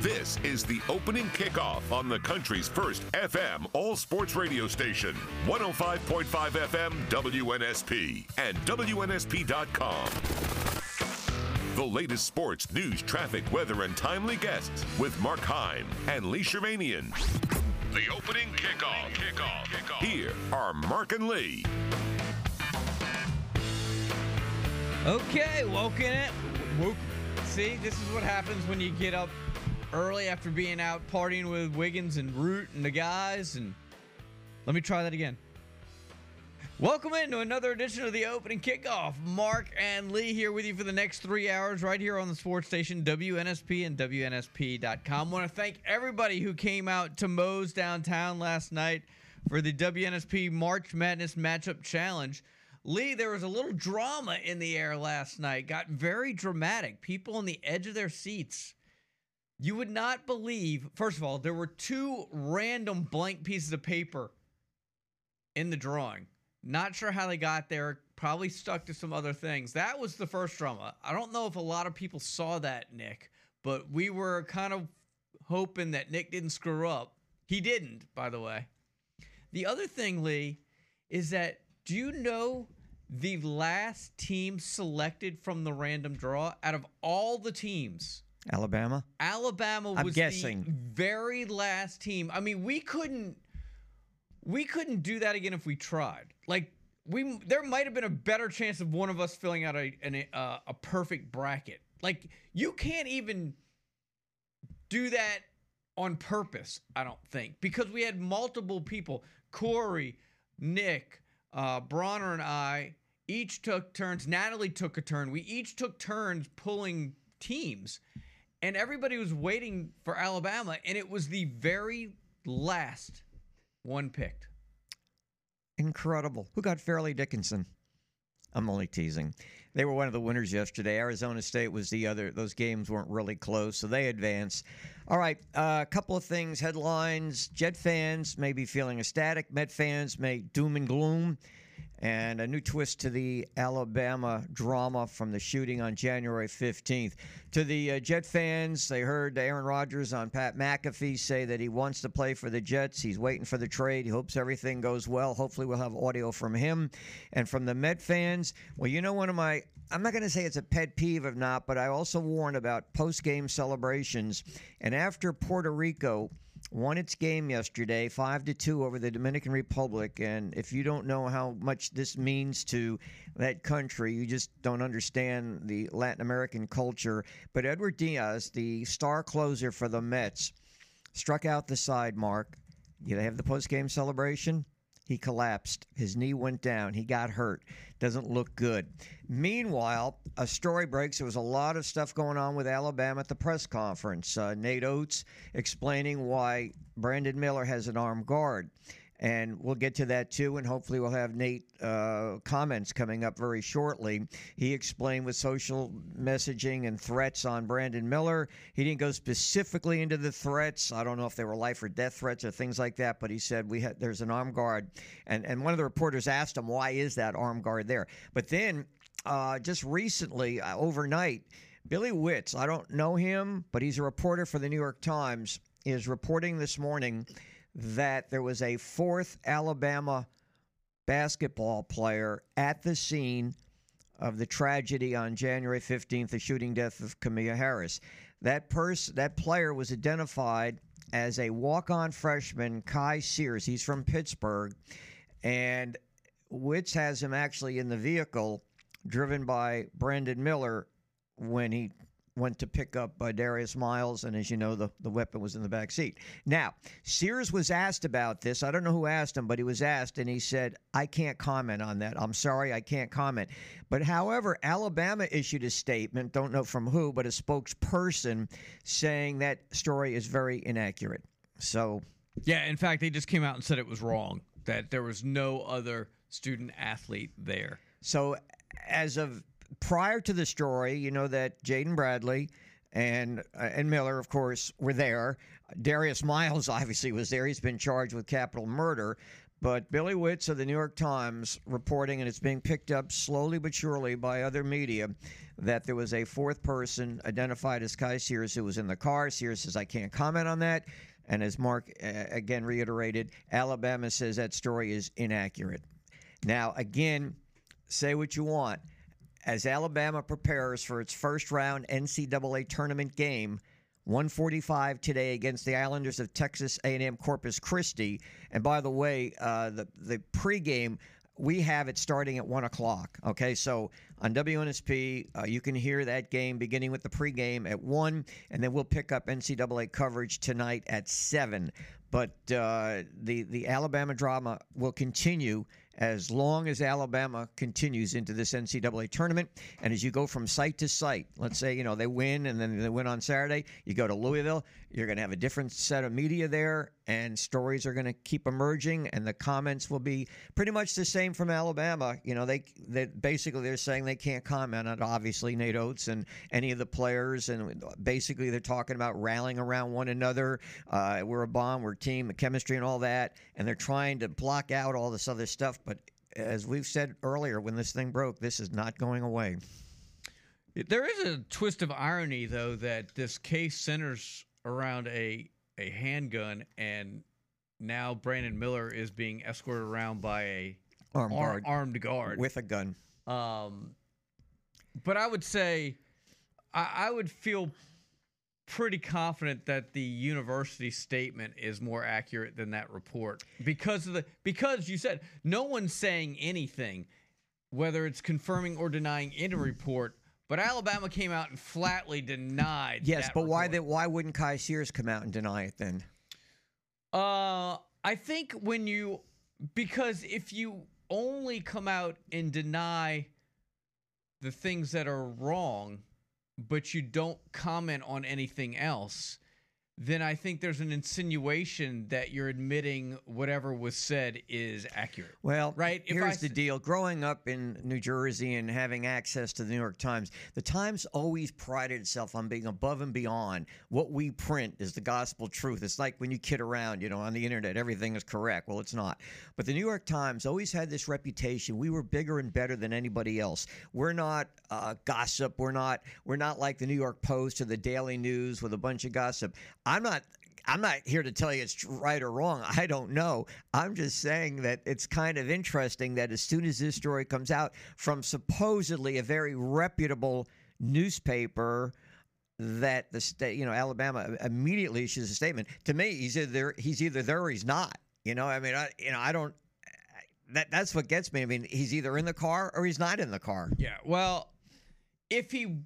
This is the opening kickoff on the country's first FM all sports radio station, 105.5 FM WNSP and WNSP.com. The latest sports, news, traffic, weather, and timely guests with Mark Heim and Lee Shervanian. The opening kickoff. Kickoff. Kickoff. Here are Mark and Lee. Okay, woken it. Woke. See, this is what happens when you get up early after being out partying with Wiggins and Root and the guys. And let me try that again. Welcome into another edition of the opening kickoff. Mark and Lee here with you for the next three hours, right here on the sports station WNSP and WNSP.com. Want to thank everybody who came out to Moe's downtown last night for the WNSP March Madness Matchup Challenge. Lee, there was a little drama in the air last night. Got very dramatic. People on the edge of their seats. You would not believe, first of all, there were two random blank pieces of paper in the drawing. Not sure how they got there. Probably stuck to some other things. That was the first drama. I don't know if a lot of people saw that, Nick, but we were kind of hoping that Nick didn't screw up. He didn't, by the way. The other thing, Lee, is that do you know the last team selected from the random draw out of all the teams? Alabama? Alabama I'm was guessing. the very last team. I mean, we couldn't we couldn't do that again if we tried. Like we there might have been a better chance of one of us filling out a an, uh, a perfect bracket. Like you can't even do that on purpose, I don't think, because we had multiple people. Corey, Nick, uh, Bronner, and I each took turns. Natalie took a turn. We each took turns pulling teams, and everybody was waiting for Alabama, and it was the very last one picked. Incredible. Who got Fairleigh Dickinson? I'm only teasing. They were one of the winners yesterday. Arizona State was the other. Those games weren't really close, so they advanced. All right, a uh, couple of things. Headlines: Jet fans may be feeling ecstatic. Met fans may doom and gloom. And a new twist to the Alabama drama from the shooting on January 15th. To the uh, Jet fans, they heard Aaron Rodgers on Pat McAfee say that he wants to play for the Jets. He's waiting for the trade. He hopes everything goes well. Hopefully, we'll have audio from him. And from the Met fans, well, you know, one of my, I'm not going to say it's a pet peeve of not, but I also warn about post game celebrations. And after Puerto Rico, won its game yesterday, five to two over the Dominican Republic. And if you don't know how much this means to that country, you just don't understand the Latin American culture. But Edwin Diaz, the star closer for the Mets, struck out the side mark. You they have the post game celebration. He collapsed. His knee went down. He got hurt. Doesn't look good. Meanwhile, a story breaks. There was a lot of stuff going on with Alabama at the press conference. Uh, Nate Oats explaining why Brandon Miller has an armed guard. And we'll get to that too, and hopefully we'll have Nate uh, comments coming up very shortly. He explained with social messaging and threats on Brandon Miller. He didn't go specifically into the threats. I don't know if they were life or death threats or things like that, but he said we had there's an armed guard, and and one of the reporters asked him why is that armed guard there. But then uh, just recently, uh, overnight, Billy Witz. I don't know him, but he's a reporter for the New York Times. Is reporting this morning that there was a fourth Alabama basketball player at the scene of the tragedy on January 15th, the shooting death of Kamia Harris. That person, that player was identified as a walk-on freshman, Kai Spears. He's from Pittsburgh, and Witz has him actually in the vehicle driven by Brandon Miller when he went to pick up uh, Darius Miles, and as you know, the, the weapon was in the back seat. Now, Spears was asked about this. I don't know who asked him, but he was asked, and he said, I can't comment on that. I'm sorry, I can't comment. But however, Alabama issued a statement, don't know from who, but a spokesperson saying that story is very inaccurate. So, Yeah, in fact, they just came out and said it was wrong, that there was no other student athlete there. so as of prior to the story, you know that Jaden Bradley and uh, and Miller, of course, were there. Darius Miles obviously was there. He's been charged with capital murder. But Billy Witz of the New York Times reporting, and it's being picked up slowly but surely by other media, that there was a fourth person identified as Kai Spears who was in the car. Spears says, I can't comment on that. And as Mark uh, again reiterated, Alabama says that story is inaccurate. Now, again, say what you want. As Alabama prepares for its first round NCAA tournament game, 145 today against the Islanders of Texas A&M Corpus Christi. And by the way, uh, the the pregame we have it starting at one o'clock. Okay, so on WNSP, uh, you can hear that game beginning with the pregame at one, and then we'll pick up NCAA coverage tonight at seven. But uh, the the Alabama drama will continue as long as Alabama continues into this NCAA tournament. And as you go from site to site, let's say, you know, they win and then they win on Saturday, you go to Louisville, you're going to have a different set of media there, and stories are going to keep emerging, and the comments will be pretty much the same from Alabama. You know, they, they basically they're saying they can't comment on obviously Nate Oats and any of the players, and basically they're talking about rallying around one another. Uh, we're a bomb, we're team, chemistry, and all that, and they're trying to block out all this other stuff. As we've said earlier, when this thing broke, this is not going away. There is a twist of irony, though, that this case centers around a a handgun, and now Brandon Miller is being escorted around by a armed ar- guard armed guard with a gun. Um, but I would say I, I would feel pretty confident that the university statement is more accurate than that report because of the because you said no one's saying anything whether it's confirming or denying in a report but Alabama came out and flatly denied. Yes, but why report. that? Why wouldn't Kai Spears come out and deny it then? Uh, I think when you because if you only come out and deny the things that are wrong, but you don't comment on anything else, then I think there's an insinuation that you're admitting whatever was said is accurate. Well, Right, if Here's I the deal: growing up in New Jersey and having access to the New York Times, the Times always prided itself on being above and beyond what we print is the gospel truth. It's like when you kid around, you know, on the internet, everything is correct. Well, it's not. But the New York Times always had this reputation: we were bigger and better than anybody else. We're not uh, gossip. We're not. We're not like the New York Post or the Daily News with a bunch of gossip. I'm not. I'm not here to tell you it's right or wrong. I don't know. I'm just saying that it's kind of interesting that as soon as this story comes out from supposedly a very reputable newspaper, that the state, you know, Alabama immediately issues a statement. To me, he's either he's either there or he's not. You know, I mean, I you know, I don't. That that's what gets me. I mean, he's either in the car or he's not in the car. Yeah. Well, if he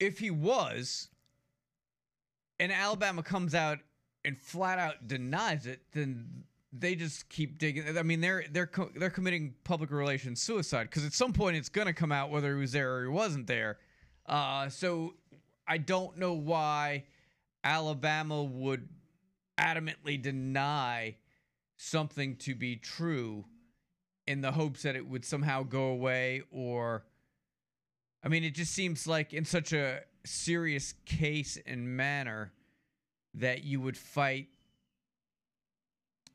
if he was and Alabama comes out and flat out denies it, then they just keep digging. I mean, they're they're co- they're committing public relations suicide because at some point it's going to come out whether he was there or he wasn't there. Uh, so I don't know why Alabama would adamantly deny something to be true in the hopes that it would somehow go away or I mean it just seems like in such a serious case and manner that you would fight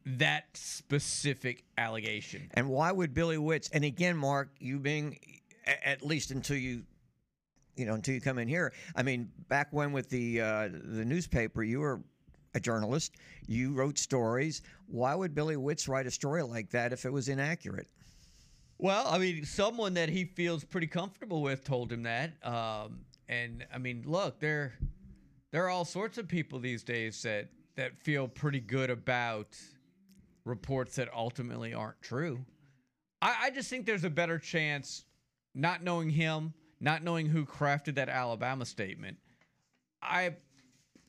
that specific allegation. And why would Billy Witz? And again, Mark, you being at least until you, you know, until you come in here. I mean, back when with the uh, the newspaper, you were a journalist. You wrote stories. Why would Billy Witz write a story like that if it was inaccurate? Well, I mean, someone that he feels pretty comfortable with told him that. Um, and I mean, look, there there are all sorts of people these days that that feel pretty good about reports that ultimately aren't true. I, I just think there's a better chance, not knowing him, not knowing who crafted that Alabama statement. I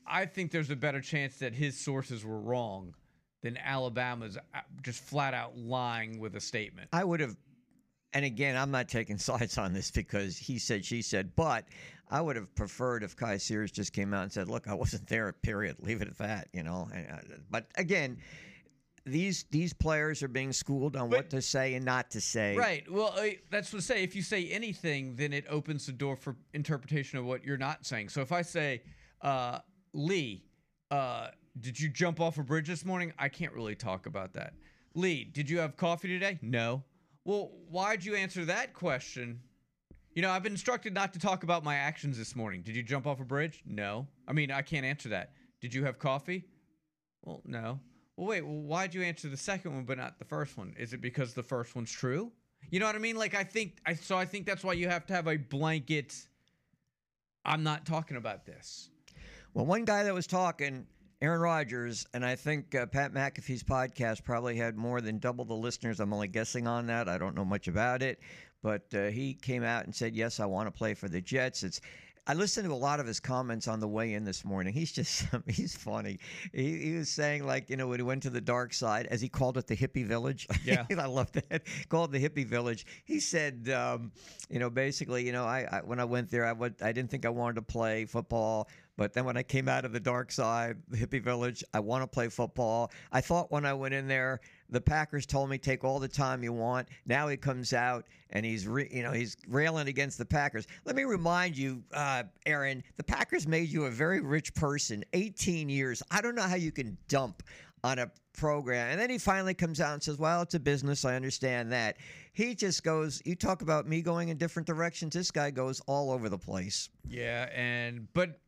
I think there's a better chance that his sources were wrong than Alabama's uh, just flat out lying with a statement. I would have, and again, I'm not taking sides on this because he said, she said, but I would have preferred if Kai Spears just came out and said, "Look, I wasn't there." Period. Leave it at that. You know. Uh, But again, these these players are being schooled on what to say and not to say. Right. Well, uh, that's what I say. If you say anything, then it opens the door for interpretation of what you're not saying. So if I say, uh, Lee, uh, did you jump off a bridge this morning? I can't really talk about that. Lee, did you have coffee today? No. Well, why'd you answer that question? You know, I've been instructed not to talk about my actions this morning. Did you jump off a bridge? No. I mean, I can't answer that. Did you have coffee? Well, no. Well, wait, well, why'd you answer the second one but not the first one? Is it because the first one's true? You know what I mean? Like, I think, I so I think that's why you have to have a blanket. I'm not talking about this. Well, one guy that was talking, Aaron Rodgers, and I think uh, Pat McAfee's podcast probably had more than double the listeners. I'm only guessing on that. I don't know much about it, but uh, he came out and said, "Yes, I want to play for the Jets." It's I listened to a lot of his comments on the way in this morning. He's just he's funny. He, he was saying like you know when he went to the dark side, as he called it, the hippie village. Yeah. I love that. Called the hippie village. He said, um, you know, basically, you know, I, I when I went there, I would I didn't think I wanted to play football. But then when I came out of the dark side, the hippie village, I want to play football. I thought when I went in there, the Packers told me take all the time you want. Now he comes out and he's re, you know he's railing against the Packers. Let me remind you, uh, Aaron, the Packers made you a very rich person. 18 years. I don't know how you can dump on a program. And then he finally comes out and says, "Well, it's a business. I understand that." He just goes. You talk about me going in different directions. This guy goes all over the place. Yeah, and but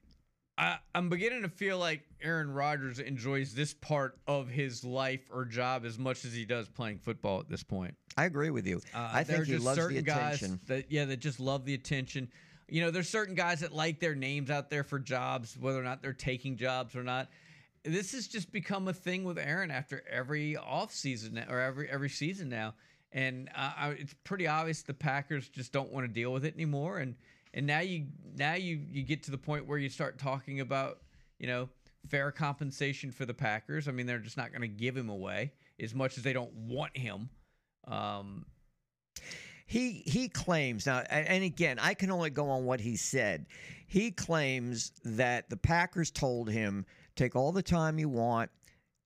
I, I'm beginning to feel like Aaron Rodgers enjoys this part of his life or job as much as he does playing football at this point. I agree with you. Uh, I think he loves the attention. guys that yeah that just love the attention. You know, there's certain guys that like their names out there for jobs, whether or not they're taking jobs or not. This has just become a thing with Aaron after every offseason or every every season now, and uh, I- it's pretty obvious the Packers just don't want to deal with it anymore. And and now you now you you get to the point where you start talking about you know fair compensation for the Packers. I mean, they're just not going to give him away as much as they don't want him. Um, He he claims now, and again, I can only go on what he said. He claims that the Packers told him take all the time you want.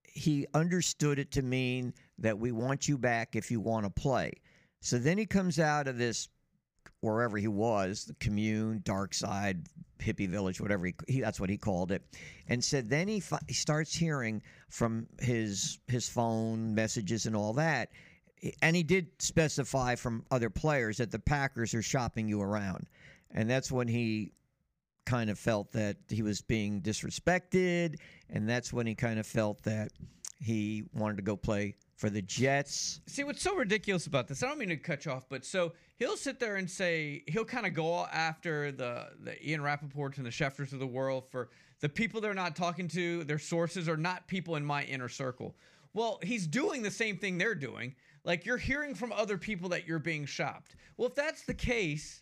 He understood it to mean that we want you back if you want to play. So then he comes out of this wherever he was, the commune, dark side, hippie village, whatever he, he that's what he called it, and said then he, fi- he starts hearing from his his phone messages and all that, and he did specify from other players that the Packers are shopping you around, and that's when he kind of felt that he was being disrespected, and that's when he kind of felt that he wanted to go play for the Jets. See what's so ridiculous about this? I don't mean to cut you off, but so he'll sit there and say he'll kind of go after the the Ian Rapoports and the Schefters of the world for the people they're not talking to. Their sources are not people in my inner circle. Well, he's doing the same thing they're doing. Like you're hearing from other people that you're being shopped. Well, if that's the case,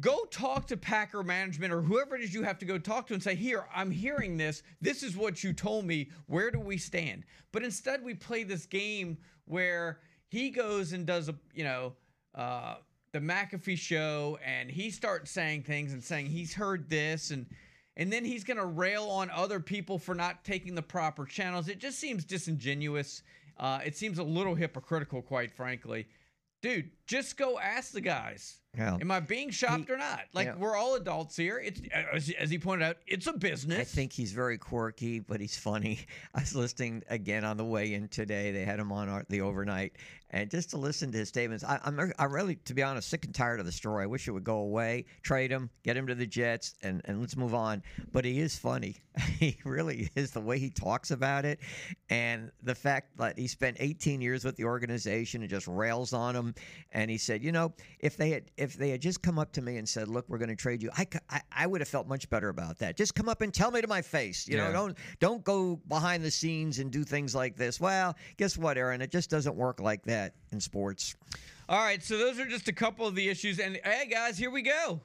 go talk to Packer management or whoever it is you have to go talk to and say, Here, I'm hearing this. This is what you told me. Where do we stand? But instead, we play this game where he goes and does a, you know, uh, the McAfee show and he starts saying things and saying he's heard this and and then he's going to rail on other people for not taking the proper channels. It just seems disingenuous. Uh, it seems a little hypocritical, quite frankly. Dude, just go ask the guys. Yeah. Am I being shopped He- or not? Like yeah. we're all adults here. It's uh, as, as he pointed out, it's a business. I think he's very quirky, but he's funny. I was listening again on the way in today. They had him on our, the overnight, and just to listen to his statements, I, I'm I'm really, to be honest, sick and tired of the story. I wish it would go away, trade him, get him to the Jets, and and let's move on. But he is funny. he really is. The way he talks about it, and the fact that he spent 18 years with the organization and just rails on him. And he said, you know, if they had if they had just come up to me and said, look, we're going to trade you, I I would have felt much better about that. Just come up and tell me to my face. You know, don't don't go behind the scenes and do things like this. Well, guess what, Aaron? It just doesn't work like that in sports. All right, so those are just a couple of the issues. And hey, guys, here we go.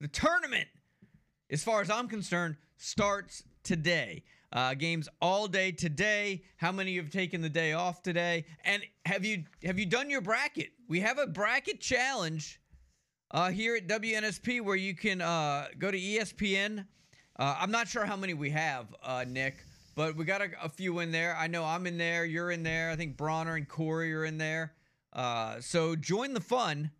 The tournament, as far as I'm concerned, starts today. Uh, games all day today. How many have taken the day off today? And have you have you done your bracket? We have a bracket challenge uh, here at WNSP where you can uh, go to ESPN. Uh, I'm not sure how many we have, uh, Nick, but we got a, a few in there. I know I'm in there. You're in there. I think Bronner and Corey are in there. Uh, so join the fun.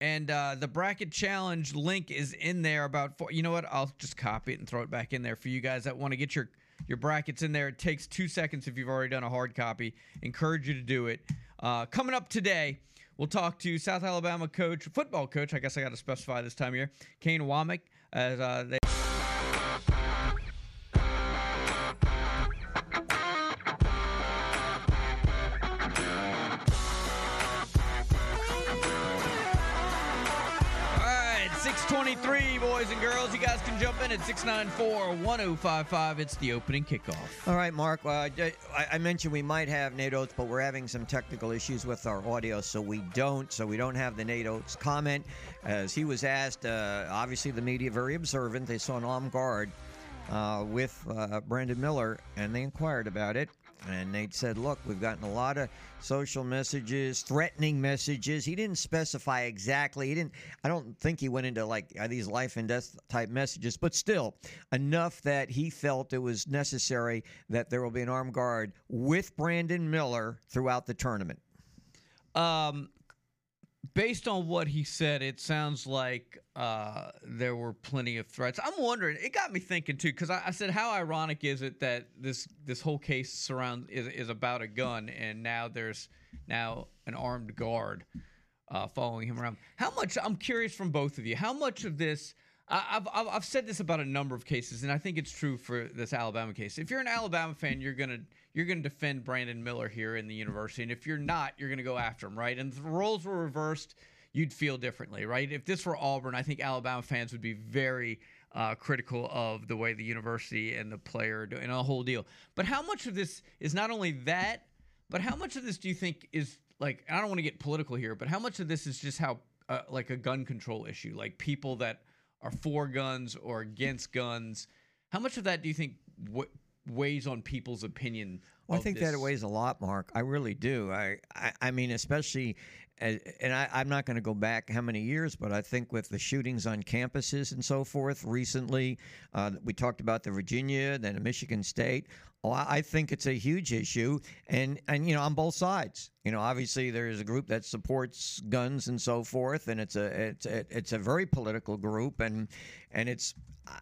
And uh, the bracket challenge link is in there about four. You know what? I'll just copy it and throw it back in there for you guys that want to get your your brackets in there. It takes two seconds if you've already done a hard copy. Encourage you to do it. Uh, coming up today, we'll talk to South Alabama coach, football coach. I guess I got to specify this time of year, Kane Wommack, as uh, they. Boys and girls. You guys can jump in at 694 1055. It's the opening kickoff. All right, Mark. Uh, I, mentioned we might have Nate Oats, but we're having some technical issues with our audio, so we don't. So we don't have the Nate Oats comment. As he was asked, uh, obviously the media very observant. They saw an armed guard uh, with uh, Brandon Miller, and they inquired about it. And Nate said, "Look, we've gotten a lot of social messages, threatening messages. He didn't specify exactly. He didn't. I don't think he went into like these life and death type messages, but still enough that he felt it was necessary that there will be an armed guard with Brandon Miller throughout the tournament. Um, based on what he said, it sounds like uh, there were plenty of threats. I'm wondering. It got me thinking too, because I, I said, how ironic is it that this this whole case surround is is about a gun, and now there's now an armed guard uh, following him around. How much? I'm curious from both of you. How much of this? I've, I've I've said this about a number of cases, and I think it's true for this Alabama case. If you're an Alabama fan, you're gonna you're gonna defend Brandon Miller here in the university, and if you're not, you're gonna go after him, right? And if the roles were reversed, you'd feel differently, right? If this were Auburn, I think Alabama fans would be very uh, critical of the way the university and the player do, and a whole deal. But how much of this is not only that, but how much of this do you think is like? I don't want to get political here, but how much of this is just how uh, like a gun control issue, like people that are for guns or against guns? How much of that do you think w- weighs on people's opinion? Well, I think that this? it weighs a lot, Mark. I really do. I, I, I mean, especially, uh, and I, I'm not going to go back how many years, but I think with the shootings on campuses and so forth recently, uh, we talked about the Virginia, then the Michigan State. I I think it's a huge issue, and and you know on both sides. You know, obviously there is a group that supports guns and so forth, and it's a it's a, it's a very political group, and and it's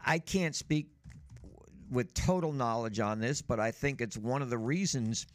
I can't speak with total knowledge on this, but I think it's one of the reasons,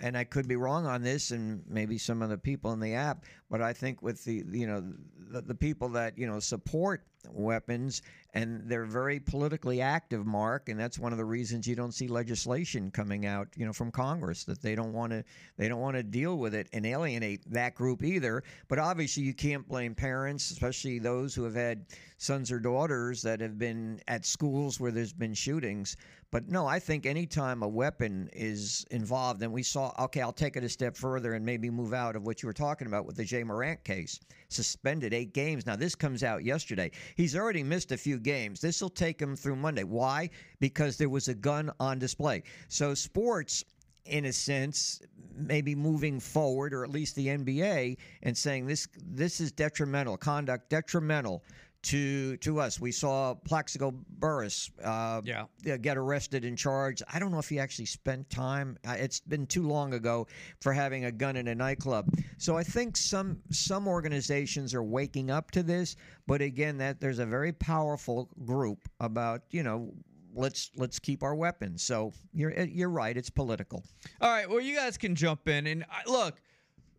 and I could be wrong on this, and maybe some of the people in the app, but I think with the you know the, the people that you know support weapons and they're very politically active, Mark, and that's one of the reasons you don't see legislation coming out, you know, from Congress that they don't want to they don't want to deal with it and alienate that group either. But obviously, you can't blame parents, especially those who have had sons or daughters that have been at schools where there's been shootings. But no, I think anytime a weapon is involved, and we saw, okay, I'll take it a step further and maybe move out of what you were talking about with the Ja Morant case. Suspended eight games. Now, this comes out yesterday. He's already missed a few games. This will take him through Monday. Why? Because there was a gun on display. So, sports in a sense, maybe moving forward, or at least the NBA, and saying this this is detrimental conduct, detrimental to to us. We saw Plaxico Burress uh, Yeah. get arrested and charged. I don't know if he actually spent time. uh, It's been too long ago for having a gun in a nightclub. So I think some some organizations are waking up to this, but again, that there's a very powerful group about you know. Let's let's keep our weapons. So you're you're right. It's political. All right. Well, you guys can jump in and I, look.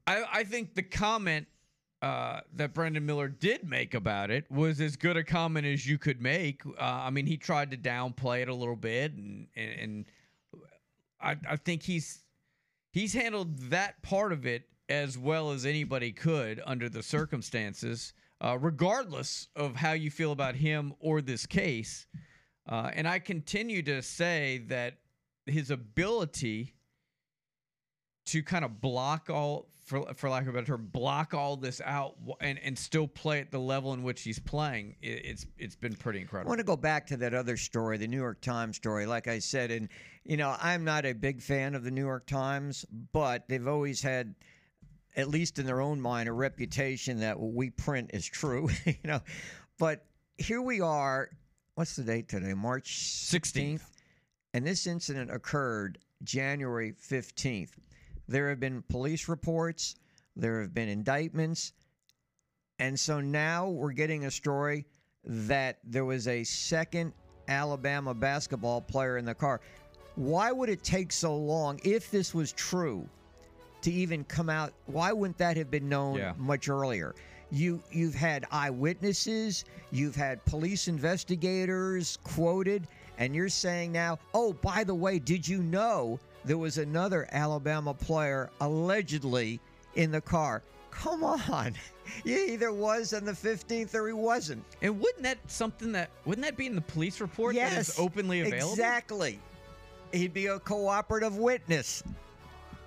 I, I think the comment uh, that Brandon Miller did make about it was as good a comment as you could make. Uh, I mean, he tried to downplay it a little bit, and and, and I, I think he's he's handled that part of it as well as anybody could under the circumstances, uh, regardless of how you feel about him or this case. Uh, and I continue to say that his ability to kind of block all, for, for lack of a better term, block all this out and, and still play at the level in which he's playing, i it's it's been pretty incredible. I want to go back to that other story, the New York Times story. Like I said, and you know, I'm not a big fan of the New York Times, but they've always had, at least in their own mind, a reputation that what we print is true. you know, but here we are. What's the date today? March 16th. and this incident occurred January 15th. There have been police reports, there have been indictments, and so now we're getting a story that there was a second Alabama basketball player in the car. Why would it take so long if this was true to even come out? Why wouldn't that have been known Yeah. much earlier? You you've had eyewitnesses, you've had police investigators quoted, and you're saying now, oh, by the way, did you know there was another Alabama player allegedly in the car? Come on. He either was on the 15th or he wasn't. And wouldn't that something that wouldn't that be in the police report that yes. is openly available? Exactly. He'd be a cooperative witness.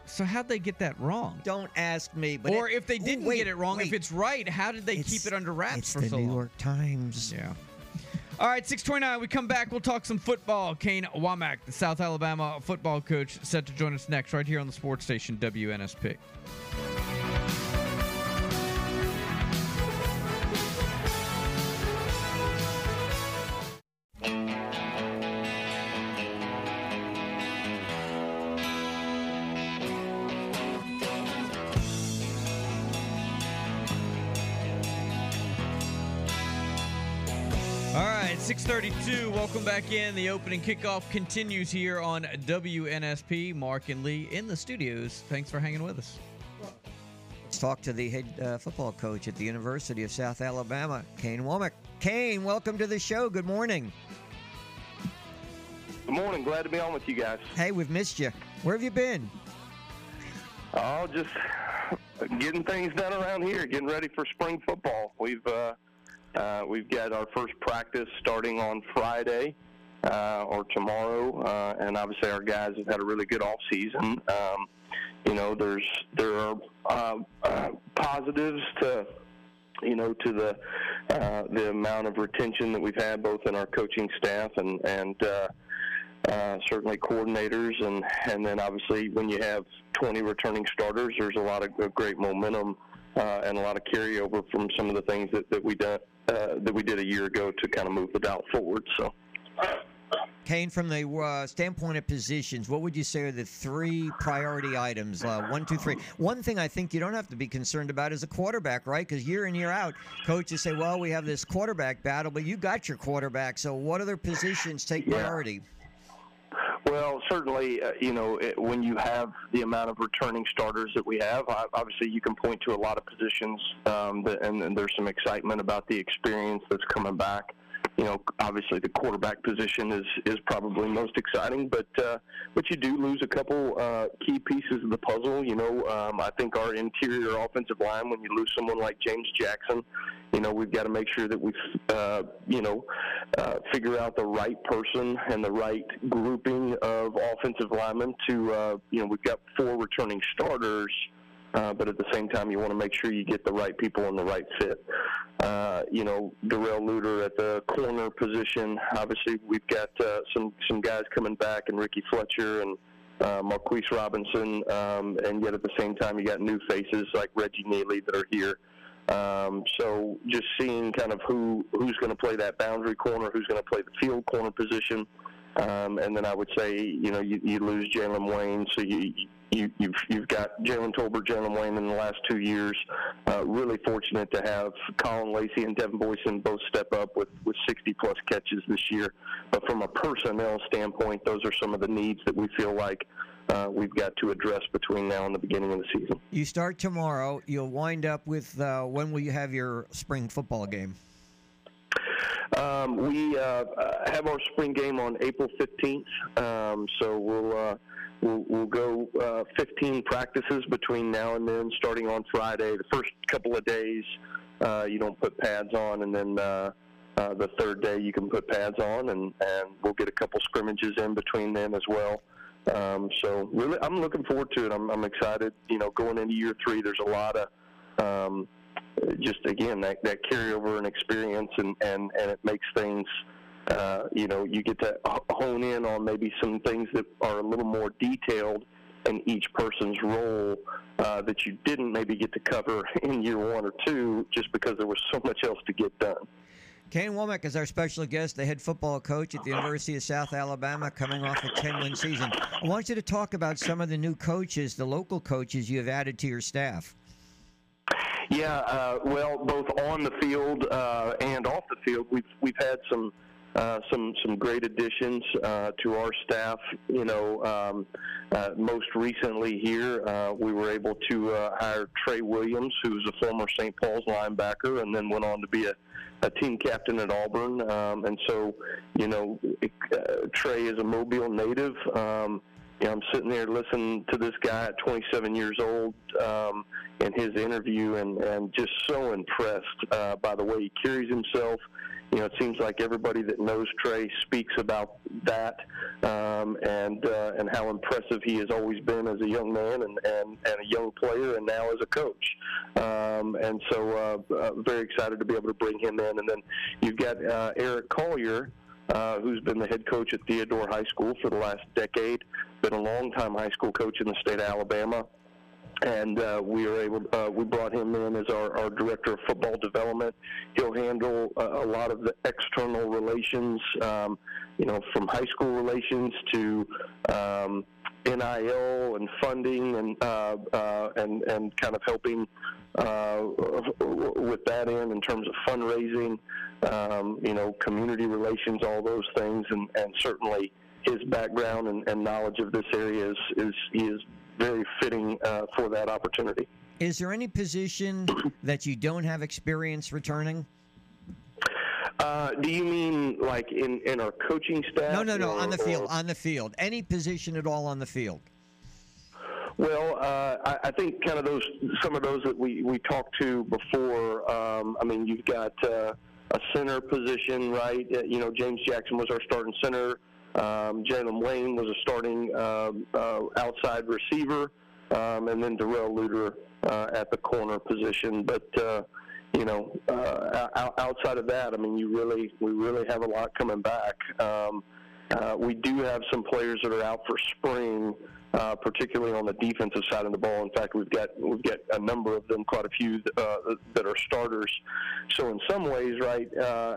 So how'd they get that wrong? Don't ask me. But or it- if they didn't wait, get it wrong, if it's right, how did they keep it under wraps it's for the so New long? York Times. Yeah. All right, 629. We come back. We'll talk some football. Kane Wommack, the South Alabama football coach, set to join us next, right here on the sports station WNSP. 32. Welcome back in. The opening kickoff continues here on WNSP. Mark and Lee in the studios. Thanks for hanging with us. Let's talk to the head uh, football coach at the University of South Alabama, Kane Wommack. Kane, welcome to the show. Good morning. Good morning. Glad to be on with you guys. Hey, we've missed you. Where have you been? Oh, just getting things done around here, getting ready for spring football. We've uh, uh, we've got our first practice starting on Friday uh, or tomorrow, uh, and obviously our guys have had a really good off season. Um, you know, there's there are uh, uh, positives to you know to the uh, the amount of retention that we've had both in our coaching staff and and uh, uh, certainly coordinators, and and then obviously when you have 20 returning starters, there's a lot of great momentum uh, and a lot of carryover from some of the things that that we did uh, that we did a year ago to kind of move the dial forward. So. Kane, from the uh, standpoint of positions, what would you say are the three priority items? Uh, one, two, three. One thing I think you don't have to be concerned about is a quarterback, right? Because year in, year out, coaches say, well, we have this quarterback battle, but you got your quarterback. So what other positions take Yeah. Well, certainly, uh, you know, it, when you have the amount of returning starters that we have, obviously you can point to a lot of positions, um, that, and, and there's some excitement about the experience that's coming back. You know, obviously the quarterback position is is probably most exciting, but uh, but you do lose a couple uh, key pieces of the puzzle. You know, um, I think our interior offensive line, when you lose someone like James Jackson, you know, we've got to make sure that we, uh, you know, uh, figure out the right person and the right grouping of offensive linemen to, uh, you know, we've got four returning starters, uh, but at the same time, you want to make sure you get the right people in the right fit. Uh, you know, Darrell Luter at the corner position. Obviously, we've got uh, some some guys coming back, and Ricky Fletcher and uh, Marquise Robinson, um, and yet at the same time, you got new faces like Reggie Neely that are here. Um, so just seeing kind of who who's going to play that boundary corner, who's going to play the field corner position, um, and then I would say you know you, you lose Jalen Wayne, so you. You, you've you've got Jalen Tolbert, Jalen Wayne in the last two years. Uh, really fortunate to have Caullin Lacy and Devin Voisin both step up with, with 60 plus catches this year. But from a personnel standpoint, those are some of the needs that we feel like uh, we've got to address between now and the beginning of the season. You start tomorrow. You'll wind up with uh, when will you have your spring football game? Um, we uh, uh, have our spring game on April 15th, um, so we'll, uh, we'll we'll go uh, 15 practices between now and then, starting on Friday. The first couple of days, uh, you don't put pads on, and then uh, uh, the third day you can put pads on, and, and we'll get a couple scrimmages in between then as well. Um, so really, I'm looking forward to it. I'm, I'm excited. You know, going into year three, there's a lot of um, just again that, that carryover and experience and, and, and it makes things uh, you know you get to hone in on maybe some things that are a little more detailed in each person's role uh, that you didn't maybe get to cover in year one or two just because there was so much else to get done. Kane Wommack is our special guest, the head football coach at the University of South Alabama, coming off a 10 win season. I want you to talk about some of the new coaches, the local coaches you have added to your staff. Yeah, uh, well, both on the field uh, and off the field, we've we've had some uh, some some great additions uh, to our staff. You know, um, uh, most recently here, uh, we were able to uh, hire Trey Williams, who's a former St. Paul's linebacker, and then went on to be a, a team captain at Auburn. Um, and so, you know, uh, Trey is a Mobile native. Um, you know, I'm sitting there listening to this guy at 27 years old um, in his interview, and and just so impressed uh, by the way he carries himself. You know, it seems like everybody that knows Trey speaks about that, um, and uh, and how impressive he has always been as a young man and, and, and a young player, and now as a coach. Um, and so, uh, uh, very excited to be able to bring him in. And then you've got uh, Eric Collier, uh, who's been the head coach at Theodore High School for the last decade, been a long-time high school coach in the state of Alabama. And uh, we are able. Uh, we brought him in as our, our director of football development. He'll handle a, a lot of the external relations, um, you know, from high school relations to um, NIL and funding and uh, uh, and and kind of helping uh, with that end in terms of fundraising, um, you know, community relations, all those things, and, and certainly his background and, and knowledge of this area is is he is very fitting uh, for that opportunity. Is there any position that you don't have experience returning? Uh, do you mean like in, in our coaching staff? No, no, no. or- on the field. or- On the field. Any position at all on the field. Well, uh, I, I think kind of those some of those that we we talked to before. Um, I mean, you've got uh, a center position, right? Uh, you know, James Jackson was our starting center. Um, Jalen Wayne was a starting uh, uh, outside receiver, um, and then Darrell Luter uh, at the corner position. But uh, you know, uh, outside of that, I mean, you really we really have a lot coming back. Um, uh, we do have some players that are out for spring, uh, particularly on the defensive side of the ball. In fact, we've got we've got a number of them, quite a few uh, that are starters. So in some ways, right, uh,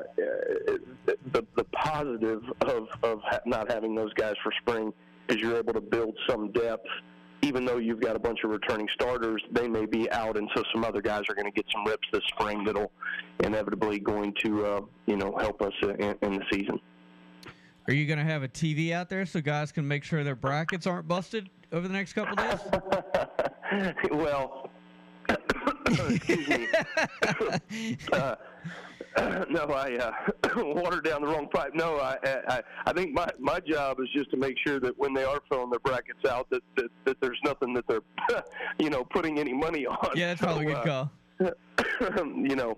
the the positive of of not having those guys for spring is you're able to build some depth. Even though you've got a bunch of returning starters, they may be out, and so some other guys are going to get some reps this spring that'll inevitably going to uh, you know help us in, in the season. Are you going to have a TV out there so guys can make sure their brackets aren't busted over the next couple days? well, excuse me. uh, no, I uh, watered down the wrong pipe. No, I, I, I think my my job is just to make sure that when they are filling their brackets out, that that, that there's nothing that they're, you know, putting any money on. Yeah, that's probably a good So, call. uh, you know,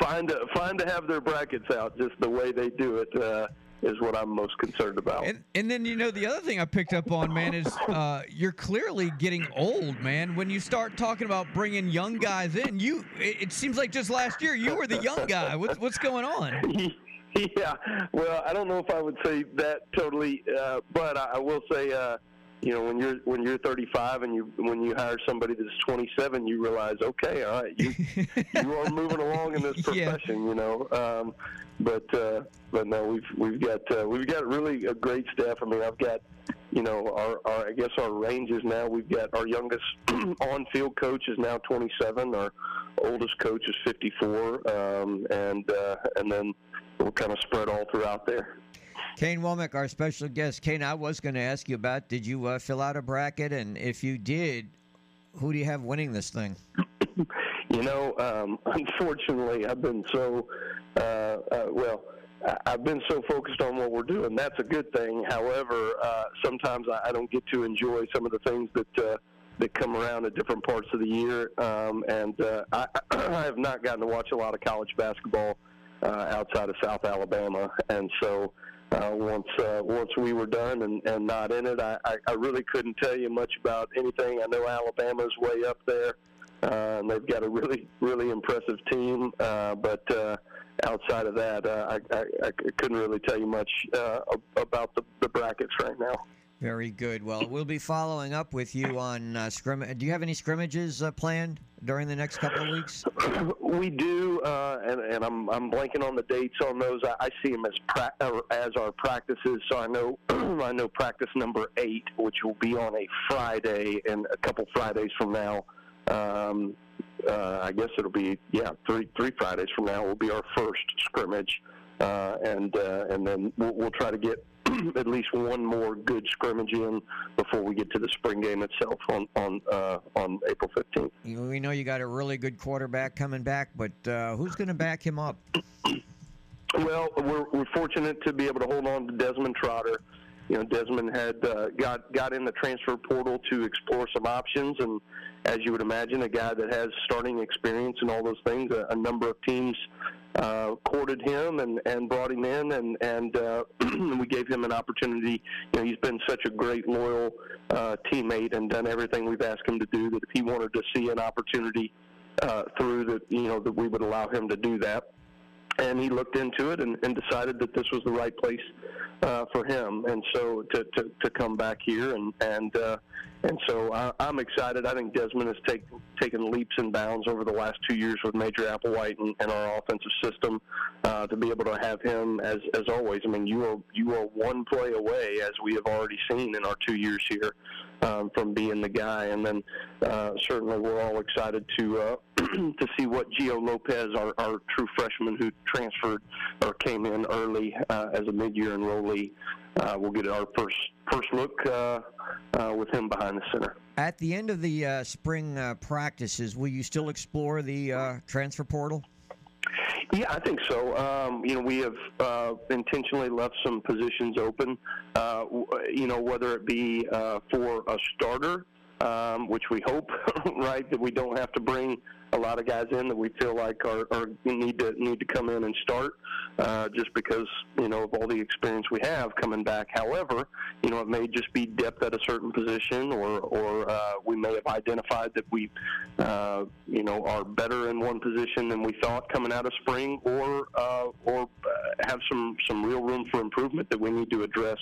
find to, find to have their brackets out just the way they do it. Uh, is what I'm most concerned about. And, and then you know the other thing I picked up on, man, is uh, you're clearly getting old, man. When you start talking about bringing young guys in, you it, it seems like just last year you were the young guy. What's what's going on? yeah, well, I don't know if I would say that totally, uh, but I, I will say, uh, you know, when you're when you're 35 and you when you hire somebody that's 27, you realize, okay, all right, you you are moving along in this Yeah. profession, you know. Um, but uh, but no, we've we've got uh, we've got really a great staff. I mean, I've got you know our, our I guess our ranges now. We've got our youngest on-field coach is now 27. Our oldest coach is 54, um, and uh, and then we're kind of spread all throughout there. Kane Wommack, our special guest. Kane, I was going to ask you about did you uh, fill out a bracket? And if you did, who do you have winning this thing? You know, um, unfortunately, I've been so uh, uh, well. I've been so focused on what we're doing. That's a good thing. However, uh, sometimes I, don't get to enjoy some of the things that uh, that come around at different parts of the year. Um, and uh, I, I have not gotten to watch a lot of college basketball outside of South Alabama. And so, uh, once uh, once we were done and, and not in it, I, I, I really couldn't tell you much about anything. I know Alabama's way up there. Uh, and they've got a really, really impressive team. Uh, but uh, outside of that, uh, I, I, I couldn't really tell you much uh, ab- about the, the brackets right now. Very good. Well, we'll be following up with you on uh, scrim. Do you have any scrimmages uh, planned during the next couple of weeks? we do, uh, and, and I'm I'm blanking on the dates on those. I, I see them as pra- as our practices. So I know I know practice number eight, which will be on a Friday, and a couple Fridays from now. Um, uh, I guess it'll be yeah three three Fridays from now will be our first scrimmage. uh, and uh, and then we'll, we'll try to get at least one more good scrimmage in before we get to the spring game itself on on uh, on April 15th. We know you got a really good quarterback coming back, but uh, who's going to back him up? Well, we're, we're fortunate to be able to hold on to Desmond Trotter. You know, Desmond had uh, got got in the transfer portal to explore some options, and as you would imagine, a guy that has starting experience and all those things, a, a number of teams uh, courted him and, and brought him in, and and uh, we gave him an opportunity. You know, he's been such a great loyal uh, teammate and done everything we've asked him to do. That if he wanted to see an opportunity uh, through, that you know that we would allow him to do that and he looked into it and, and decided that this was the right place uh, for him, and so to, to, to come back here and and uh, and so I, I'm excited. I think Desmond has take, taken leaps and bounds over the last two years with Major Applewhite and, and our offensive system uh, to be able to have him as as always. I mean, you are you are one play away, as we have already seen in our two years here, um, from being the guy. And then uh, certainly we're all excited to uh, to see what Gio Lopez, our, our true freshman who transferred or came in early uh, as a mid-year enrollee, uh, we'll get our first first look uh, uh, with him behind the center. At the end of the uh, spring uh, practices, will you still explore the uh, transfer portal? Yeah, I think so. Um, you know, we have uh, intentionally left some positions open. Uh, you know, whether it be uh, for a starter, um, which we hope, right, that we don't have to bring a lot of guys in that we feel like are, are need to need to come in and start, uh, just because you know of all the experience we have coming back. However, you know, it may just be depth at a certain position, or or uh, we may have identified that we, uh, you know, are better in one position than we thought coming out of spring, or uh, or uh, have some some real room for improvement that we need to address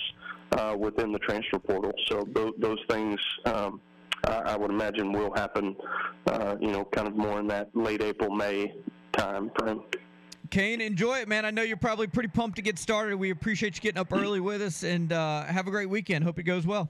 uh, within the transfer portal. So those, those things. Um, I I would imagine will happen, uh, you know, kind of more in that late April, May time frame. Kane, enjoy it, man. I know you're probably pretty pumped to get started. We appreciate you getting up early with us, and uh, have a great weekend. Hope it goes well.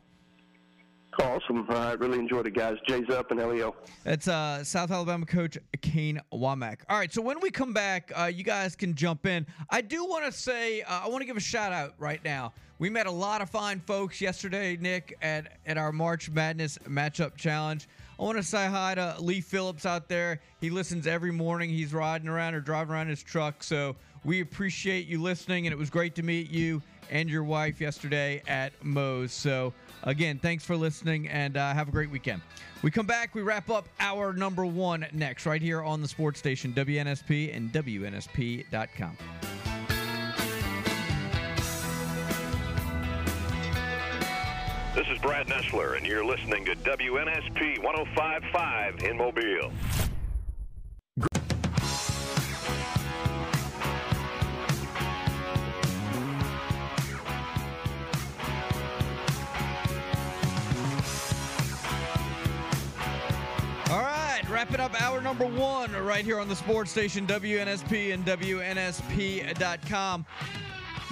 Awesome. I really enjoyed it, guys. Jay's up and Leo. That's uh, South Alabama coach Kane Wommack. All right, so when we come back, uh, you guys can jump in. I do want to say, uh, I want to give a shout out right now. We met a lot of fine folks yesterday, Nick, at, at our March Madness matchup challenge. I want to say hi to Lee Phillips out there. He listens every morning. He's riding around or driving around his truck. So we appreciate you listening, and it was great to meet you and your wife yesterday at Moe's. So again, thanks for listening, and uh, have a great weekend. We come back, we wrap up our number one next, right here on the sports station, WNSP and WNSP.com. This is Brad Nessler, and you're listening to WNSP 1055 in Mobile. Number one right here on the sports station, WNSP and WNSP.com.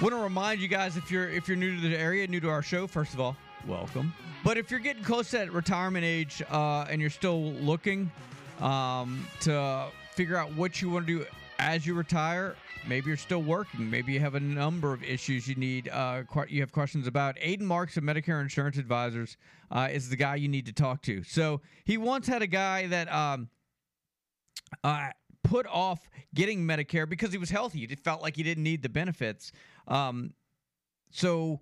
Want to remind you guys if you're if you're new to the area, new to our show, first of all, welcome. But if you're getting close to that retirement age uh, and you're still looking um, to figure out what you want to do as you retire, maybe you're still working, maybe you have a number of issues you need uh, you have questions about. Aiden Marks of Medicare Insurance Advisors uh, is the guy you need to talk to. So he once had a guy that. Um, uh, put off getting Medicare because he was healthy. He felt like he didn't need the benefits. Um, so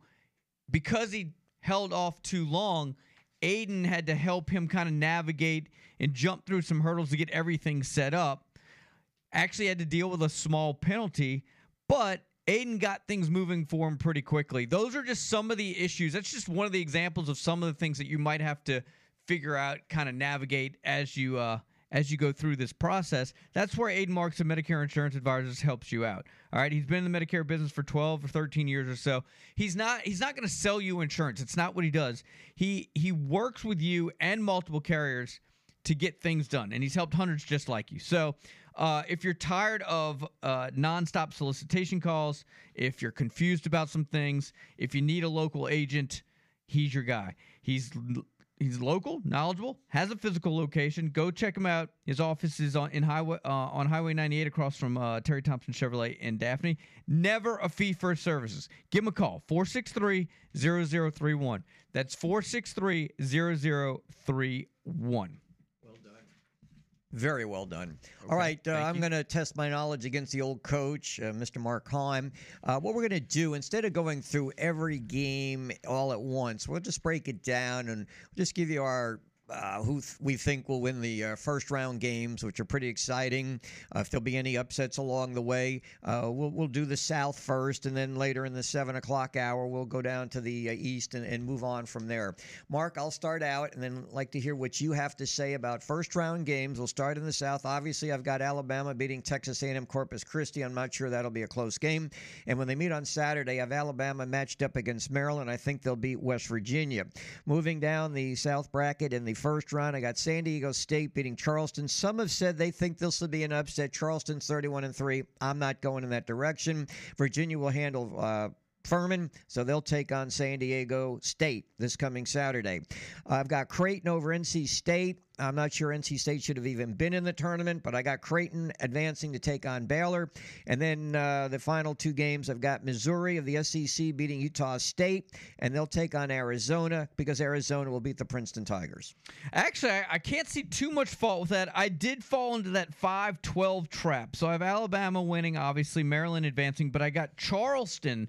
because he held off too long, Aiden had to help him kind of navigate and jump through some hurdles to get everything set up. Actually, had to deal with a small penalty, but Aiden got things moving for him pretty quickly. Those are just some of the issues. That's just one of the examples of some of the things that you might have to figure out, kind of navigate as you uh, as you go through this process. That's where Aiden Marks of Medicare Insurance Advisors helps you out. All right, he's been in the Medicare business for 12 or 13 years or so. He's not he's not going to sell you insurance. It's not what he does. He he works with you and multiple carriers to get things done, and he's helped hundreds just like you. So. Uh, if you're tired of uh, nonstop solicitation calls, if you're confused about some things, if you need a local agent, he's your guy. He's he's local, knowledgeable, has a physical location. Go check him out. His office is on in highway uh, on Highway 98 across from uh, Terry Thompson Chevrolet in Daphne. Never a fee for services. Give him a call 463-0031. That's 463-0031. Very well done. All right, uh, I'm going to test my knowledge against the old coach, uh, Mr. Mark Heim. Uh, what we're going to do, instead of going through every game all at once, we'll just break it down and just give you our uh, who th- we think will win the uh, first round games, which are pretty exciting. Uh, if there'll be any upsets along the way, uh, we'll, we'll do the South first, and then later in the 7 o'clock hour, we'll go down to the uh, East and, and move on from there. Mark, I'll start out and then like to hear what you have to say about first round games. We'll start in the South. Obviously, I've got Alabama beating Texas A&M Corpus Christi. I'm not sure that'll be a close game. And when they meet on Saturday, I have Alabama matched up against Maryland. I think they'll beat West Virginia. Moving down the South bracket in the first round, I got San Diego State beating Charleston. Some have said they think this will be an upset. Charleston's 31 and 3. I'm not going in that direction. Virginia will handle uh, Furman, so they'll take on San Diego State this coming Saturday. I've got Creighton over NC State. I'm not sure NC State should have even been in the tournament, but I got Creighton advancing to take on Baylor. And then uh, the final two games, I've got Missouri of the SEC beating Utah State, and they'll take on Arizona because Arizona will beat the Princeton Tigers. Actually, I, I can't see too much fault with that. I did fall into that 5 12 trap. So I have Alabama winning, obviously, Maryland advancing, but I got Charleston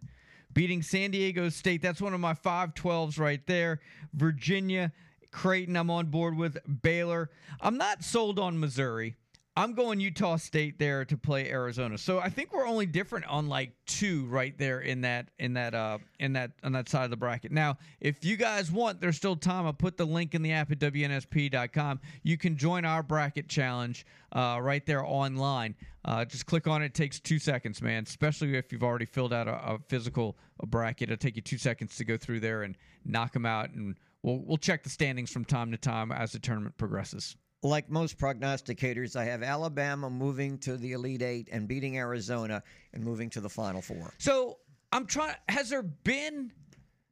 beating San Diego State. That's one of my 5 12s right there. Virginia, Creighton, I'm on board with Baylor. I'm not sold on Missouri. I'm going Utah State there to play Arizona. So I think we're only different on like two right there in that in that uh in that on that side of the bracket. Now, if you guys want, there's still time. I'll put the link in the app at wnsp.com. You can join our bracket challenge uh, right there online. Uh, just click on it. It takes two seconds, man. Especially if you've already filled out a, a physical a bracket, it'll take you two seconds to go through there and knock them out. And we'll we'll check the standings from time to time as the tournament progresses like most prognosticators, I have Alabama moving to the Elite Eight and beating Arizona and moving to the Final Four. So I'm trying. Has there been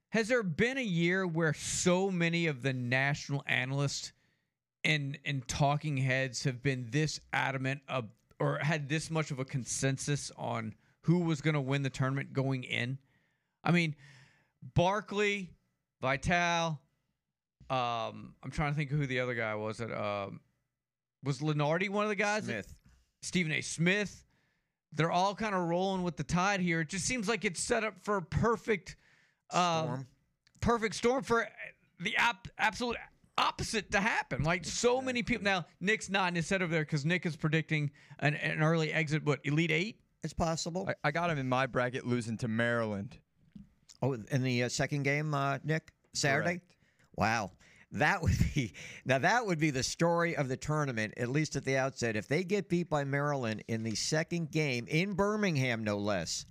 has there been a year where so many of the national analysts and and talking heads have been this adamant of or had this much of a consensus on who was going to win the tournament going in? I mean, Barkley, Vitale, um, I'm trying to think who the other guy was. That um, was Lunardi one of the guys. Smith, Stephen A. Smith. They're all kind of rolling with the tide here. It just seems like it's set up for a perfect, uh, Storm. perfect storm for the ap- absolute opposite to happen. Like so many people. Now Nick's not in his set over there because Nick is predicting an, an early exit. What Elite Eight? It's possible. I, I got him in my bracket losing to Maryland. Oh, in the uh, second game, uh, Nick, Saturday. Correct. Wow, that would be now that would be the story of the tournament, at least at the outset. If they get beat by Maryland in the second game in Birmingham, no less,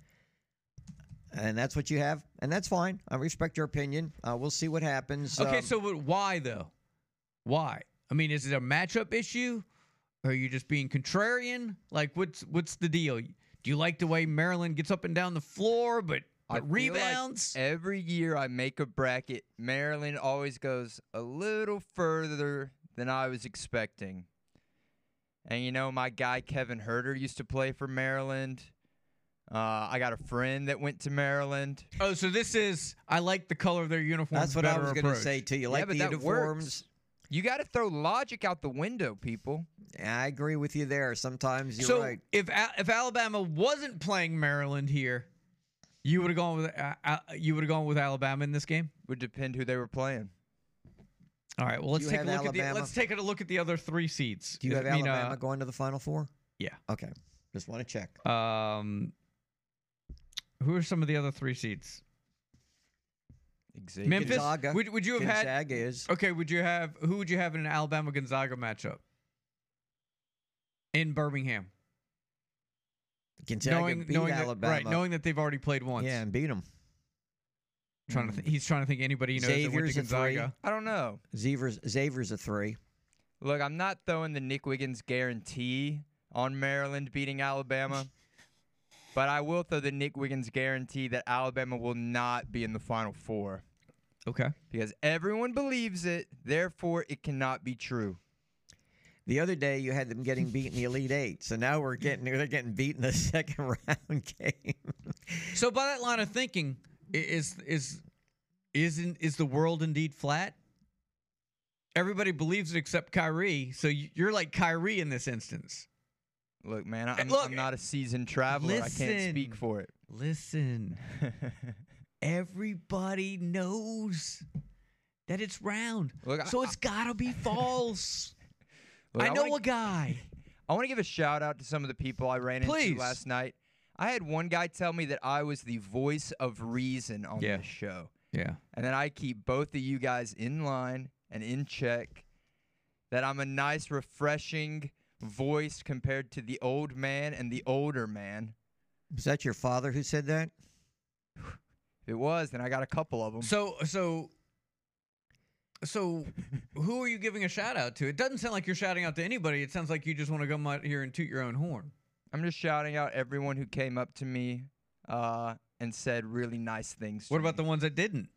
and that's what you have, and that's fine. I respect your opinion. Uh, we'll see what happens. Okay, Um, so but why though? Why? I mean, is it a matchup issue? Or are you just being contrarian? Like, what's what's the deal? Do you like the way Maryland gets up and down the floor, but, I but feel like rebounds? every year I make a bracket, Maryland always goes a little further than I was expecting. And you know, my guy Kevin Huerter used to play for Maryland. Uh, I got a friend that went to Maryland. oh, so this is I like the color of their uniforms. that's what I was going to say to you. Yeah, Like but the that uniforms. works. You got to throw logic out the window, people. I agree with you there. Sometimes you're so right. if if Alabama wasn't playing Maryland here, you would have gone with uh, uh, you would have gone with Alabama in this game. Would depend who they were playing. All right. Well, let's take a have look at the let's take a look at the other three seats. Do you have I mean, Alabama uh, going to the Final Four? yeah. Okay, just want to check. Um, who are some of the other three seats? Exactly. Memphis. Gonzaga. Would, would you have had? Gonzaga is. Okay. Would you have? Who would you have in an Alabama Gonzaga matchup? In Birmingham, Gonzaga knowing beat knowing Alabama. that right, knowing that they've already played once. yeah, and beat them. Trying to th- he's trying to think anybody he knows that went Xavier's to a three. Gonzaga. I don't know. Xavier's, Xavier's a three. Look, I'm not throwing the Nick Wiggins guarantee on Maryland beating Alabama, but I will throw the Nick Wiggins guarantee that Alabama will not be in the Final Four. Okay. because everyone believes it, therefore it cannot be true. The other day you had them getting beat in the Elite Eight, so now we're getting they're getting beat in the second round game. So by that line of thinking, is is isn't is the world indeed flat? Everybody believes it except Kyrie. So you- you're like Kyrie in this instance. Look, man, eh, I'm, look, I'm not a seasoned traveler. I can't speak for it. Listen, everybody knows that it's round. Look, I- so it's gotta be false. Look, I know wanna a guy. I want to give a shout out to some of the people I ran Please. into last night. I had one guy tell me that I was the voice of reason on Yeah. this show, Yeah. and that I keep both of you guys in line and in check. That I'm a nice, refreshing voice compared to the old man and the older man. Was that your father who said that? If it was, then I got a couple of them. So so so who are you giving a shout out to? It doesn't sound like you're shouting out to anybody. It sounds like you just want to come out here and toot your own horn. I'm just shouting out everyone who came up to me uh, and said really nice things. What about me. the ones that didn't?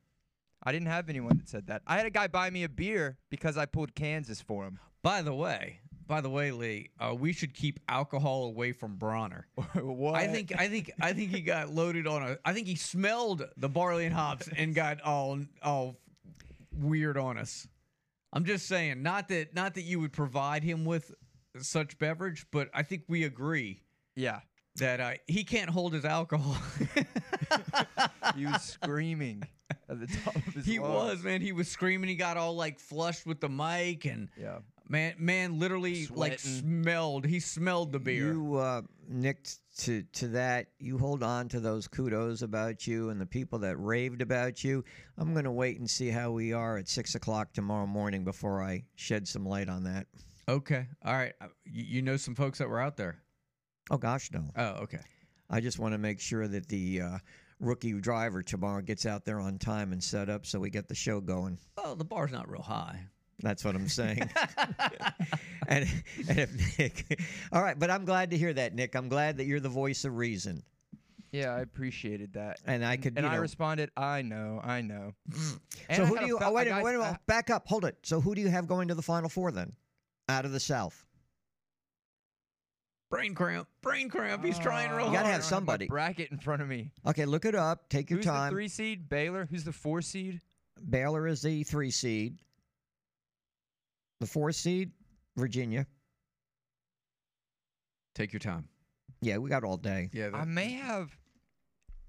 I didn't have anyone that said that. I had a guy buy me a beer because I pulled Kansas for him. By the way, by the way, Lee, uh, we should keep alcohol away from Bronner. what? I think I think I think he got loaded on a I think he smelled the barley and hops and got all all weird on us. I'm just saying, not that not that you would provide him with such beverage, but I think we agree Yeah. that uh, he can't hold his alcohol. He was screaming at the top of his he lungs. was, man. He was screaming. He got all like flushed with the mic and Yeah. man, man, literally like smelled. He smelled the beer. You, uh, Nick, to to that, you hold on to those kudos about you and the people that raved about you. I'm going to wait and see how we are at six o'clock tomorrow morning before I shed some light on that. okay, all right. Uh, You, you know some folks that were out there. Oh gosh, no. Oh, okay. I just want to make sure that the uh, rookie driver tomorrow gets out there on time and set up so we get the show going. Well, the bar's not real high. That's what I'm saying. and, and if Nick, all right, but I'm glad to hear that, Nick. I'm glad that you're the voice of reason, Yeah, I appreciated that. and I could. And you I responded, I know, I know. Mm. And so I who do you? felt Oh, wait, like a I- minute, wait a I- minute. Back up. Hold it. So who do you have going to the Final Four then? Out of the South. Brain cramp. Brain cramp. He's trying real Oh, You gotta hard. have I somebody. bracket in front of me. Okay, look it up. Take your Who's time. the three seed? Baylor. Who's the four seed? Baylor is the three seed. The four seed, Virginia. Take your time. Yeah, we got all day. Yeah. I may have.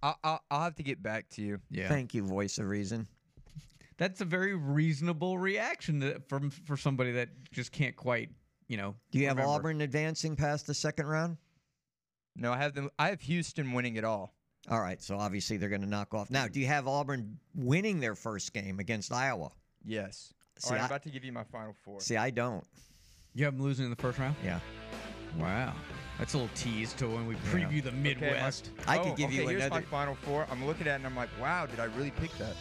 I, I, I'll have to get back to you. yeah. Thank you, voice of reason. That's a very reasonable reaction to, from for somebody that just can't quite, you know. Do you have. Auburn advancing past the second round? No, I have them. I have Houston winning it all. All right, so obviously they're going to knock off. Now, do you have Auburn winning their first game against Iowa? Yes. See, all right, I- I'm about to give you my final four. See, I don't. You have them losing in the first round. Yeah. Wow. That's a little tease to when we preview the Okay, my- Midwest. I oh, could give okay, you here's another. my final four. I'm looking at it and I'm like, wow, did I really pick that?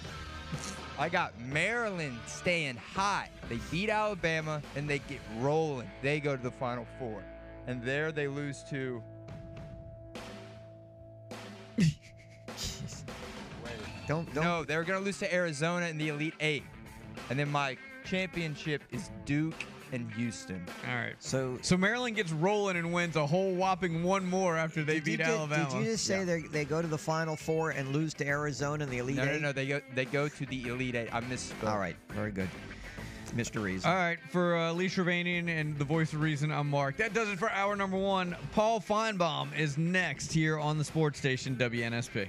I got Maryland staying hot. They beat Alabama and they get rolling. They go to the final four. And there they lose to. Don't don't. No, they're going to lose to Arizona in the Elite Eight. And then my championship is Duke and Houston. All right. So So Maryland gets rolling and wins a whole whopping one more after they did beat ju- Alabama. Did you just say Yeah. they they go to the Final Four and lose to Arizona in the Elite No, no, Eight? no. They go, they go to the Elite Eight. I misspoke. All right, very good, Mr. Reason. All right, for uh, Lee Shervanian and the voice of reason, I'm Mark. That does it for hour number one. Paul Finebaum is next here on the sports station WNSP.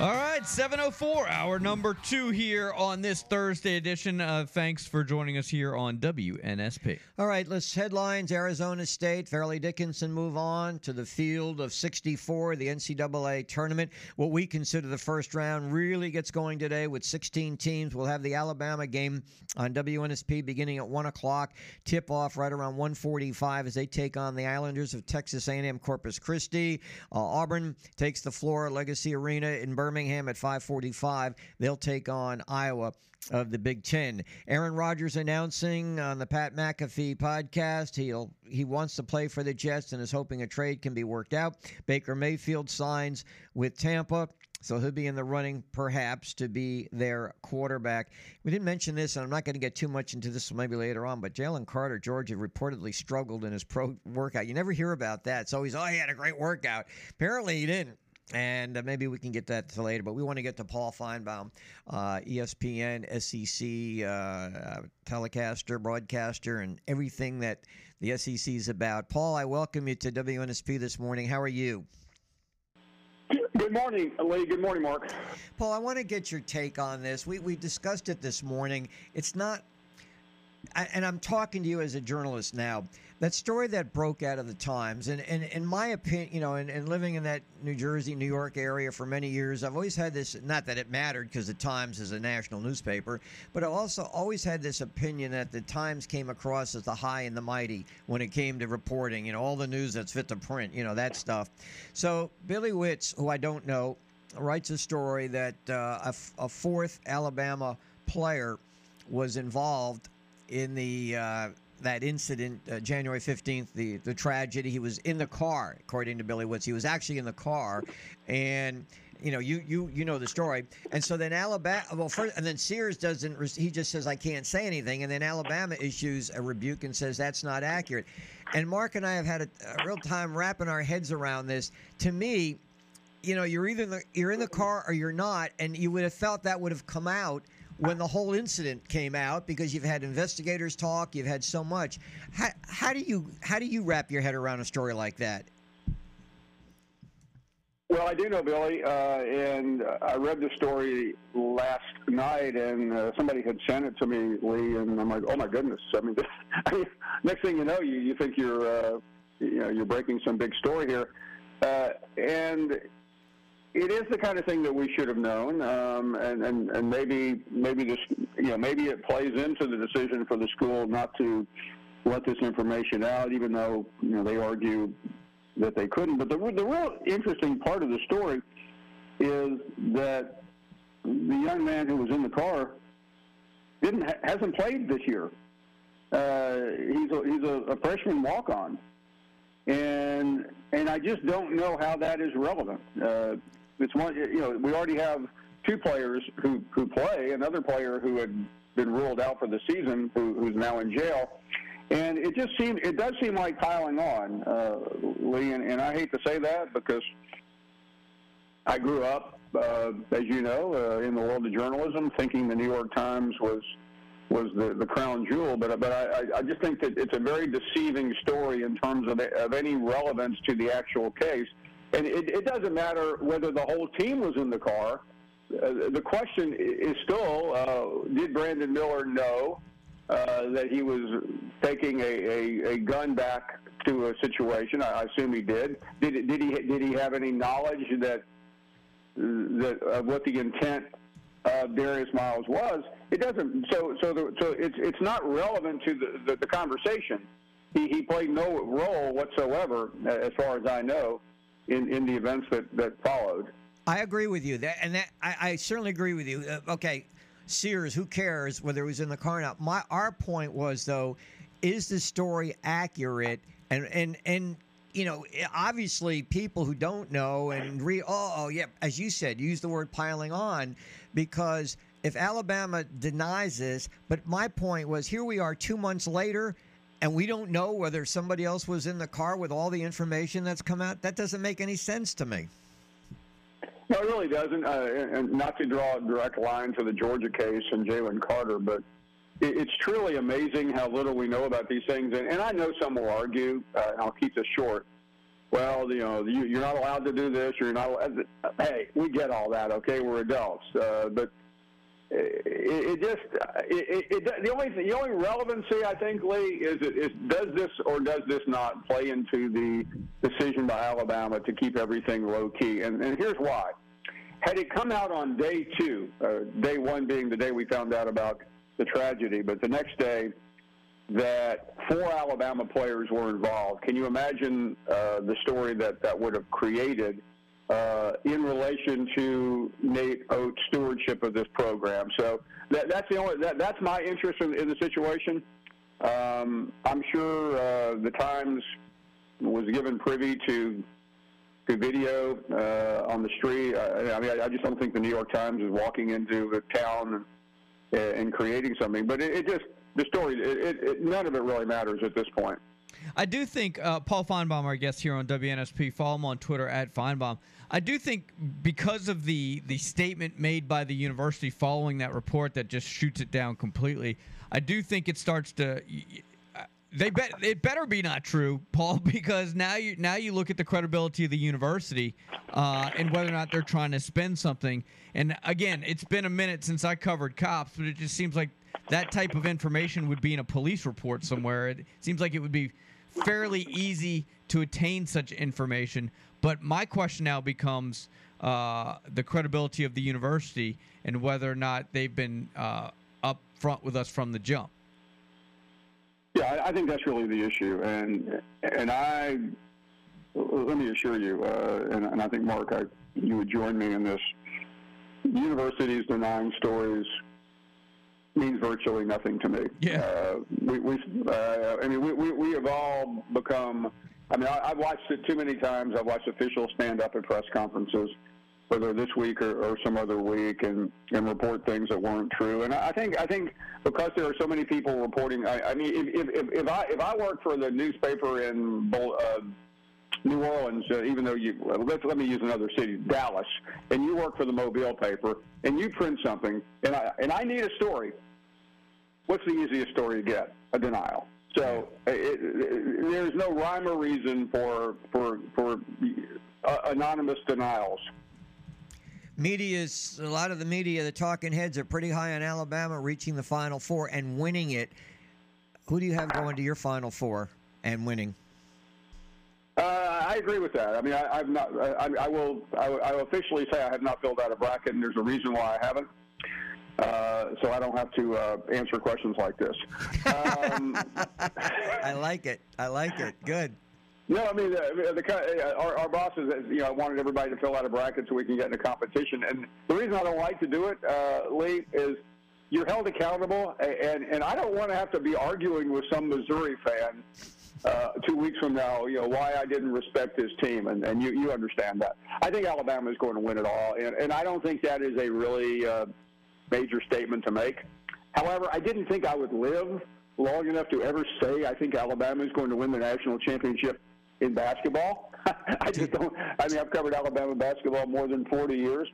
All right, 704, hour number two here on this Thursday edition. Uh, thanks for joining us here on WNSP. All right, let's headlines. Arizona State, Fairleigh Dickinson move on to the field of 64, the NCAA tournament. What we consider the first round really gets going today with 16 teams. We'll have the Alabama game on WNSP beginning at 1 o'clock. Tip off right around 145 as they take on the Islanders of Texas A&M Corpus Christi. Uh, Auburn takes the floor at Legacy Arena in Birmingham at 545. They'll take on Iowa of the Big Ten. Aaron Rodgers announcing on the Pat McAfee podcast he'll he wants to play for the Jets and is hoping a trade can be worked out. Baker Mayfield signs with Tampa. So he'll be in the running, perhaps, to be their quarterback. We didn't mention this, and I'm not going to get too much into this maybe later on, but Jalen Carter, Georgia, reportedly struggled in his pro workout. You never hear about that. It's always, oh, he had a great workout. Apparently, he didn't and uh, maybe we can get that to later. But we want to get to Paul Finebaum, uh, ESPN, SEC uh, telecaster, broadcaster, and everything that the SEC is about. Paul, I welcome you to WNSP this morning. How are you? Good morning, Lee. Good morning, Mark. Paul, I want to get your take on this. We we discussed it this morning. It's not and I'm talking to you as a journalist now. That story that broke out of the Times, and, and in my opinion, you know, and, and living in that New Jersey, New York area for many years, I've always had this, not that it mattered because the Times is a national newspaper, but I also always had this opinion that the Times came across as the high and the mighty when it came to reporting, you know, all the news that's fit to print, you know, that stuff. So Billy Witz, who I don't know, writes a story that uh, a fourth Alabama player was involved in the uh, that incident, uh, January 15th, the, the tragedy. He was in the car, according to Billy Witz. He was actually in the car, and you know, you you you know the story. And so then Alabama, well, first, and then Sears doesn't. He just says I can't say anything, and then Alabama issues a rebuke and says that's not accurate. And Mark and I have had a, a real time wrapping our heads around this. To me, you know, you're either in the, you're in the car or you're not, and you would have felt that would have come out when the whole incident came out because you've had investigators talk, you've had so much. How, how do you how do you wrap your head around a story like that? Well, I do know Billy, uh, and I read the story last night, and uh, somebody had sent it to me, Lee, and I'm like, oh my goodness! I mean, I mean next thing you know, you you think you're uh, you know you're breaking some big story here, uh, and it is the kind of thing that we should have known, um, and, and and maybe maybe this you know maybe it plays into the decision for the school not to let this information out, even though you know they argue that they couldn't. But the the real interesting part of the story is that the young man who was in the car didn't hasn't played this year. Uh, he's a, he's a, a freshman walk on, and and I just don't know how that is relevant. Uh, it's one. You know, we already have two players who who play. Another player who had been ruled out for the season, who, who's now in jail. And it just seems it does seem like piling on, uh, Lee. And, and I hate to say that because I grew up, uh, as you know, uh, in the world of journalism, thinking the New York Times was was the, the crown jewel. But but I, I just think that it's a very deceiving story in terms of of any relevance to the actual case. And it, it doesn't matter whether the whole team was in the car. Uh, the question is still, uh, did Brandon Miller know uh, that he was taking a, a, a, gun back to a situation? I, assume he did. Did, did he did he have any knowledge that that of what the intent of Darius Miles was? It doesn't. So so the, so it's it's not relevant to the, the, the conversation. He, he played no role whatsoever, as far as I know, in, in the events that, that followed. I agree with you. That and that I, I certainly agree with you. Uh, okay, Sears, who cares whether it was in the car or not? My our point was though, is the story accurate? And and and you know, obviously people who don't know and re oh, oh yeah, as you said, use the word piling on because if Alabama denies this, but my point was here we are two months later and we don't know whether somebody else was in the car with all the information that's come out, that doesn't make any sense to me. No, it really doesn't. Uh, and not to draw a direct line to the Georgia case and Jalen Carter, but it's truly amazing how little we know about these things. And, and I know some will argue, uh, and I'll keep this short. Well, you know, you, you're not allowed to do this. You're not. Allowed. Hey, we get all that. Okay, we're adults, uh, but it, it just it, it, it, the only the only relevancy I think Lee is is does this or does this not play into the decision by Alabama to keep everything low key? And, and here's why. Had it come out on day two, uh, day one being the day we found out about the tragedy, but the next day that four Alabama players were involved, can you imagine uh, the story that that would have created? Uh, in relation to Nate Oats' stewardship of this program. So that, that's the only that, that's my interest in, in the situation. Um, I'm sure uh, the Times was given privy to to video uh, on the street. I, I mean, I, I, just don't think the New York Times is walking into the town and, and creating something. But it, it just the story. It, it, none of it really matters at this point. I do think uh, Paul Finebaum, our guest here on WNSP, follow him on Twitter at Finebaum. I do think because of the the statement made by the university following that report that just shoots it down completely, I do think it starts to. They bet it better be not true, Paul, because now you now you look at the credibility of the university uh, and whether or not they're trying to spend something. And again, it's been a minute since I covered cops, but it just seems like that type of information would be in a police report somewhere. It seems like it would be fairly easy to attain such information. But my question now becomes uh, the credibility of the university and whether or not they've been uh, up front with us from the jump. Yeah, I, think that's really the issue, and and I let me assure you, uh, and, and, I think Mark, I, you would join me in this. Universities denying stories means virtually nothing to me. Yeah. Uh, we, we uh, I mean, we, we, we have all become. I mean, I, have watched it too many times. I've watched officials stand up at press conferences, whether this week or, or some other week, and, and report things that weren't true. And I think I think because there are so many people reporting. I, I mean, if, if, if I if I worked for the newspaper in. Uh, New Orleans, uh, even though you let let me use another city, Dallas, and you work for the Mobile paper, and you print something, and I and I need a story, what's the easiest story to get? A denial. So it, it, there's no rhyme or reason for for for uh, anonymous denials. Media's a lot of the media, the talking heads are pretty high on Alabama reaching the Final Four and winning it. Who do you have going to your Final Four and winning? Uh, I agree with that. I mean, I, have not. I, I will. I, I will officially say I have not filled out a bracket, and there's a reason why I haven't. Uh, so I don't have to uh, answer questions like this. Um, I like it. I like it. Good. No, I mean the, the, our, our bosses, you know, I wanted everybody to fill out a bracket so we can get in a competition. And the reason I don't like to do it, uh, Lee, is you're held accountable, and and I don't want to have to be arguing with some Missouri fan uh, two weeks from now, you know, why I didn't respect his team, and, and you, you understand that. I think Alabama is going to win it all, and, and I don't think that is a really uh, major statement to make. However, I didn't think I would live long enough to ever say I think Alabama is going to win the national championship in basketball. I just don't. I mean, I've covered Alabama basketball more than 40 years.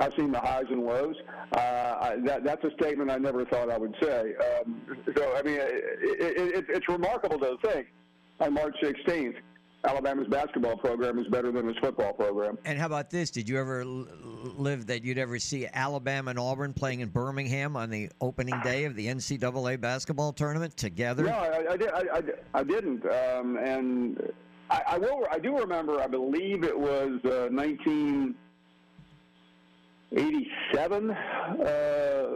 I've seen the highs and lows. Uh, I, that, that's a statement I never thought I would say. Um, so, I mean, it, it, it, it's remarkable to think on March 16th Alabama's basketball program is better than his football program. And how about this? Did you ever live that you'd ever see Alabama and Auburn playing in Birmingham on the opening day of the NCAA basketball tournament together? No, I, I, did, I, I didn't. Um, and I, I, will. I do remember. I believe it was uh, 1987. Uh,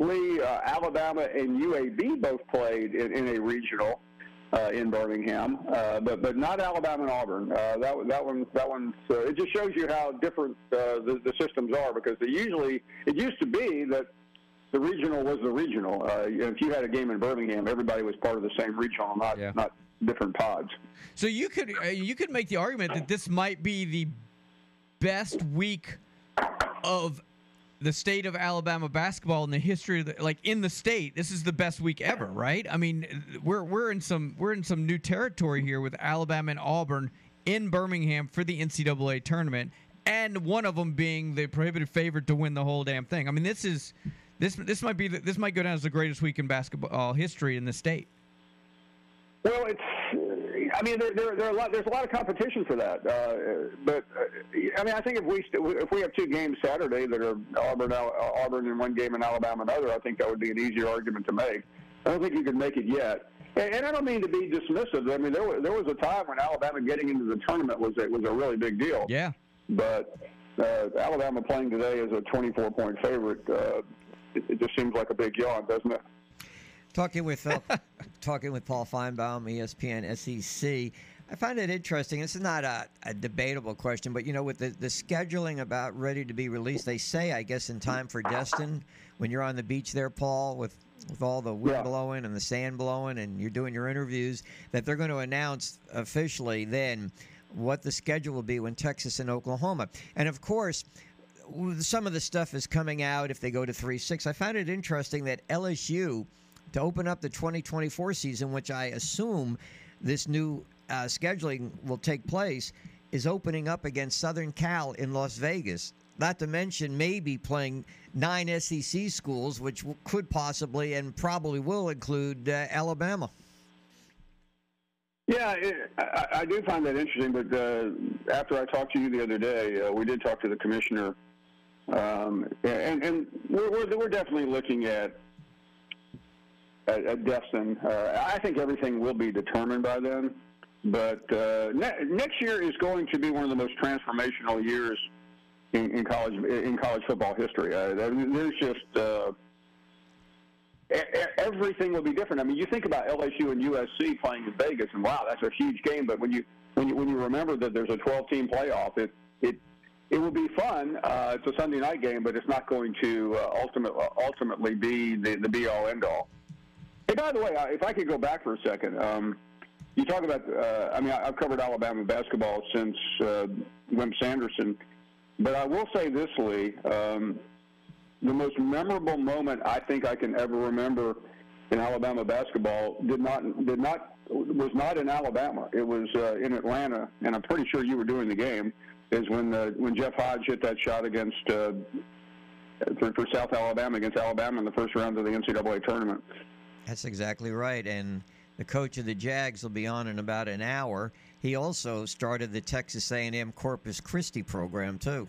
Lee, uh, Alabama and UAB both played in, in a regional uh, in Birmingham, uh, but but not Alabama and Auburn. Uh, that that one that one uh, it just shows you how different uh, the, the systems are because they usually it used to be that the regional was the regional. Uh, if you had a game in Birmingham, everybody was part of the same regional, not yeah. not different pods. So you could uh, you could make the argument that this might be the best week of the state of Alabama basketball in the history of the, like in the state. This is the best week ever, right? I mean, we're we're in some we're in some new territory here with Alabama and Auburn in Birmingham for the NCAA tournament, and one of them being the prohibited favorite to win the whole damn thing. I mean, this is this this might be the, this might go down as the greatest week in basketball history in the state. Well, it's I mean, there, there, there are a lot. There's a lot of competition for that. Uh, but uh, I mean, I think if we st- if we have two games Saturday that are Auburn, Auburn in one game and Alabama another, I think that would be an easier argument to make. I don't think you could make it yet. And, and I don't mean to be dismissive. I mean, there was, there was a time when Alabama getting into the tournament was a, was a really big deal. Yeah. But uh, Alabama playing today as a 24 point favorite, uh, it, it just seems like a big yawn, doesn't it? Talking with uh, talking with Paul Finebaum, E ESPN SEC. I find it interesting. This is not a, a debatable question, but you know, with the, the scheduling about ready to be released, they say, I guess, in time for Destin, when you're on the beach there, Paul, with with all the wind Yeah. blowing and the sand blowing, and you're doing your interviews, that they're going to announce officially then what the schedule will be when Texas and Oklahoma. And of course, some of the stuff is coming out if they go to 3 6. I found it interesting that LSU, to open up the 2024 season, which I assume this new uh, scheduling will take place, is opening up against Southern Cal in Las Vegas. Not to mention maybe playing nine SEC schools, which could possibly and probably will include uh, Alabama. Yeah, it, I, I do find that interesting. But uh, after I talked to you the other day, uh, we did talk to the commissioner, um, and, and we're, we're, we're definitely looking at at, at Destin. Uh, I think everything will be determined by then. But uh, ne- next year is going to be one of the most transformational years in, in college in college football history. Uh, there's just uh, everything will be different. I mean, you think about LSU and USC playing in Vegas, and wow, that's a huge game. But when you when you when you remember that there's a 12-team playoff, it it it will be fun. Uh, it's a Sunday night game, but it's not going to uh, ultimate, ultimately be the, the be all end all. Hey, by the way, uh, if I could go back for a second, um, you talk about. Uh, I mean, I've covered Alabama basketball since uh, Wimp Sanderson, but I will say this, Lee. Um, the most memorable moment I think I can ever remember in Alabama basketball did not did not was not in Alabama. It was uh, in Atlanta, and I'm pretty sure you were doing the game. Is when uh, when Jeff Hodge hit that shot against uh, for, for South Alabama against Alabama in the first round of the NCAA tournament. That's exactly right. And the coach of the Jags will be on in about an hour. He also started the Texas A&M Corpus Christi program too.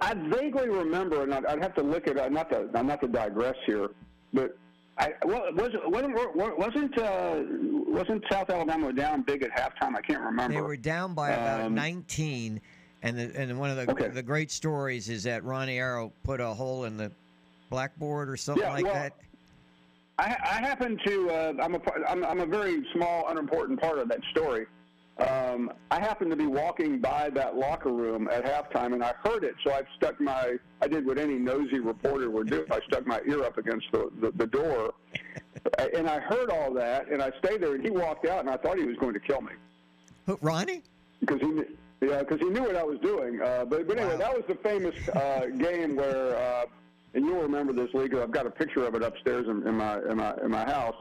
I vaguely remember, and I'd, I'd have to look at. Not to not to digress here, but I well, was wasn't wasn't uh, wasn't South Alabama down big at halftime? I can't remember. They were down by about Um, 19. 19, and the, and one of the Okay. the great stories is that Ronnie Arrow put a hole in the blackboard or something Yeah, like well, that. I, I happen to. Uh, I'm a. I'm, I'm a very small, unimportant part of that story. Um, I happened to be walking by that locker room at halftime, and I heard it. So I stuck my. I did what any nosy reporter would do. I stuck my ear up against the the, the door, and I heard all that, and I stayed there. And he walked out, and I thought he was going to kill me Who, Ronnie? because he. Yeah, because he knew what I was doing. Uh, but, but anyway, Wow. that was the famous uh, game where, uh, and you'll remember this, League. I've got a picture of it upstairs in, in my in my in my house,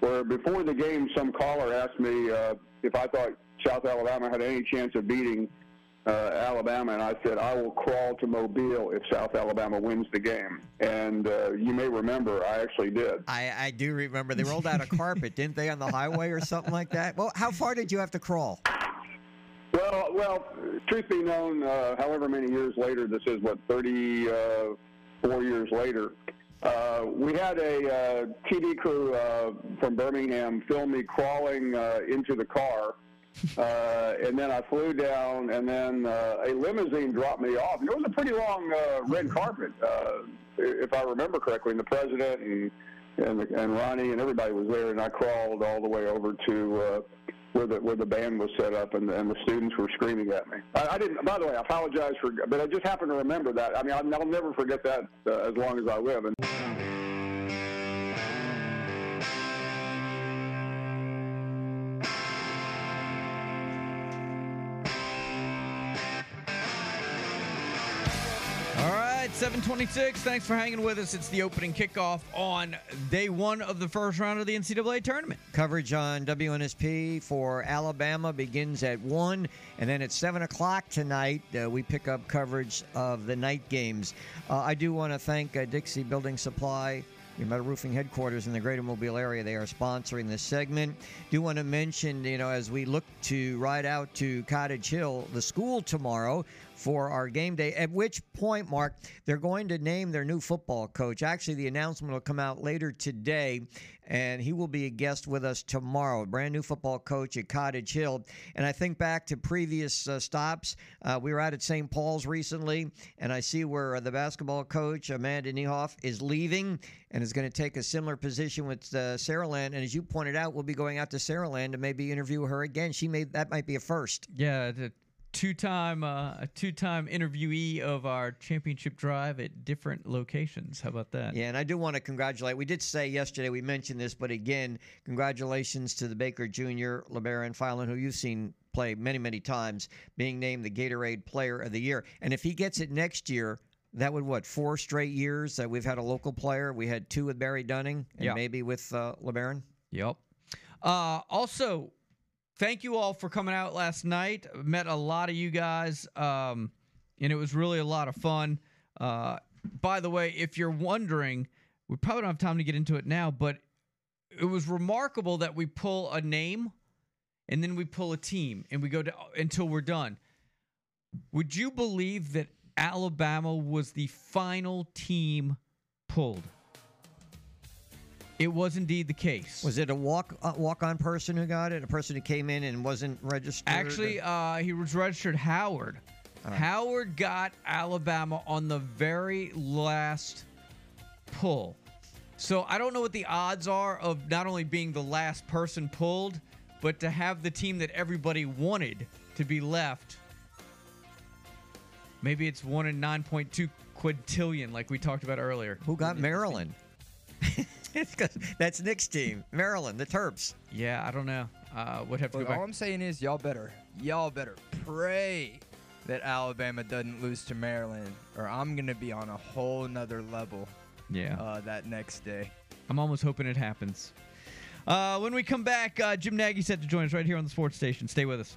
where before the game, some caller asked me uh, if I thought South Alabama had any chance of beating uh, Alabama, and I said I will crawl to Mobile if South Alabama wins the game. And uh, you may remember, I actually did. I, I do remember they rolled out a carpet, didn't they, on the highway or something like that? Well, how far did you have to crawl? Well, well, truth be known, uh, however many years later, this is what 34 years later. Uh, we had a uh, TV crew uh, from Birmingham film me crawling uh, into the car, uh, and then I flew down, and then uh, a limousine dropped me off. And it was a pretty long red carpet, if I remember correctly. And the president and and, and Ronnie and everybody was there, and I crawled all the way over to. Where the where the band was set up and, and the students were screaming at me. I, I didn't. By the way, I apologize for, but I just happened to remember that. I mean, I'll, I'll never forget that uh, as long as I live. And 726. Thanks for hanging with us. It's the opening kickoff on day one of the first round of the NCAA tournament. Coverage on WNSP for Alabama begins at 1, and then at 7 o'clock tonight, uh, we pick up coverage of the night games. Uh, I do want to thank uh, Dixie Building Supply Your Metal Roofing headquarters in the Greater Mobile area. They are sponsoring this segment. Do want to mention, you know, as we look to ride out to Cottage Hill, the school tomorrow for our game day. At which point, Mark, they're going to name their new football coach. Actually, the announcement will come out later today, and he will be a guest with us tomorrow. Brand new football coach at Cottage Hill. And I think back to previous uh, stops. Uh, we were out at St. Paul's recently, and I see where uh, the basketball coach, Amanda Niehoff, is leaving and is going to take a similar position with uh, Saraland. And as you pointed out, we'll be going out to Sarah Saraland to maybe interview her again. She may that might be a first. Yeah, two-time uh, a two-time interviewee of our championship drive at different locations. How about that? Yeah, and I do want to congratulate. We did say yesterday we mentioned this, but again, congratulations to the Baker Jr. Labaron Philon, who you've seen play many, many times, being named the Gatorade Player of the Year. And if he gets it next year, that would what four straight years that we've had a local player. We had two with Barry Dunning, and Yeah. maybe with uh, LeBaron. Yep. Uh, also, thank you all for coming out last night. Met a lot of you guys, um, and it was really a lot of fun. Uh, by the way, if you're wondering, we probably don't have time to get into it now, but it was remarkable that we pull a name and then we pull a team and we go to until we're done. Would you believe that Alabama was the final team pulled? It was indeed the case. Was it a walk uh, walk on person who got it? A person who came in and wasn't registered? Actually, uh, he was registered Howard. Howard got Alabama on the very last pull. So I don't know what the odds are of not only being the last person pulled, but to have the team that everybody wanted to be left. Maybe it's one in 9.2 quintillion, like we talked about earlier. who got Maryland? It's 'cause That's Nick's team, Maryland, the Terps. Yeah, I don't know. Uh, would have to Look, go back. all I'm saying is y'all better, y'all better pray that Alabama doesn't lose to Maryland, or I'm gonna be on a whole nother level yeah. uh, that next day. I'm almost hoping it happens. Uh, when we come back, uh, Jim Nagy set to join us right here on the sports station. Stay with us.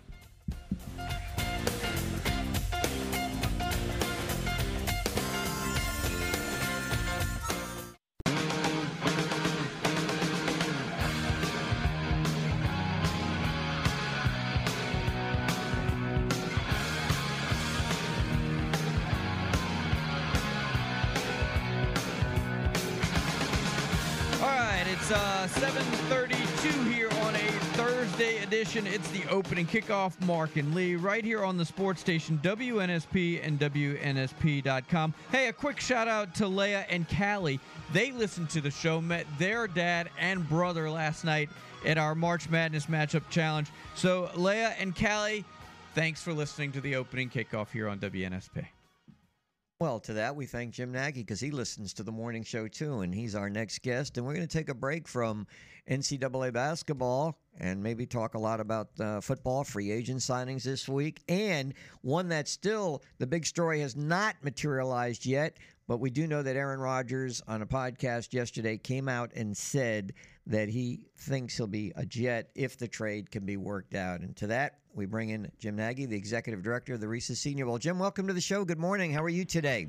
Edition. It's the opening kickoff. Mark and Lee, right here on the sports station WNSP and WNSP.com. Hey, a quick shout out to Leia and Callie. They listened to the show, met their dad and brother last night at our March Madness matchup challenge. So, Leia and Callie, thanks for listening to the opening kickoff here on WNSP. Well, to that we thank Jim Nagy because he listens to the morning show too, and he's our next guest. And we're going to take a break from NCAA basketball and maybe talk a lot about uh, football, free agent signings this week, and one that still the big story has not materialized yet. But we do know that Aaron Rodgers on a podcast yesterday came out and said that he thinks he'll be a Jet if the trade can be worked out. And to that, we bring in Jim Nagy, the executive director of the Reese's Senior Bowl. Jim, welcome to the show. Good morning. How are you today?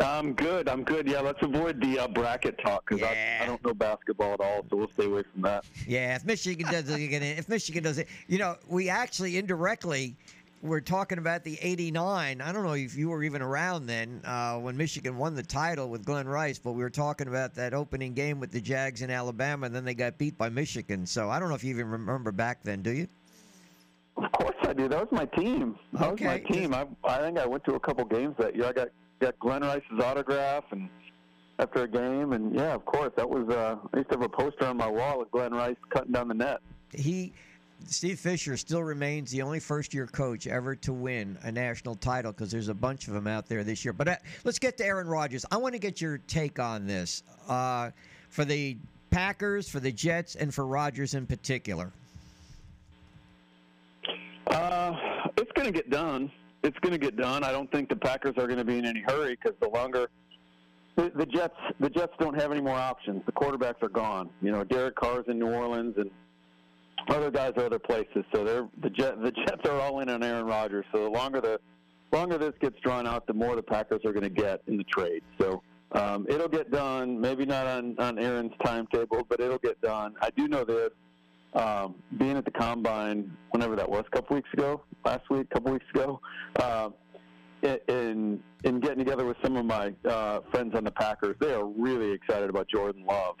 I'm good. I'm good. Yeah, let's avoid the uh, bracket talk because Yeah. I, I don't know basketball at all, so we'll stay away from that. Yeah, if Michigan does it, again, if Michigan does it, you know, we actually indirectly were talking about the '89. I don't know if you were even around then uh, when Michigan won the title with Glenn Rice, but we were talking about that opening game with the Jags in Alabama, and then they got beat by Michigan. So I don't know if you even remember back then, do you? Of course I do. That was my team. That was my team. I, I think I went to a couple games that year. I got got Glenn Rice's autograph and after a game, and yeah, of course that was. Uh, I used to have a poster on my wall of Glenn Rice cutting down the net. He. Steve Fisher still remains the only first-year coach ever to win a national title because there's a bunch of them out there this year. But uh, let's get to Aaron Rodgers. I want to get your take on this uh, for the Packers, for the Jets, and for Rodgers in particular. Uh, it's going to get done. It's going to get done. I don't think the Packers are going to be in any hurry because the longer the, the Jets, the Jets don't have any more options. The quarterbacks are gone. You know, Derek Carr's in New Orleans and other guys are other places. So they're the the Jets are all in on Aaron Rodgers. So the longer the longer this gets drawn out, the more the Packers are going to get in the trade. So Um, it'll get done. Maybe not on on Aaron's timetable, but it'll get done. I do know this. Um, being at the combine, whenever that was, a couple weeks ago, last week, a couple weeks ago, uh, in in getting together with some of my uh, friends on the Packers, they are really excited about Jordan Love.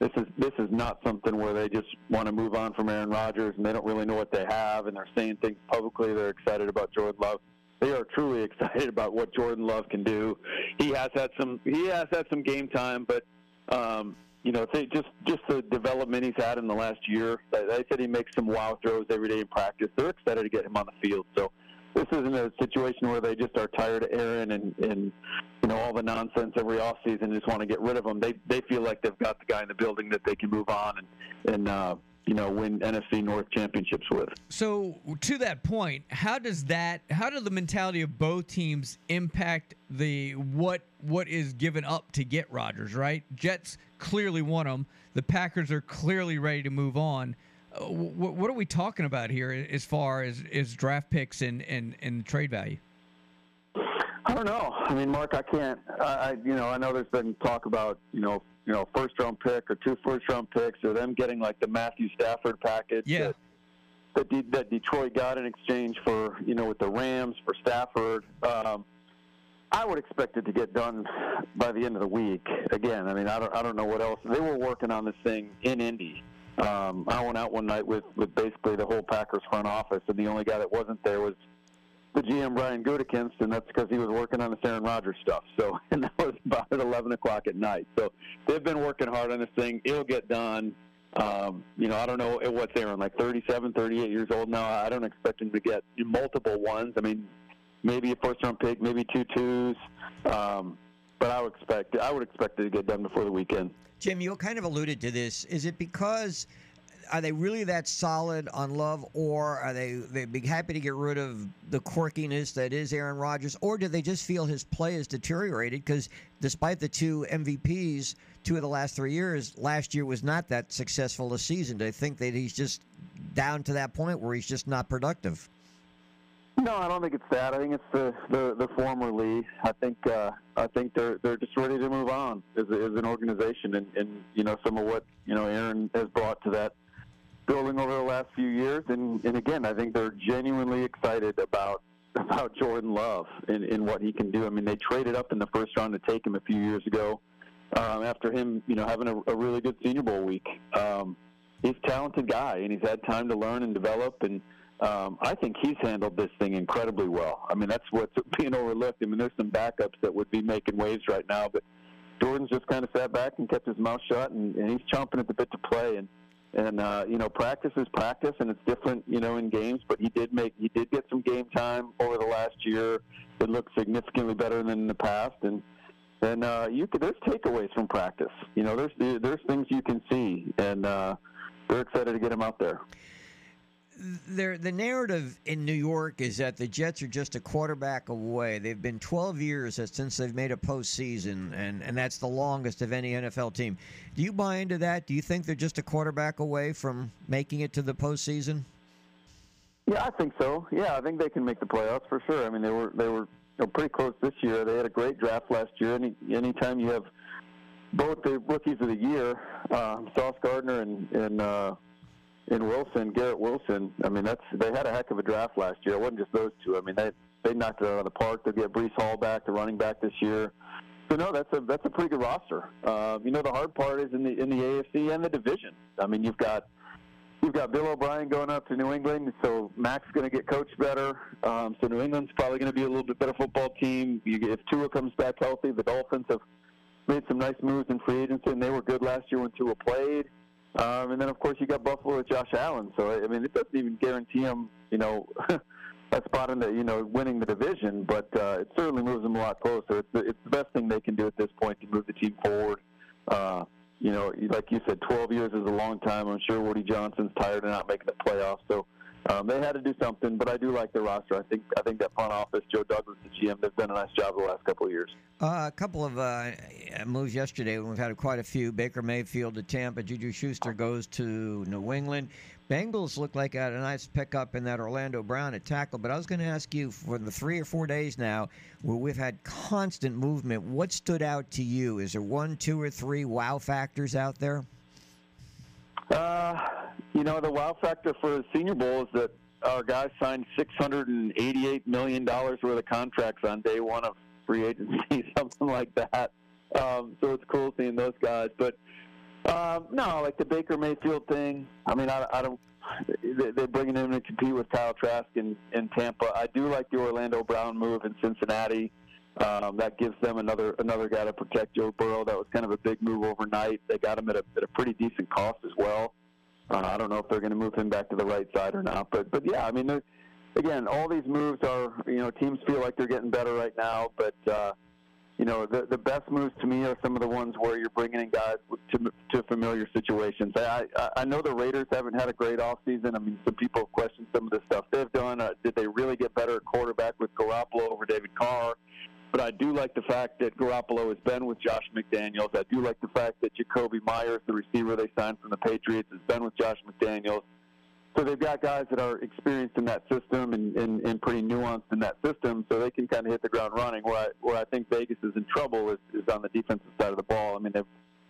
This is this is not something where they just want to move on from Aaron Rodgers and they don't really know what they have and they're saying things publicly. They're excited about Jordan Love. They are truly excited about what Jordan Love can do. He has had some he has had some game time, but um, you know, they just just the development he's had in the last year. They said he makes some wow throws every day in practice. They're excited to get him on the field. So this isn't a situation where they just are tired of Aaron and and you know all the nonsense every offseason and just want to get rid of him. They they feel like they've got the guy in the building that they can move on and and uh, you know win NFC North championships with. So to that point, how does that how does the mentality of both teams impact the what what is given up to get Rodgers? Right, Jets clearly want him. The Packers are clearly ready to move on. What, what are we talking about here as far as, as draft picks and, and, and trade value? I don't know. I mean, Mark, I can't. I, you know, I know there's been talk about you know, you know, first round pick or two first round picks, or them getting like the Matthew Stafford package. Yeah. That, that, that Detroit got in exchange for you know with the Rams for Stafford. Um, I would expect it to get done by the end of the week. Again, I mean, I don't, I don't know what else. They were working on this thing in Indy. Um, I went out one night with, with basically the whole Packers front office, and the only guy that wasn't there was the GM Brian Gutekunst, and that's because he was working on the Aaron Rodgers stuff. So, and that was about at 11 o'clock at night. So, they've been working hard on this thing. It'll get done. Um, you know, I don't know what's Aaron like 37, 38 years old now. I don't expect him to get multiple ones. I mean, maybe a first round pick, maybe two twos. Um, but I would expect I would expect it to get done before the weekend. Jim, you kind of alluded to this. Is it because are they really that solid on Love, or are they they be happy to get rid of the quirkiness that is Aaron Rodgers, or do they just feel his play has deteriorated? Because despite the two MVPs, two of the last three years, last year was not that successful a season. Do they think that he's just down to that point where he's just not productive? No, I don't think it's that. I think it's the the, the former Lee. I think uh, I think they're they're just ready to move on as, as an organization, and, and you know some of what you know Aaron has brought to that building over the last few years, and and again, I think they're genuinely excited about about Jordan Love and, and what he can do. I mean, they traded up in the first round to take him a few years ago. Um, after him, you know, having a, a really good Senior Bowl week, um, he's a talented guy, and he's had time to learn and develop and um, I think he's handled this thing incredibly well. I mean, that's what's being overlooked. I mean, there's some backups that would be making waves right now, but Jordan's just kind of sat back and kept his mouth shut, and, and he's chomping at the bit to play. And and uh, you know, practice is practice, and it's different, you know, in games. But he did make he did get some game time over the last year. It looked significantly better than in the past, and and uh, you could, there's takeaways from practice. You know, there's there's things you can see, and uh, they're excited to get him out there there, the narrative in New York is that the Jets are just a quarterback away. They've been 12 years since they've made a postseason, and, and that's the longest of any NFL team. Do you buy into that? Do you think they're just a quarterback away from making it to the postseason? Yeah, I think so. Yeah, I think they can make the playoffs for sure. I mean, they were they were you know, pretty close this year. They had a great draft last year. Any anytime you have both the rookies of the year, uh, Sauce Gardner and and uh, in Wilson, Garrett Wilson. I mean, that's they had a heck of a draft last year. It wasn't just those two. I mean, they they knocked it out of the park. They'll get Breece Hall back, the running back this year. So no, that's a that's a pretty good roster. Uh, you know, the hard part is in the in the AFC and the division. I mean, you've got you've got Bill O'Brien going up to New England, so Mac's going to get coached better. Um, so New England's probably going to be a little bit better football team. You, if Tua comes back healthy, the Dolphins have made some nice moves in free agency, and they were good last year when Tua played. Um, and then, of course, you got Buffalo with Josh Allen. So, I mean, it doesn't even guarantee him, you know, a spot in the, you know, winning the division, but uh, it certainly moves them a lot closer. It's the, it's the best thing they can do at this point to move the team forward. Uh, you know, like you said, 12 years is a long time. I'm sure Woody Johnson's tired of not making the playoffs. So um, they had to do something. But I do like the roster. I think I think that front office, Joe Douglas, the GM, they've done a nice job the last couple of years. Uh, a couple of uh, moves yesterday. When we've had quite a few. Baker Mayfield to Tampa. Juju Schuster goes to New England. Bengals look like a nice pickup in that Orlando Brown at tackle. But I was going to ask you for the three or four days now where we've had constant movement. What stood out to you? Is there one, two, or three wow factors out there? Uh, you know, the wow factor for the Senior Bowl is that our guys signed $688 million worth of contracts on day one of free agency, something like that. Um, so it's cool seeing those guys. But um, no, like the Baker Mayfield thing. I mean, I, I don't. They're bringing him to compete with Kyle Trask in, in Tampa. I do like the Orlando Brown move in Cincinnati. Um, that gives them another another guy to protect Joe Burrow. That was kind of a big move overnight. They got him at a, at a pretty decent cost as well. Uh, I don't know if they're going to move him back to the right side or not, but but yeah, I mean, again, all these moves are you know teams feel like they're getting better right now, but uh, you know the the best moves to me are some of the ones where you're bringing in guys to to familiar situations. I I, I know the Raiders haven't had a great off season. I mean, some people have questioned some of the stuff they've done. Uh, did they really get better at quarterback with Garoppolo over David Carr? But I do like the fact that Garoppolo has been with Josh McDaniels. I do like the fact that Jakobi Meyers, the receiver they signed from the Patriots, has been with Josh McDaniels. So they've got guys that are experienced in that system and, and, and pretty nuanced in that system, so they can kind of hit the ground running. Where I, where I think Vegas is in trouble is, is on the defensive side of the ball. I mean, they've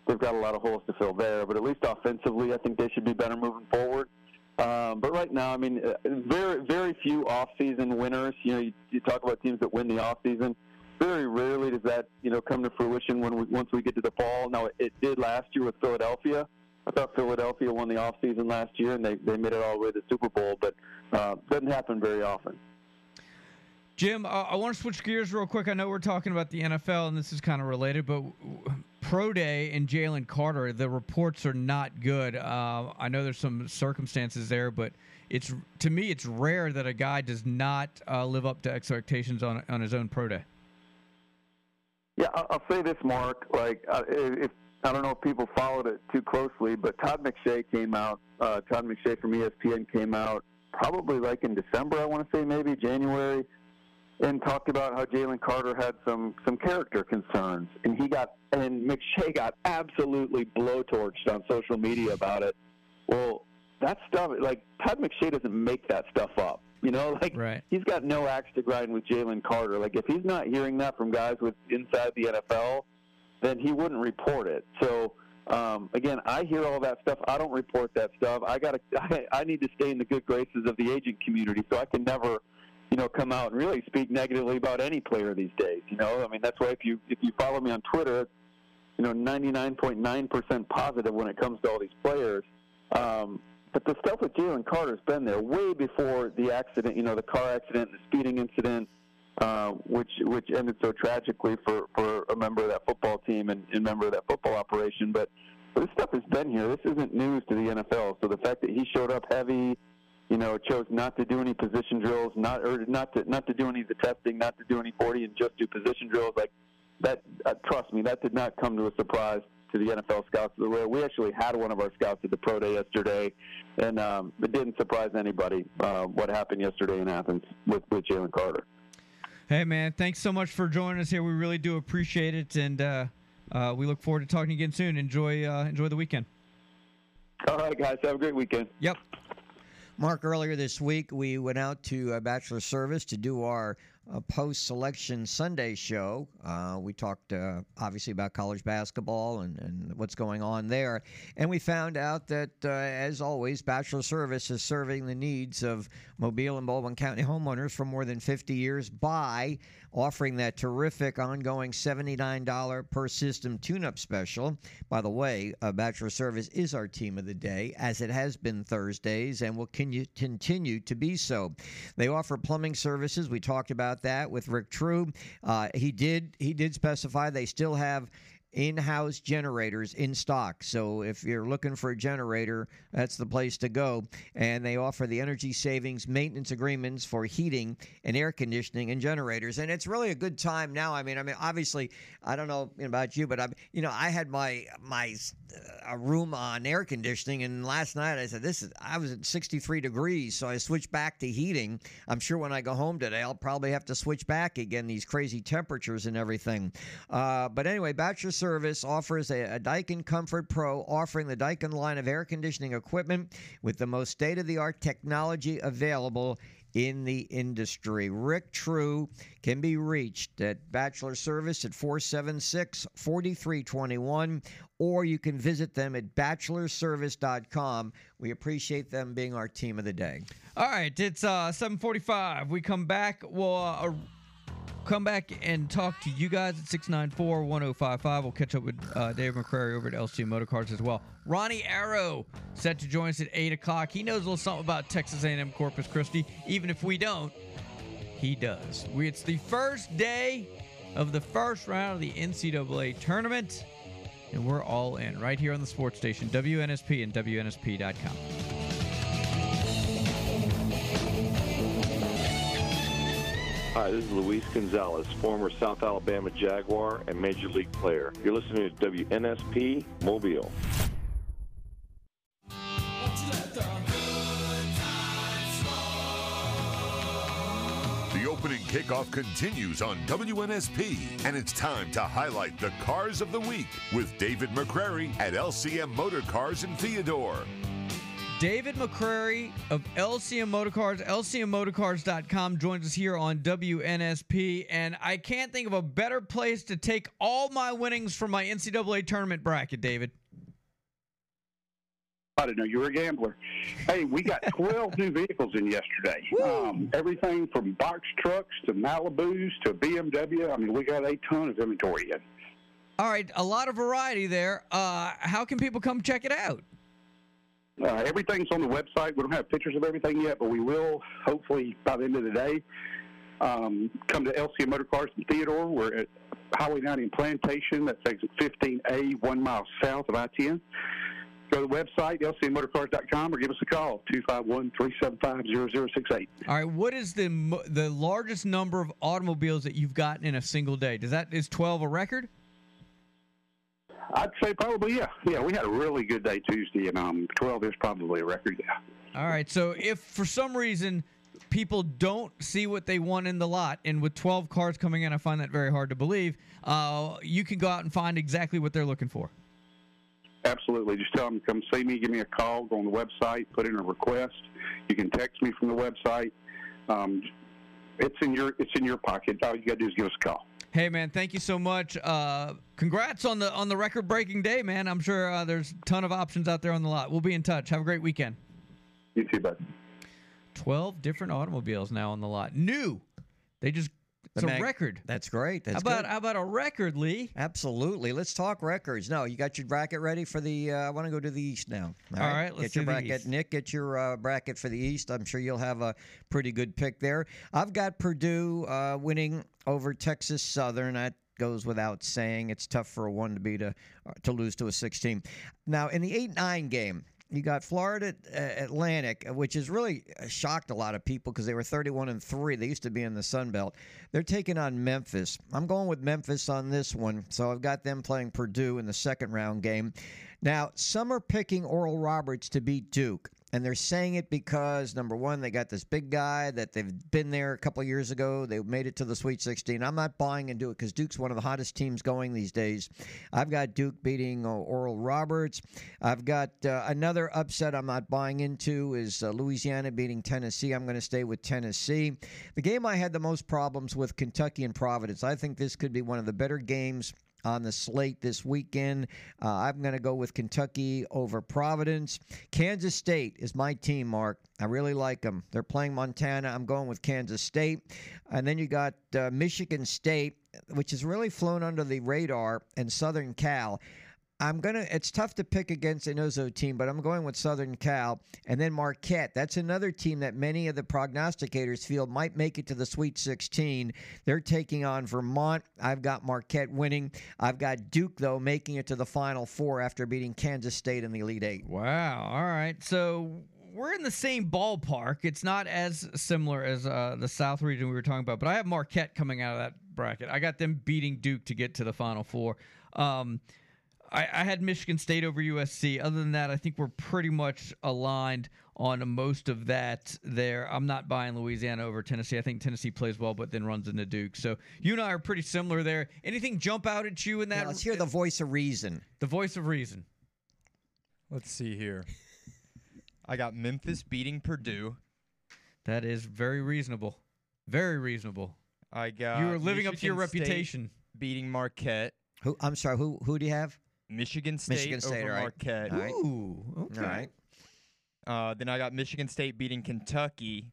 they've got a lot of holes to fill there, but at least offensively, I think they should be better moving forward. Um, but right now, I mean, uh, very very few off-season winners. You know, you, you talk about teams that win the off-season very rarely does that you know come to fruition when we once we get to the fall. Now it did last year with Philadelphia. I thought Philadelphia won the off season last year and they, they made it all the way to the Super Bowl, but uh, doesn't happen very often. Jim, uh, I want to switch gears real quick. I know we're talking about the NFL and this is kind of related, but Pro Day and Jalen Carter, the reports are not good. Uh, I know there's some circumstances there, but it's to me it's rare that a guy does not uh, live up to expectations on on his own Pro Day. Yeah, I'll say this, Mark. Like, uh, if I don't know if people followed it too closely, but Todd McShay came out. Uh, Todd McShay from ESPN came out probably like in December, I want to say maybe January, and talked about how Jalen Carter had some some character concerns, and he got and McShay got absolutely blowtorched on social media about it. Well, that stuff like Todd McShay doesn't make that stuff up. You know, like right. he's got no axe to grind with Jalen Carter. Like if he's not hearing that from guys with inside the NFL, then he wouldn't report it. So um, again, I hear all that stuff. I don't report that stuff. I got. I, I need to stay in the good graces of the agent community, so I can never, you know, come out and really speak negatively about any player these days. You know, I mean that's why if you if you follow me on Twitter, you know, 99.9% positive when it comes to all these players. Um, but the stuff with Jalen Carter's been there way before the accident, you know, the car accident, the speeding incident, uh, which which ended so tragically for, for a member of that football team and, and member of that football operation. But, this stuff has been here. This isn't news to the NFL. So the fact that he showed up heavy, you know, chose not to do any position drills, not or not to not to do any of the testing, not to do any 40, and just do position drills, like that. Uh, trust me, that did not come to a surprise to the NFL scouts. We actually had one of our scouts at the pro day yesterday, and um, it didn't surprise anybody uh, what happened yesterday in Athens with, with Jalen Carter. Hey man, thanks so much for joining us here. We really do appreciate it, and uh, uh, we look forward to talking again soon. Enjoy uh, enjoy the weekend. All right, guys. Have a great weekend. Yep. Mark, earlier this week, we went out to a bachelor service to do our uh, post selection Sunday show. Uh, we talked uh, obviously about college basketball and, and what's going on there. And we found out that, uh, as always, Bachelor Service is serving the needs of Mobile and Baldwin County homeowners for more than 50 years by offering that terrific ongoing $79 per system tune up special. By the way, uh, Bachelor Service is our team of the day, as it has been Thursdays and will continue to be so. They offer plumbing services. We talked about that with Rick True. Uh, he did he did specify they still have in-house generators in stock. So if you're looking for a generator, that's the place to go. And they offer the energy savings maintenance agreements for heating and air conditioning and generators. And it's really a good time now. I mean, I mean, obviously, I don't know about you, but I'm, you know, I had my my uh, room on air conditioning, and last night I said, "This is." I was at 63 degrees, so I switched back to heating. I'm sure when I go home today, I'll probably have to switch back again. These crazy temperatures and everything. Uh, but anyway, Bachelor Service offers a, a Daikin Comfort Pro, offering the Daikin line of air conditioning equipment with the most state-of-the-art technology available in the industry. Rick True can be reached at Bachelor Service at 476 4321, or you can visit them at bachelorservice.com. We appreciate them being our team of the day. All right, it's uh 7:45. We come back. We'll uh, come back and talk to you guys at 694-1055. We'll catch up with uh, Dave McCrary over at LCM Motorcars as well. Ronnie Arrow set to join us at 8 o'clock. He knows a little something about Texas A&M Corpus Christi. Even if we don't, he does. We, it's the first day of the first round of the NCAA tournament, and we're all in right here on the sports station, WNSP and WNSP.com. Hi, this is Luis Gonzalez, former South Alabama Jaguar and Major League player. You're listening to WNSP Mobile. The opening kickoff continues on WNSP, and it's time to highlight the cars of the week with David McCrary at LCM Motor Cars in Theodore. David McCrary of LCM Motorcars, LCMMotorcars.com joins us here on WNSP. And I can't think of a better place to take all my winnings from my NCAA tournament bracket, David. I didn't know you were a gambler. Hey, we got 12 new vehicles in yesterday. Um, everything from box trucks to Malibus to BMW. I mean, we got a ton of inventory in. All right, a lot of variety there. Uh, how can people come check it out? Uh, everything's on the website. We don't have pictures of everything yet, but we will hopefully by the end of the day. Um, come to LCM Motor Cars in Theodore. We're at Highway 90 in Plantation. That's exit 15A, one mile south of I-10. Go to the website, lcmmotorcars.com, or give us a call, 251-375-0068. All right, what is the the largest number of automobiles that you've gotten in a single day? Does that is 12 a record? I'd say probably, yeah. Yeah, we had a really good day Tuesday, and um, 12 is probably a record, yeah. All right, so if for some reason people don't see what they want in the lot, and with 12 cars coming in, I find that very hard to believe, uh, you can go out and find exactly what they're looking for. Absolutely. Just tell them to come see me, give me a call, go on the website, put in a request. You can text me from the website. Um, it's in your it's in your pocket. All you got to do is give us a call. Hey man, thank you so much. Uh, congrats on the on the record breaking day, man. I'm sure uh, there's a ton of options out there on the lot. We'll be in touch. Have a great weekend. You too, bud. Twelve different automobiles now on the lot. New. They just it's a record. That's great. That's how about good. how about a record, Lee? Absolutely. Let's talk records. No, you got your bracket ready for the. Uh, I want to go to the East now. All right, let's get your bracket. Nick, get your uh, bracket for the East. I'm sure you'll have a pretty good pick there. I've got Purdue uh, winning over Texas Southern. That goes without saying. It's tough for a one to be to uh, to lose to a 16. Now in the eight nine game. You got Florida uh, Atlantic, which has really uh, shocked a lot of people because they were 31 and 3. They used to be in the Sun Belt. They're taking on Memphis. I'm going with Memphis on this one. So I've got them playing Purdue in the second round game. Now, some are picking Oral Roberts to beat Duke. And they're saying it because number one, they got this big guy that they've been there a couple years ago. They made it to the Sweet 16. I'm not buying into it because Duke's one of the hottest teams going these days. I've got Duke beating uh, Oral Roberts. I've got uh, another upset I'm not buying into is uh, Louisiana beating Tennessee. I'm going to stay with Tennessee. The game I had the most problems with Kentucky and Providence. I think this could be one of the better games on the slate this weekend. Uh, I'm going to go with Kentucky over Providence. Kansas State is my team, Mark. I really like them. They're playing Montana. I'm going with Kansas State. And then you got uh, Michigan State, which has really flown under the radar, and Southern Cal. I'm gonna. It's tough to pick against an Izzo team, but I'm going with Southern Cal, and then Marquette. That's another team that many of the prognosticators feel might make it to the Sweet 16. They're taking on Vermont. I've got Marquette winning. I've got Duke though making it to the Final Four after beating Kansas State in the Elite Eight. Wow. All right. So we're in the same ballpark. It's not as similar as uh, the South region we were talking about, but I have Marquette coming out of that bracket. I got them beating Duke to get to the Final Four. Um, I, I had Michigan State over USC. Other than that, I think we're pretty much aligned on most of that there. I'm not buying Louisiana over Tennessee. I think Tennessee plays well, but then runs into Duke. So you and I are pretty similar there. Anything jump out at you in that? Now, let's hear the voice of reason. The voice of reason. Let's see here. I got Memphis beating Purdue. That is very reasonable. Very reasonable. I got you were living up to your Michigan State reputation. beating Marquette. Who? I'm sorry. Who? Who do you have? Michigan State, Michigan State, over all right. Marquette. All right. Ooh. Okay. All right. Uh, then I got Michigan State beating Kentucky.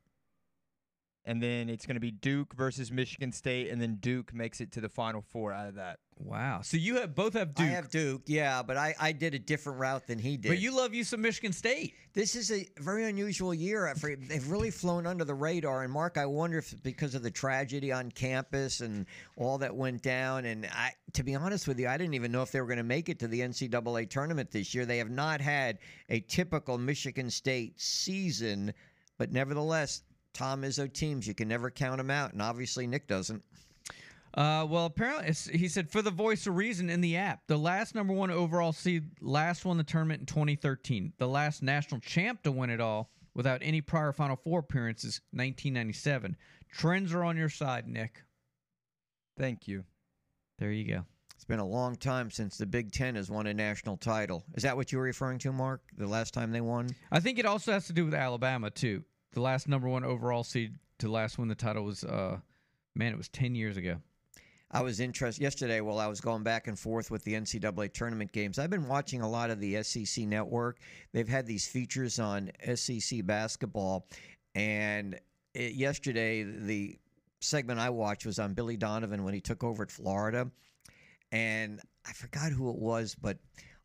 And then it's going to be Duke versus Michigan State, and then Duke makes it to the Final Four out of that. Wow. So you have both have Duke. I have Duke. Yeah, but I, I did a different route than he did. But you love you some Michigan State. This is a very unusual year. For, they've really flown under the radar. And Mark, I wonder if because of the tragedy on campus and all that went down. And I, to be honest with you, I didn't even know if they were going to make it to the NCAA tournament this year. They have not had a typical Michigan State season, but nevertheless, Tom Izzo teams you can never count them out, and obviously Nick doesn't. Uh, well, apparently, he said for the voice of reason in the app, the last number one overall seed last won the tournament in 2013. The last national champ to win it all without any prior Final Four appearances, 1997. Trends are on your side, Nick. Thank you. There you go. It's been a long time since the Big Ten has won a national title. Is that what you were referring to, Mark? The last time they won? I think it also has to do with Alabama too. The last number one overall seed to last win the title was, uh, man, it was 10 years ago. I was interested yesterday while I was going back and forth with the NCAA tournament games. I've been watching a lot of the SEC network. They've had these features on SEC basketball, and it, yesterday the segment I watched was on Billy Donovan when he took over at Florida, and I forgot who it was, but.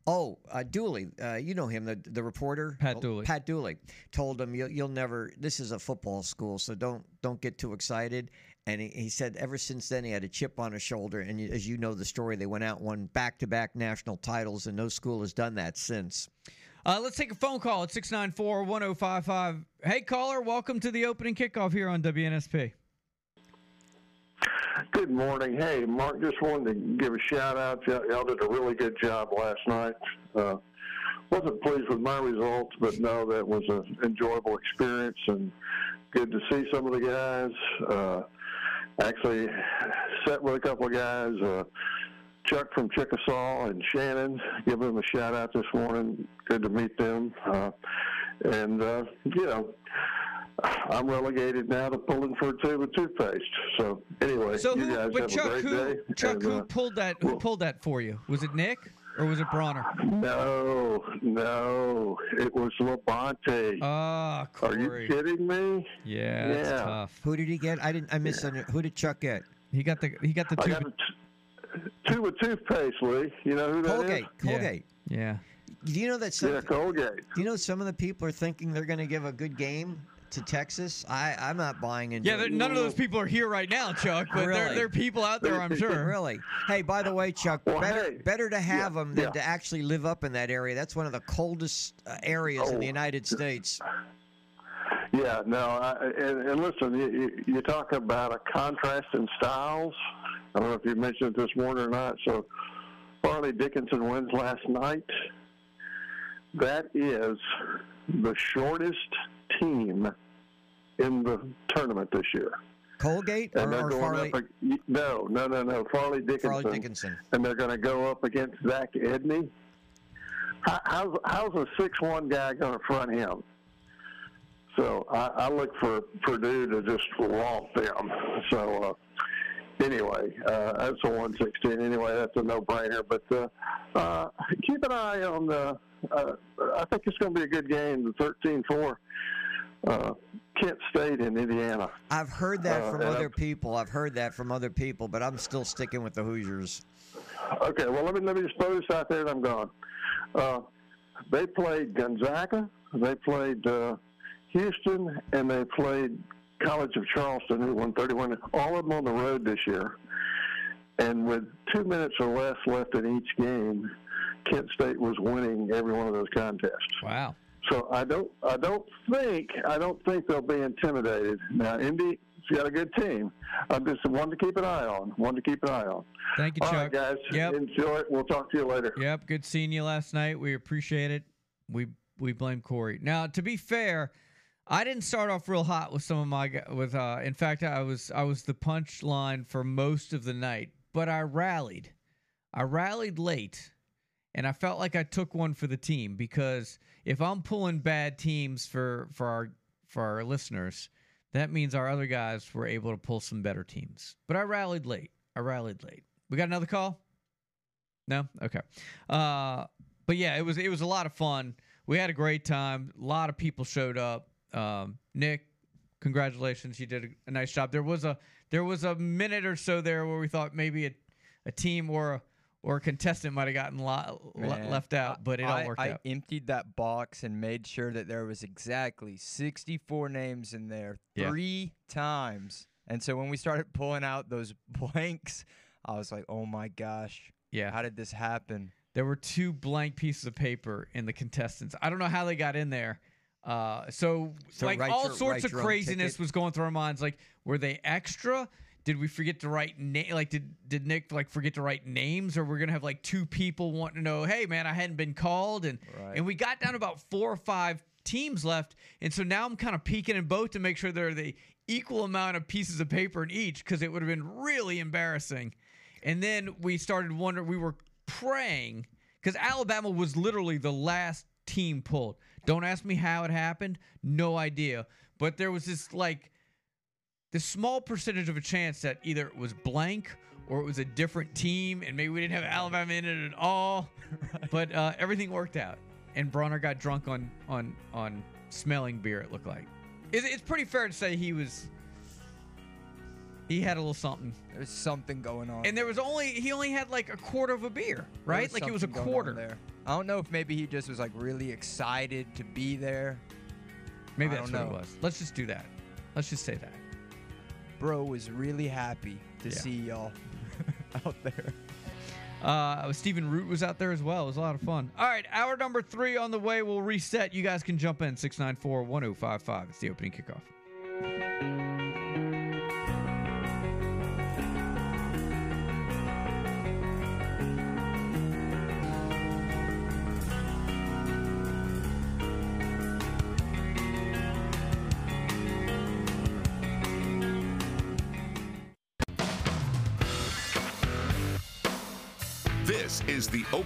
Oh, uh, Dooley, uh, you know him, the the reporter, Pat Dooley. Pat Dooley told him, "You'll, you'll never. This is a football school, so don't don't get too excited." And he, he said ever since then he had a chip on his shoulder. And as you know the story, they went out won back to back national titles, and no school has done that since. Uh, let's take a phone call at 694 1055. Hey, caller, welcome to the opening kickoff here on WNSP. Good morning. Hey, Mark, just wanted to give a shout out. Y'all, did a really good job last night. Uh, wasn't pleased with my results, but no, that was an enjoyable experience and good to see some of the guys. Uh, actually, sat with a couple of guys. Uh, Chuck from Chickasaw and Shannon, give them a shout out this morning. Good to meet them. Uh, and, uh, you know, I'm relegated now to pulling for a tube of toothpaste. So anyway, So, you guys but have Chuck, a great who, day. Chuck, and, who uh, pulled that? Who pulled that for you? Was it Nick or was it Bronner? no, no, it was Labonte. Ah, Are you kidding me? Yeah, that's Yeah. tough. Who did he get? I didn't. I missed. Who did Chuck get? He got the he got the I two. got a t- tube of toothpaste, Lee. You know who that is? Colgate. Colgate. Yeah. Do you know that? Some, Yeah, Colgate. Do you know some of the people are thinking they're going to give a good game to Texas? I I'm not buying into. Yeah, it. there- none of those people are here right now, Chuck. But there, Really? there are people out there, I'm sure. Really? Hey, by the way, Chuck, Well, better hey, better to have them than yeah. to actually live up in that area. That's one of the coldest uh, areas in the Oh. United States. Yeah, no, I, and, and listen, you, you, you talk about a contrast in styles. I don't know if you mentioned it this morning or not. So, Fairleigh Dickinson wins last night. That is the shortest team in the tournament this year. Colgate And or, they're going Fairleigh? up. No, no, no, no. Fairleigh Dickinson. Fairleigh Dickinson. And they're going to go up against Zach Edey. How's how's a six one guy going to front him? So I, I look for Purdue to just romp them. So uh, anyway, uh, that's a one sixteen. Anyway, that's a no brainer. But uh, uh, keep an eye on the. Uh, I think it's going to be a good game. The 13-4 uh, Kent State in Indiana. I've heard that Uh, from and other I'm- people. I've heard that from other people, but I'm still sticking with the Hoosiers. Okay, well let me let me just throw this out there and I'm gone. Uh, they played Gonzaga, they played uh, Houston, and they played College of Charleston, who won 31. All of them on the road this year, and with two minutes or less left in each game, Kent State was winning every one of those contests. Wow. So I don't I don't think I don't think they'll be intimidated. Now Indy has got a good team. I'm just one to keep an eye on. One to keep an eye on. Thank you, All Chuck. right, guys. Yep. Enjoy it. We'll talk to you later. Yep, good seeing you last night. We appreciate it. We we blame Corey. Now, to be fair, I didn't start off real hot with some of my with. Uh, in fact, I was I was the punchline for most of the night, but I rallied. I rallied late, and I felt like I took one for the team because if I'm pulling bad teams for for our for our listeners, that means our other guys were able to pull some better teams. But I rallied late. I rallied late. We got another call. No, okay. Uh, but yeah, it was it was a lot of fun. We had a great time. A lot of people showed up. Um, Nick, congratulations, you did a, nice job. There was a there was a minute or so there where we thought maybe a, a team or a, or a contestant might have gotten lo- Man, left out, but it all I, worked I out. I emptied that box and made sure that there was exactly 64 names in there Yeah. three times. And so when we started pulling out those blanks, I was like, "Oh my gosh, Yeah. how did this happen?" There were two blank pieces of paper in the contestants. I don't know how they got in there. Uh, so, So like all your- sorts of craziness was going through our minds. Like, were they extra? Did we forget to write name? Like, did did Nick like forget to write names, or we're gonna have like two people wanting to know? Hey, man, I hadn't been called, and Right. and we got down about four or five teams left, and so now I'm kind of peeking in both to make sure there are the equal amount of pieces of paper in each, because it would have been really embarrassing. And then we started wondering. We were praying because Alabama was literally the last team pulled. Don't ask me how it happened. No idea. But there was this like this small percentage of a chance that either it was blank or it was a different team, and maybe we didn't have Alabama in it at all. But uh, everything worked out, and Bronner got drunk on on on smelling beer. It looked like. It's, it's pretty fair to say he was. He had a little something, There's something going on. and there was only he only had like a quarter of a beer, right? like it was a something going on quarter. there. I don't know if maybe he just was like really excited to be there. Maybe I that's don't what know. it was. Let's just do that. Let's just say that. Bro was really happy to Yeah. see y'all out there. Uh, Stephen Root was out there as well. It was a lot of fun. All right, hour number three on the way. We'll reset. You guys can jump in 694 1055. It's the opening kickoff.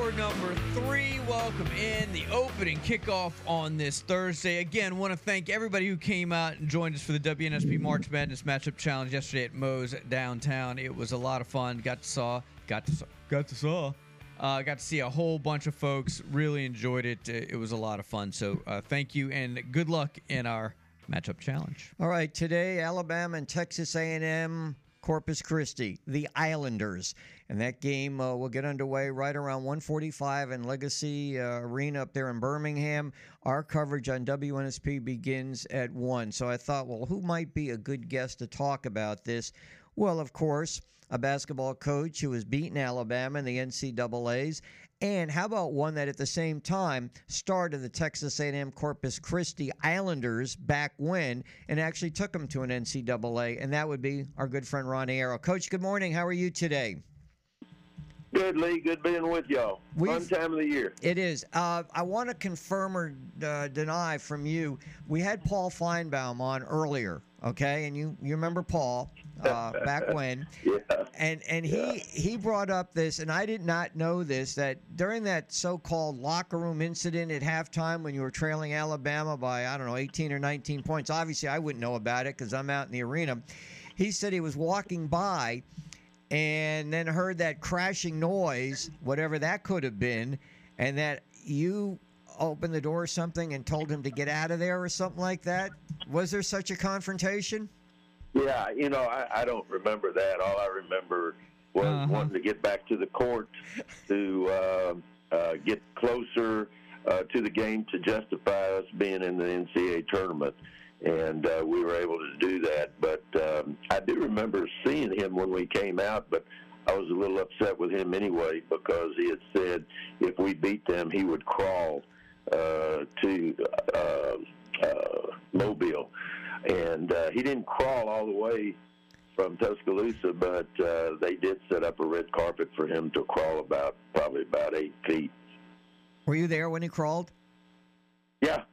Hour number three. Welcome in the opening kickoff on this Thursday. Again, want to thank everybody who came out and joined us for the WNSP March Madness Matchup Challenge yesterday at Moe's downtown. It was a lot of fun. Got to saw, got to saw, got to saw. Uh, got to see a whole bunch of folks. Really enjoyed it. It it was a lot of fun. So uh, thank you and good luck in our matchup challenge. All right, today Alabama and Texas A&M, Corpus Christi, the Islanders, and that game uh, will get underway right around 1:45 in Legacy uh, Arena up there in Birmingham. Our coverage on WNSP begins at one. So I thought, well, who might be a good guest to talk about this? Well, of course, a basketball coach who has beaten Alabama in the NCAA's. And how about one that at the same time started the Texas A&M Corpus Christi Islanders back when and actually took them to an NCAA, and that would be our good friend Ronnie Arrow. Coach, good morning. How are you today? Good, Lee. Good being with y'all. Fun We've- time of the year. It is. Uh, I want to confirm or uh, deny from you. We had Paul Finebaum on earlier, okay? And you, you remember Paul. Uh, back when. Yeah. And and he he brought up this, and I did not know this that during that so-called locker room incident at halftime when you were trailing Alabama by I don't know 18 or 19 points. Obviously, I wouldn't know about it because I'm out in the arena. He said he was walking by and then heard that crashing noise, whatever that could have been, and that you opened the door or something and told him to get out of there or something like that. Was there such a confrontation? Yeah, you know, I, I don't remember that. All I remember was Uh-huh. wanting to get back to the court to uh, uh, get closer uh, to the game to justify us being in the NCAA tournament. And uh, we were able to do that. But um, I do remember seeing him when we came out, but I was a little upset with him anyway because he had said if we beat them, he would crawl uh, to uh, uh, Mobile. And uh, he didn't crawl all the way from Tuscaloosa, but uh, they did set up a red carpet for him to crawl about probably about eight feet. Were you there when he crawled? Yeah.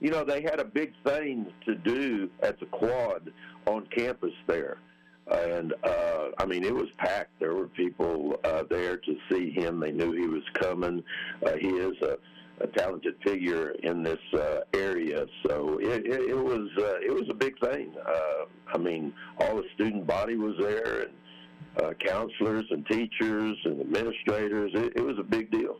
You know, they had a big thing to do at the quad on campus there. And, uh, I mean, it was packed. There were people uh, there to see him. They knew he was coming. Uh, he is a, a talented figure in this uh, area. So it, it, it was uh, it was a big thing. Uh, I mean, all the student body was there, and uh, counselors and teachers and administrators. It, it was a big deal.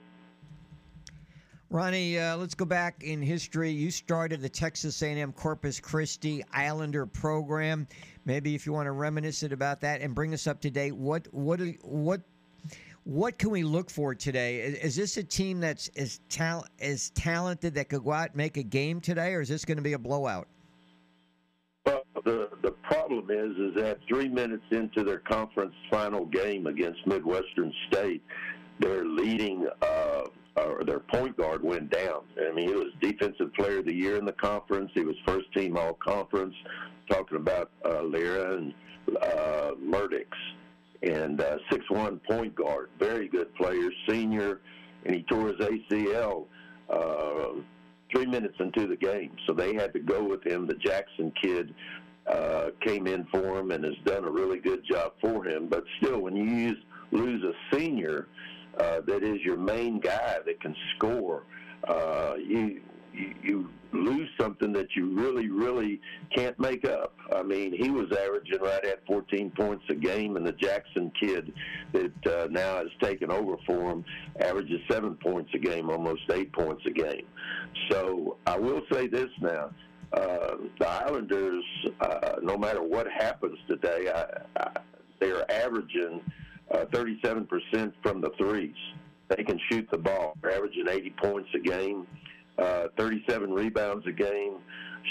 Ronnie, uh, let's go back in history. You started the Texas A&M Corpus Christi Islander program. Maybe if you want to reminisce it about that and bring us up to date, what what what what can we look for today? Is, is this a team that's as tal- as talented that could go out and make a game today, or is this going to be a blowout? Well, the the problem is, is that three minutes into their conference final game against Midwestern State, their leading uh, or their point guard went down. I mean, he was defensive player of the year in the conference. He was first team all conference. Talking about uh, Lyra and uh, Murdix and uh, six one point guard, very good player, senior, and he tore his ACL. Uh, three minutes into the game, so they had to go with him. The Jackson kid uh, came in for him and has done a really good job for him. But still, when you use, lose a senior uh, that is your main guy that can score, uh, you, you lose something that you really really can't make up. I mean, he was averaging right at 14 points a game, and the Jackson kid that uh, now has taken over for him averages seven points a game, almost eight points a game. So I will say this now. Uh, the Islanders, uh, no matter what happens today, I, I, they're averaging uh, 37% from the threes. They can shoot the ball. They're averaging 80 points a game, uh, 37 rebounds a game,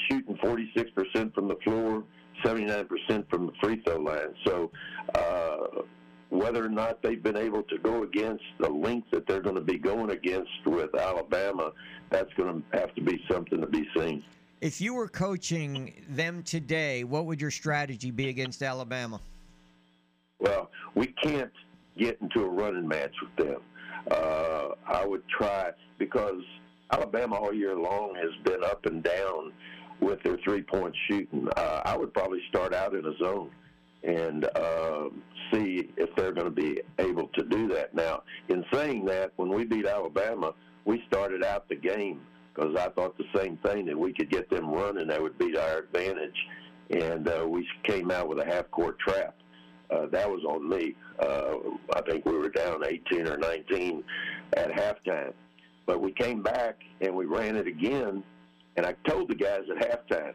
shooting 46% from the floor, 79% from the free throw line. So uh, whether or not they've been able to go against the length that they're going to be going against with Alabama, that's going to have to be something to be seen. If you were coaching them today, what would your strategy be against Alabama? Well, we can't get into a running match with them. Uh, I would try because Alabama all year long has been up and down with their three-point shooting. Uh, I would probably start out in a zone and uh, see if they're going to be able to do that. Now, in saying that, when we beat Alabama, we started out the game because I thought the same thing that we could get them running, that would be to our advantage, and uh, we came out with a half-court trap. Uh, that was on me. Uh, I think we were down 18 or 19 at halftime. But we came back and we ran it again. And I told the guys at halftime,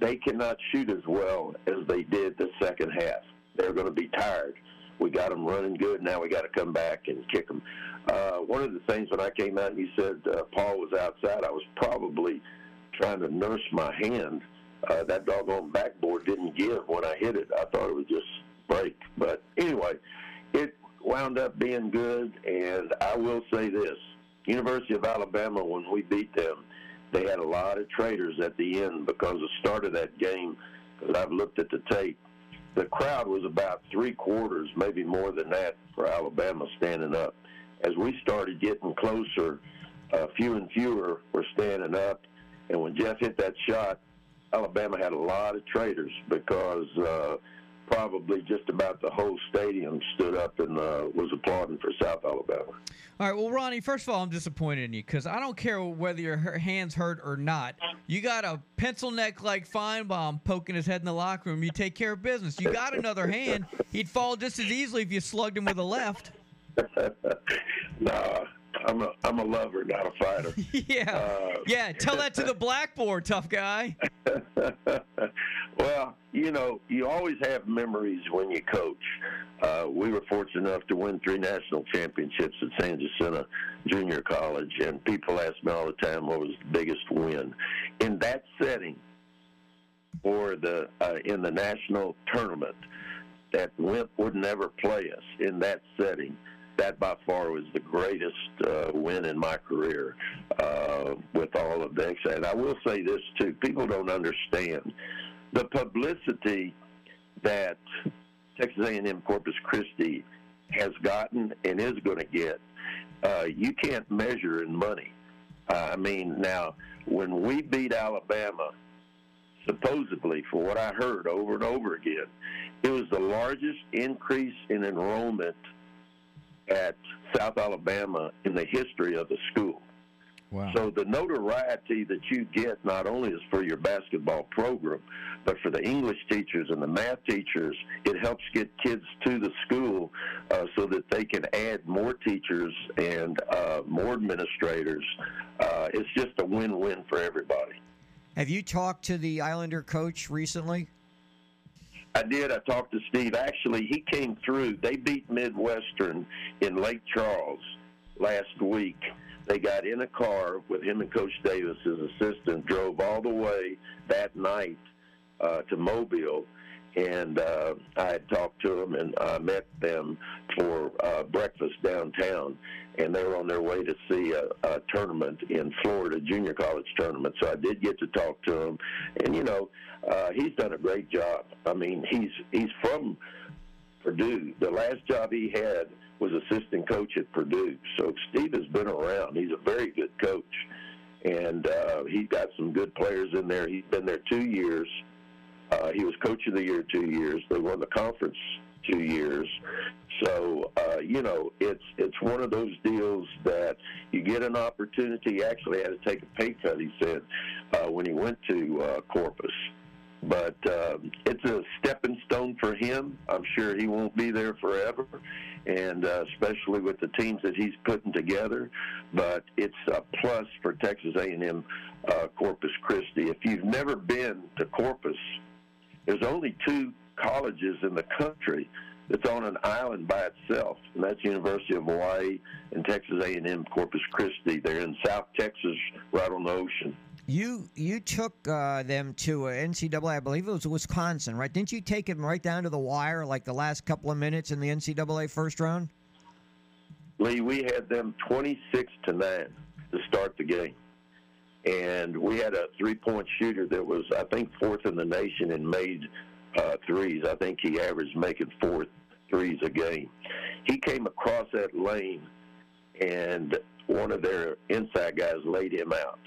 they cannot shoot as well as they did the second half. They're going to be tired. We got them running good. Now we got to come back and kick them. Uh, one of the things when I came out and you said uh, Paul was outside, I was probably trying to nurse my hand. Uh, that doggone backboard didn't give when I hit it. I thought it would just break. But anyway, it wound up being good. And I will say this University of Alabama, when we beat them, they had a lot of traitors at the end because the start of that game, because I've looked at the tape, the crowd was about three quarters, maybe more than that, for Alabama standing up. As we started getting closer, uh, few and fewer were standing up. And when Jeff hit that shot, Alabama had a lot of traitors because uh, probably just about the whole stadium stood up and uh, was applauding for South Alabama. All right, well, Ronnie, first of all, I'm disappointed in you because I don't care whether your hands hurt or not. You got a pencil neck like Finebaum poking his head in the locker room. You take care of business. You got another hand. He'd fall just as easily if you slugged him with a left. nah, I'm a I'm a lover, not a fighter. yeah, Uh, yeah. Tell that to the blackboard, tough guy. well, you know, you always have memories when you coach. Uh, we were fortunate enough to win three national championships at San Jacinto Junior College, and people ask me all the time what was the biggest win. In that setting, or the uh, in the national tournament, that Wimp would never play us in that setting. That by far was the greatest uh, win in my career uh, with all of the And I will say this too: people don't understand the publicity that Texas A&M Corpus Christi has gotten and is going to get. Uh, you can't measure in money. I mean, now when we beat Alabama, supposedly, for what I heard over and over again, it was the largest increase in enrollment at South Alabama in the history of the school. Wow. So the notoriety that you get not only is for your basketball program, but for the English teachers and the math teachers, it helps get kids to the school uh, so that they can add more teachers and uh, more administrators. Uh, it's just a win-win for everybody. Have you talked to the Islander coach recently? I did. I talked to Steve. Actually, he came through. They beat Midwestern in Lake Charles last week. They got in a car with him and Coach Davis, his assistant, drove all the way that night uh, to Mobile, and uh, I had talked to them and I met them for uh, breakfast downtown, and they were on their way to see a, a tournament in Florida, junior college tournament. So I did get to talk to him, and you know, uh, he's done a great job. I mean, he's he's from Purdue. The last job he had was assistant coach at Purdue. So Steve has been around. He's a very good coach, and uh, he's got some good players in there. He's been there two years. Uh, he was coach of the year two years. They won the conference two years. So uh, you know, it's it's one of those deals that you get an opportunity. He actually had to take a pay cut. He said uh, when he went to uh, Corpus but um, it's a stepping stone for him. I'm sure he won't be there forever, and uh, especially with the teams that he's putting together. But it's a plus for Texas A&M uh, Corpus Christi. If you've never been to Corpus, there's only two colleges in the country that's on an island by itself, and that's University of Hawaii and Texas A&M Corpus Christi. They're in South Texas, right on the ocean. You you took uh, them to NCAA, I believe it was Wisconsin, right? Didn't you take them right down to the wire, like the last couple of minutes in the NCAA first round? Lee, we had them 26 to 9 to start the game. And we had a three point shooter that was, I think, fourth in the nation and made uh, threes. I think he averaged making four threes a game. He came across that lane, and one of their inside guys laid him out.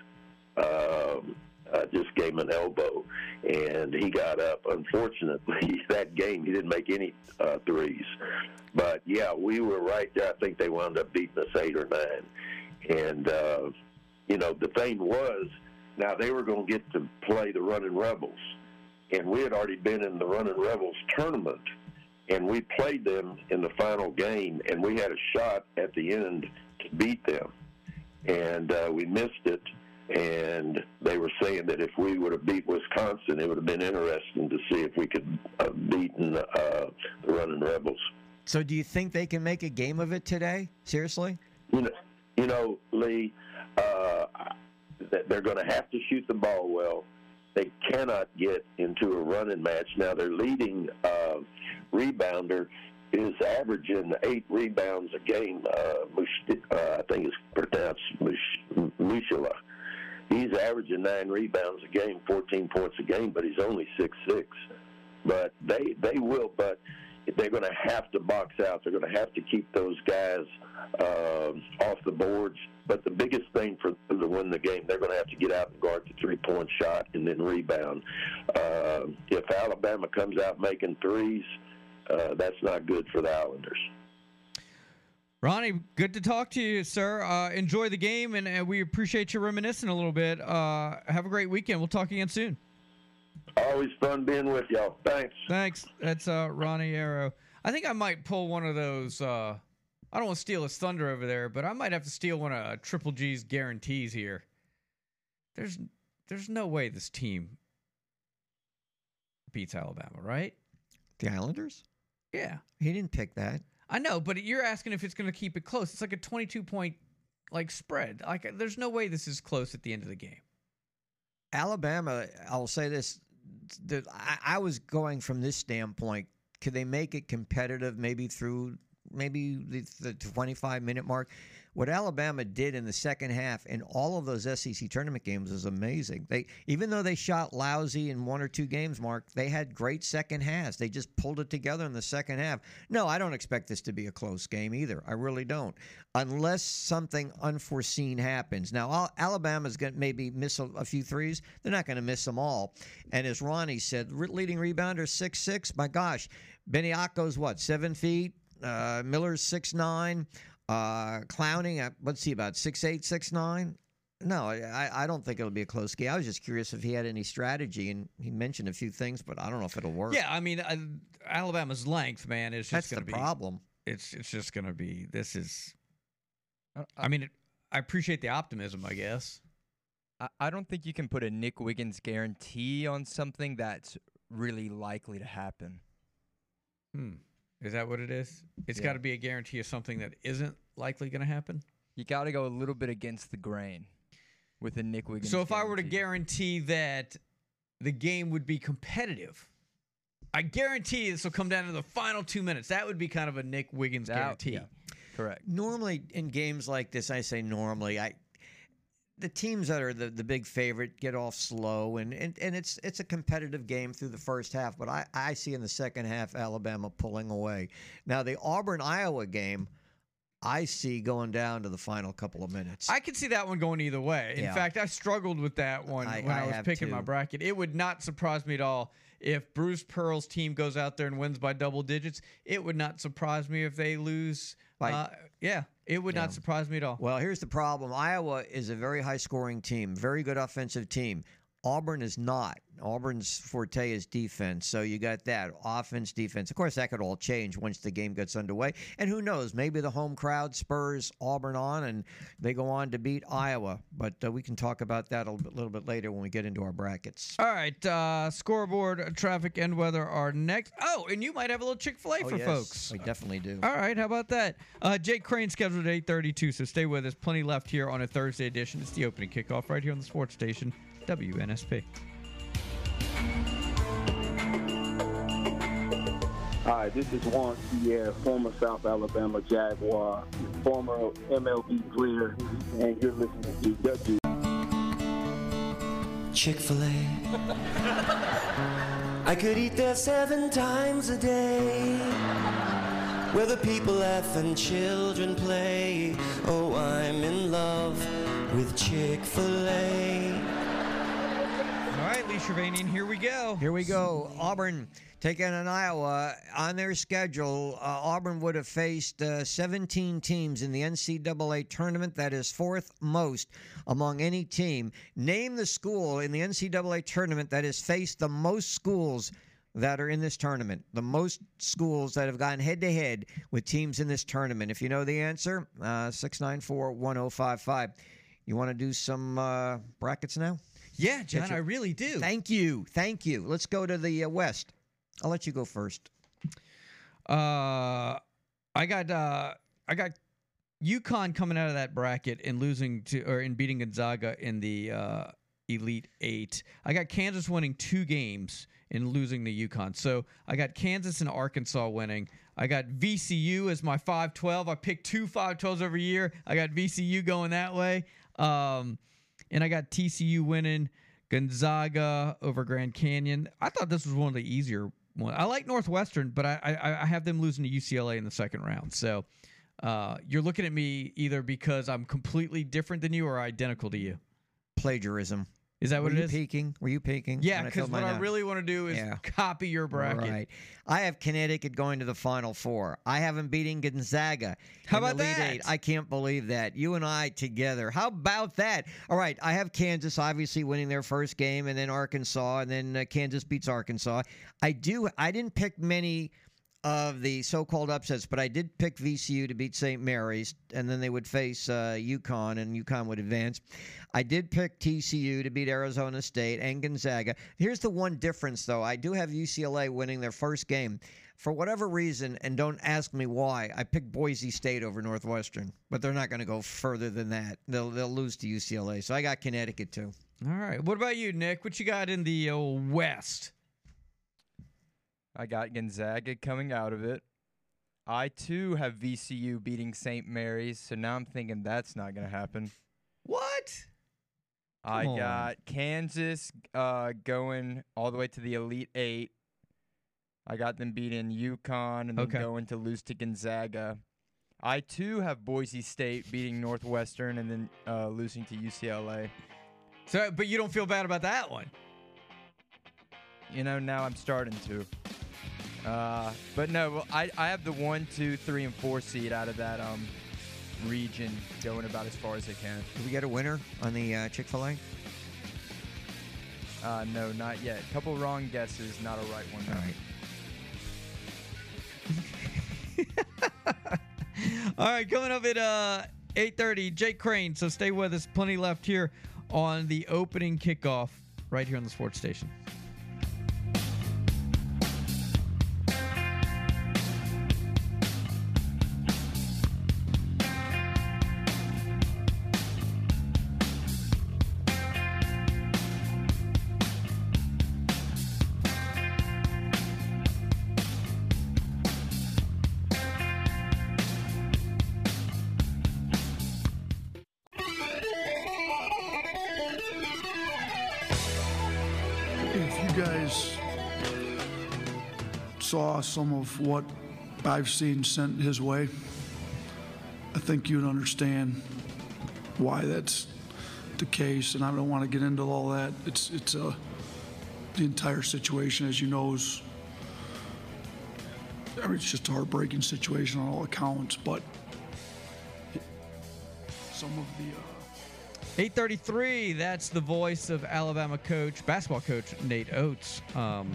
Um, uh, just gave him an elbow, and he got up. Unfortunately, that game he didn't make any uh, threes. But yeah, we were right there. I think they wound up beating us eight or nine. And uh, you know, the thing was, now they were going to get to play the Running Rebels, and we had already been in the Running Rebels tournament, and we played them in the final game, and we had a shot at the end to beat them, and uh, we missed it and they were saying that if we would have beat Wisconsin, it would have been interesting to see if we could have beaten uh, the running Rebels. So, do you think they can make a game of it today? Seriously? You know, you know, Lee, uh, they're going to have to shoot the ball well. They cannot get into a running match now. Their leading uh, rebounder is averaging eight rebounds a game. Uh, uh, I think it's pronounced Mush, Mushila he's averaging nine rebounds a game, 14 points a game, but he's only six six. But they they will. But they're going to have to box out. They're going to have to keep those guys uh, off the boards. But the biggest thing for to win the game, they're going to have to get out and guard the three-point shot and then rebound. Uh, if Alabama comes out making threes, uh, that's not good for the Islanders. Ronnie, good to talk to you, sir. Uh, enjoy the game, and, and we appreciate you reminiscing a little bit. Uh, have a great weekend. We'll talk again soon. Always fun being with y'all. Thanks. Thanks. That's uh, Ronnie Arrow. I think I might pull one of those. Uh, I don't want to steal his thunder over there, but I might have to steal one of Triple G's guarantees here. There's, there's no way this team beats Alabama, right? The Islanders? Yeah. He didn't pick that. I know, but you're asking if it's going to keep it close. It's like a 22 point like spread. Like there's no way this is close at the end of the game. Alabama, I'll say this: the, I, I was going from this standpoint. Could they make it competitive? Maybe through maybe the, the 25 minute mark. What Alabama did in the second half in all of those SEC tournament games was amazing. They even though they shot lousy in one or two games, Mark, they had great second halves. They just pulled it together in the second half. No, I don't expect this to be a close game either. I really don't, unless something unforeseen happens. Now Alabama's going to maybe miss a, a few threes. They're not going to miss them all. And as Ronnie said, leading rebounder six six. My gosh, Bediako's what seven feet. Uh, Miller's six nine. Uh, Clowney at let's see about six eight six nine. No, I, I don't think it'll be a close game. I was just curious if he had any strategy, and he mentioned a few things, but I don't know if it'll work. Yeah, I mean, uh, Alabama's length, man, is just going to be problem. It's it's just going to be. This is. I mean, it, I appreciate the optimism. I guess. I, I don't think you can put a Nick Wiggins guarantee on something that's really likely to happen. Hmm. Is that what it is? It's Yeah. got to be a guarantee of something that isn't likely going to happen. You got to go a little bit against the grain with a Nick Wiggins. So if I were to guarantee that the game would be competitive, I guarantee this will come down to the final two minutes. That would be kind of a Nick Wiggins That- guarantee. yeah. correct. Normally in games like this, I say normally, I the teams that are the, the big favorite get off slow and, and, and it's it's a competitive game through the first half, but I, I see in the second half Alabama pulling away. Now the Auburn Iowa game I see going down to the final couple of minutes. I could see that one going either way. In Yeah. fact, I struggled with that one I- when I, I was picking my bracket. It would not surprise me at all if Bruce Pearl's team goes out there and wins by double digits. It would not surprise me if they lose. By- uh, yeah, it would Yeah. not surprise me at all. Well, here's the problem. Iowa is a very high scoring team, very good offensive team. Auburn is not. Auburn's forte is defense. So you got that offense, defense. Of course, that could all change once the game gets underway. And who knows? Maybe the home crowd spurs Auburn on and they go on to beat Iowa. But uh, we can talk about that a little bit, little bit later when we get into our brackets. All right, uh, scoreboard, traffic, and weather are next. Oh, and you might have a little Chick Fil A Oh, for yes, folks. We definitely do. All right, how about that? Uh, Jake Crain scheduled at 8:32, so stay with us. Plenty left here on a Thursday edition. It's the opening kickoff right here on the sports station, WNSP. Hi, this is Juan Pierre, former South Alabama Jaguar, former MLB player, and you're listening to W. Chick fil A. I could eat there seven times a day. Where the people laugh and children play. Oh, I'm in love with Chick fil A. All right, Lee Shirvanian, here we go. Here we go. Auburn taking on Iowa on their schedule. Uh, Auburn would have faced uh, 17 teams in the NCAA tournament. That is fourth most among any team. Name the school in the NCAA tournament that has faced the most schools that are in this tournament. The most schools that have gone head to head with teams in this tournament. If you know the answer, uh, 694 1055. You want to do some uh, brackets now? Yeah, John, I really do. Thank you. Thank you. Let's go to the uh, West. I'll let you go first. Uh, I got uh, I got UConn coming out of that bracket and losing to or in beating Gonzaga in the uh, Elite Eight. I got Kansas winning two games and losing the UConn. So I got Kansas and Arkansas winning. I got VCU as my 512. I picked two 512s every year. I got VCU going that way. Um, and I got TCU winning Gonzaga over Grand Canyon. I thought this was one of the easier ones. I like Northwestern, but I I, I have them losing to UCLA in the second round. So uh, you're looking at me either because I'm completely different than you or identical to you. Plagiarism. Is that Were what it you is? peeking? Were you peeking? Yeah, because what I really want to do is Yeah. copy your bracket. Right. I have Connecticut going to the Final Four. I haven't beating Gonzaga. How about that? Eight. I can't believe that. You and I together. How about that? All right. I have Kansas obviously winning their first game, and then Arkansas, and then uh, Kansas beats Arkansas. I do. I didn't pick many of the so-called upsets, but I did pick VCU to beat St. Mary's, and then they would face uh, UConn, and UConn would advance. I did pick TCU to beat Arizona State and Gonzaga. Here's the one difference, though. I do have UCLA winning their first game. For whatever reason, and don't ask me why, I picked Boise State over Northwestern, but they're not going to go further than that. They'll they'll lose to UCLA. So I got Connecticut too. All right. What about you, Nick? What you got in the uh, West? I got Gonzaga coming out of it. I too have VCU beating St. Mary's, so now I'm thinking that's not going to happen. What? I on. got Kansas uh, going all the way to the Elite Eight. I got them beating UConn and then Okay. going to lose to Gonzaga. I too have Boise State beating Northwestern and then uh, losing to UCLA. So, but you don't feel bad about that one. You know, now I'm starting to. Uh, but no, well, I, I have the one, two, three, and four seed out of that um region going about as far as I can. Did we get a winner on the uh, Chick Fil A? Uh, no, not yet. Couple wrong guesses, not a right one. All right. All right, coming up at uh, 8.30, Jake Crain. So stay with us. Plenty left here on the opening kickoff right here on the sports station. What I've seen sent his way, I think you'd understand why that's the case. And I don't want to get into all that. It's it's uh, the entire situation, as you know, is I mean, it's just a heartbreaking situation on all accounts. But some of the. Uh, 833, that's the voice of Alabama coach, basketball coach Nate Oats. Um,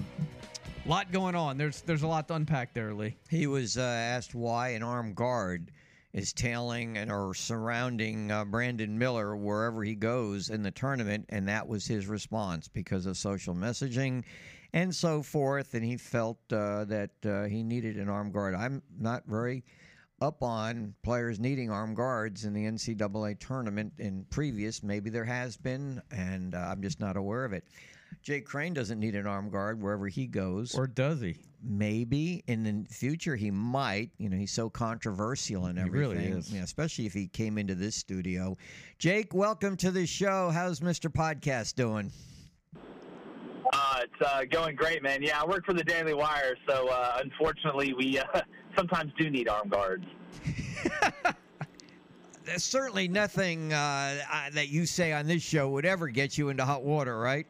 lot going on. There's there's a lot to unpack there, Lee. He was uh, asked why an armed guard is tailing and or surrounding uh, Brandon Miller wherever he goes in the tournament, and that was his response because of social messaging and so forth. And he felt uh, that uh, he needed an armed guard. I'm not very up on players needing armed guards in the NCAA tournament in previous. Maybe there has been, and uh, I'm just not aware of it. Jake Crain doesn't need an arm guard wherever he goes. Or does he? Maybe in the future he might. You know, he's so controversial and He everything. really is. Yeah, especially if he came into this studio. Jake, welcome to the show. How's Mr. Podcast doing? Uh, it's uh, going great, man. Yeah, I work for the Daily Wire, so uh, unfortunately, we uh, sometimes do need arm guards. There's certainly nothing uh, uh, that you say on this show would ever get you into hot water, right?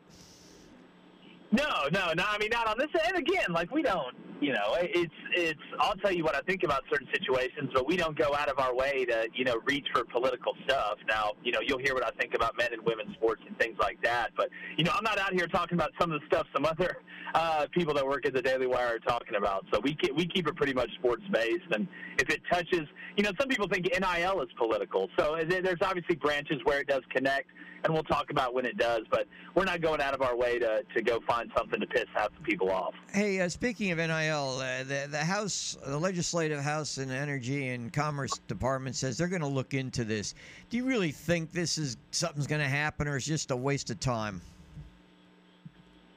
No, no, no. I mean, not on this. And again, like we don't, you know, it's it's. I'll tell you what I think about certain situations, but we don't go out of our way to, you know, reach for political stuff. Now, you know, you'll hear what I think about men and women's sports and things like that. But you know, I'm not out here talking about some of the stuff some other uh, people that work at the Daily Wire are talking about. So we keep, we keep it pretty much sports based. And if it touches, you know, some people think NIL is political. So there's obviously branches where it does connect and we'll talk about when it does. But we're not going out of our way to, to go find something to piss half the people off. Hey, uh, speaking of NIL, uh, the the House, the Legislative House and Energy and Commerce Department says they're going to look into this. Do you really think this is something's going to happen, or is just a waste of time?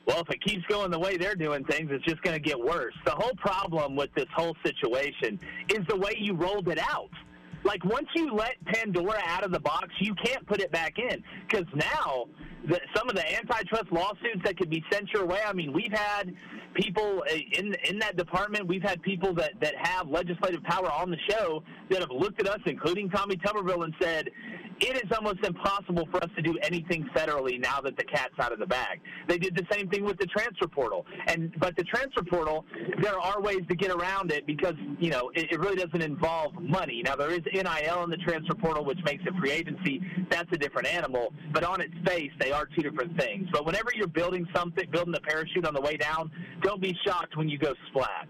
Well, if it keeps going the way they're doing things, it's just going to get worse. The whole problem with this whole situation is the way you rolled it out. Like once you let Pandora out of the box, you can't put it back in because now the, some of the antitrust lawsuits that could be sent your way. I mean, we've had people uh, in in that department. We've had people that that have legislative power on the show that have looked at us, including Tommy Tuberville, and said it is almost impossible for us to do anything federally now that the cat's out of the bag. They did the same thing with the transfer portal, and but the transfer portal, there are ways to get around it because you know it, it really doesn't involve money. Now there is NIL in the transfer portal, which makes it free agency. That's a different animal, but on its face, they are two different things. But whenever you're building something, building a parachute on the way down, don't be shocked when you go splat.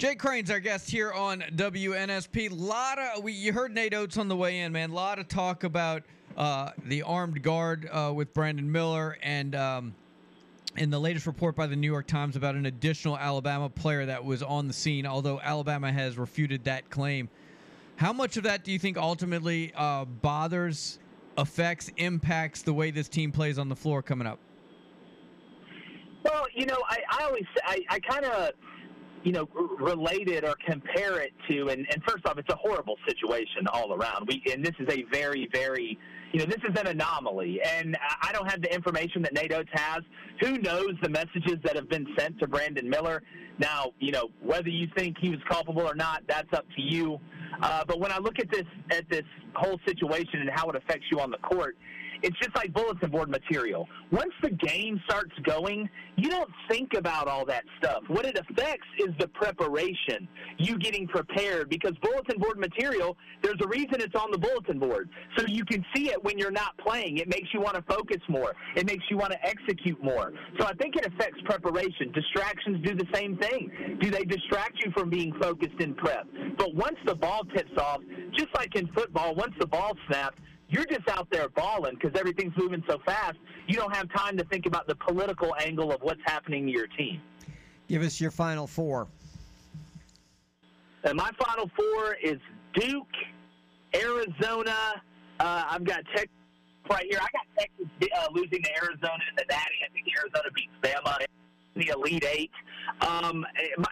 Jake Crain's our guest here on WNSP. Lot of we you heard Nate Oats on the way in, man. A lot of talk about uh, the armed guard uh, with Brandon Miller and. Um, in the latest report by the New York Times about an additional Alabama player that was on the scene, although Alabama has refuted that claim. How much of that do you think ultimately uh, bothers, affects, impacts the way this team plays on the floor coming up? Well, you know, I, I always I, I kind of you know relate it or compare it to and, and first off it's a horrible situation all around. We and this is a very very you know this is an anomaly. And i don't have the information that nate oats has. Who knows the messages that have been sent to brandon miller? Now you know whether you think he was culpable or not that's up to you. Uh, but when i look at this at this whole situation and how it affects you on the court it's just like bulletin board material. Once the game starts going, you don't think about all that stuff. What it affects is the preparation, you getting prepared, because bulletin board material, there's a reason it's on the bulletin board. So you can see it when you're not playing. It makes you want to focus more, it makes you want to execute more. So I think it affects preparation. Distractions do the same thing. Do they distract you from being focused in prep? But once the ball tips off, just like in football, once the ball snaps, you're just out there balling because everything's moving so fast. You don't have time to think about the political angle of what's happening to your team. Give us your final four. And my final four is Duke, Arizona. Uh, I've got Texas right here. I got Texas uh, losing to Arizona in the Natty. I think Arizona beats Bama the Elite Eight. Um,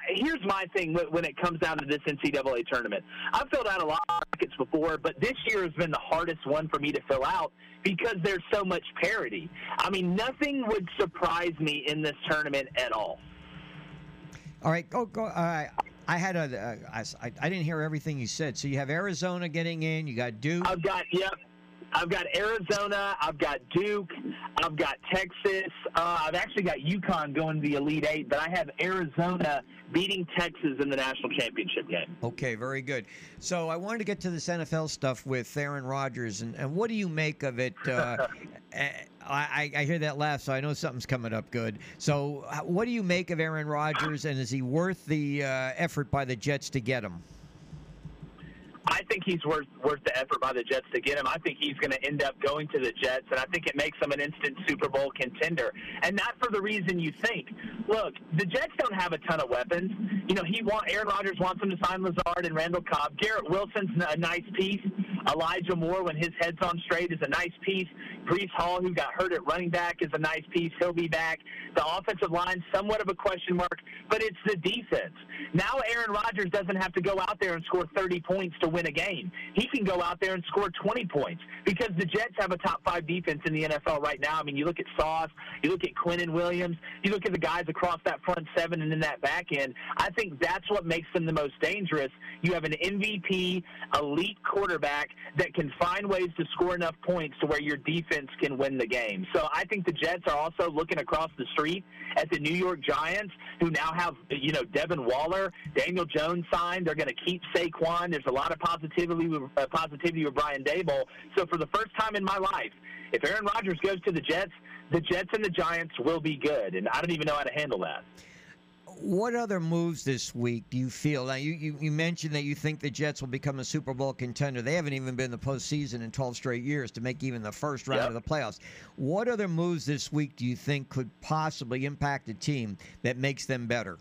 here's my thing when it comes down to this NCAA tournament. I've filled out a lot of brackets before, but this year has been the hardest one for me to fill out because there's so much parity. I mean, nothing would surprise me in this tournament at all. All right, go go. Right. I had a. Uh, I, I didn't hear everything you said. So you have Arizona getting in. You got Duke. I've got yep. I've got Arizona. I've got Duke. I've got Texas. Uh, I've actually got UConn going to the Elite Eight, but I have Arizona beating Texas in the national championship game. Okay, very good. So I wanted to get to this NFL stuff with Aaron Rodgers, and, and what do you make of it? Uh, I, I hear that laugh, so I know something's coming up good. So, what do you make of Aaron Rodgers, and is he worth the uh, effort by the Jets to get him? I think he's worth worth the effort by the Jets to get him. I think he's going to end up going to the Jets, and I think it makes him an instant Super Bowl contender. And not for the reason you think. Look, the Jets don't have a ton of weapons. You know, he want Aaron Rodgers wants him to sign Lazard and Randall Cobb. Garrett Wilson's a nice piece. Elijah Moore, when his head's on straight, is a nice piece. Breece Hall, who got hurt at running back, is a nice piece. He'll be back. The offensive line, somewhat of a question mark, but it's the defense. Now Aaron Rodgers doesn't have to go out there and score 30 points to win a game. He can go out there and score 20 points because the Jets have a top five defense in the NFL right now. I mean, you look at Sauce, you look at Quinnen Williams, you look at the guys across that front seven and in that back end. I think that's what makes them the most dangerous. You have an MVP, elite quarterback that can find ways to score enough points to where your defense can win the game. So I think the Jets are also looking across the street at the New York Giants, who now have, you know, Devin Waller, Daniel Jones signed. They're going to keep Saquon. There's a lot of positivity with, uh, positivity with Brian Daboll. So for the first time in my life, if Aaron Rodgers goes to the Jets, the Jets and the Giants will be good. And I don't even know how to handle that what other moves this week do you feel? Now, you, you, you, mentioned that you think the Jets will become a Super Bowl contender. They haven't even been in the postseason in 12 straight years to make even the first round yep. of the playoffs. What other moves this week do you think could possibly impact a team that makes them better?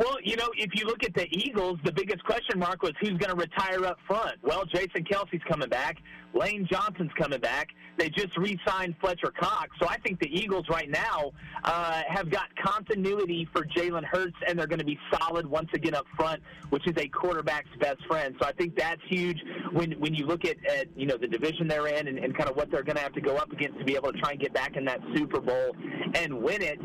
Well, you know, if you look at the Eagles, the biggest question mark was who's going to retire up front. Well, Jason Kelce's coming back. Lane Johnson's coming back. They just re-signed Fletcher Cox. So I think the Eagles right now uh, have got continuity for Jalen Hurts, and they're going to be solid once again up front, which is a quarterback's best friend. So I think that's huge when when you look at, at you know the division they're in and, and kind of what they're going to have to go up against to be able to try and get back in that Super Bowl and win it.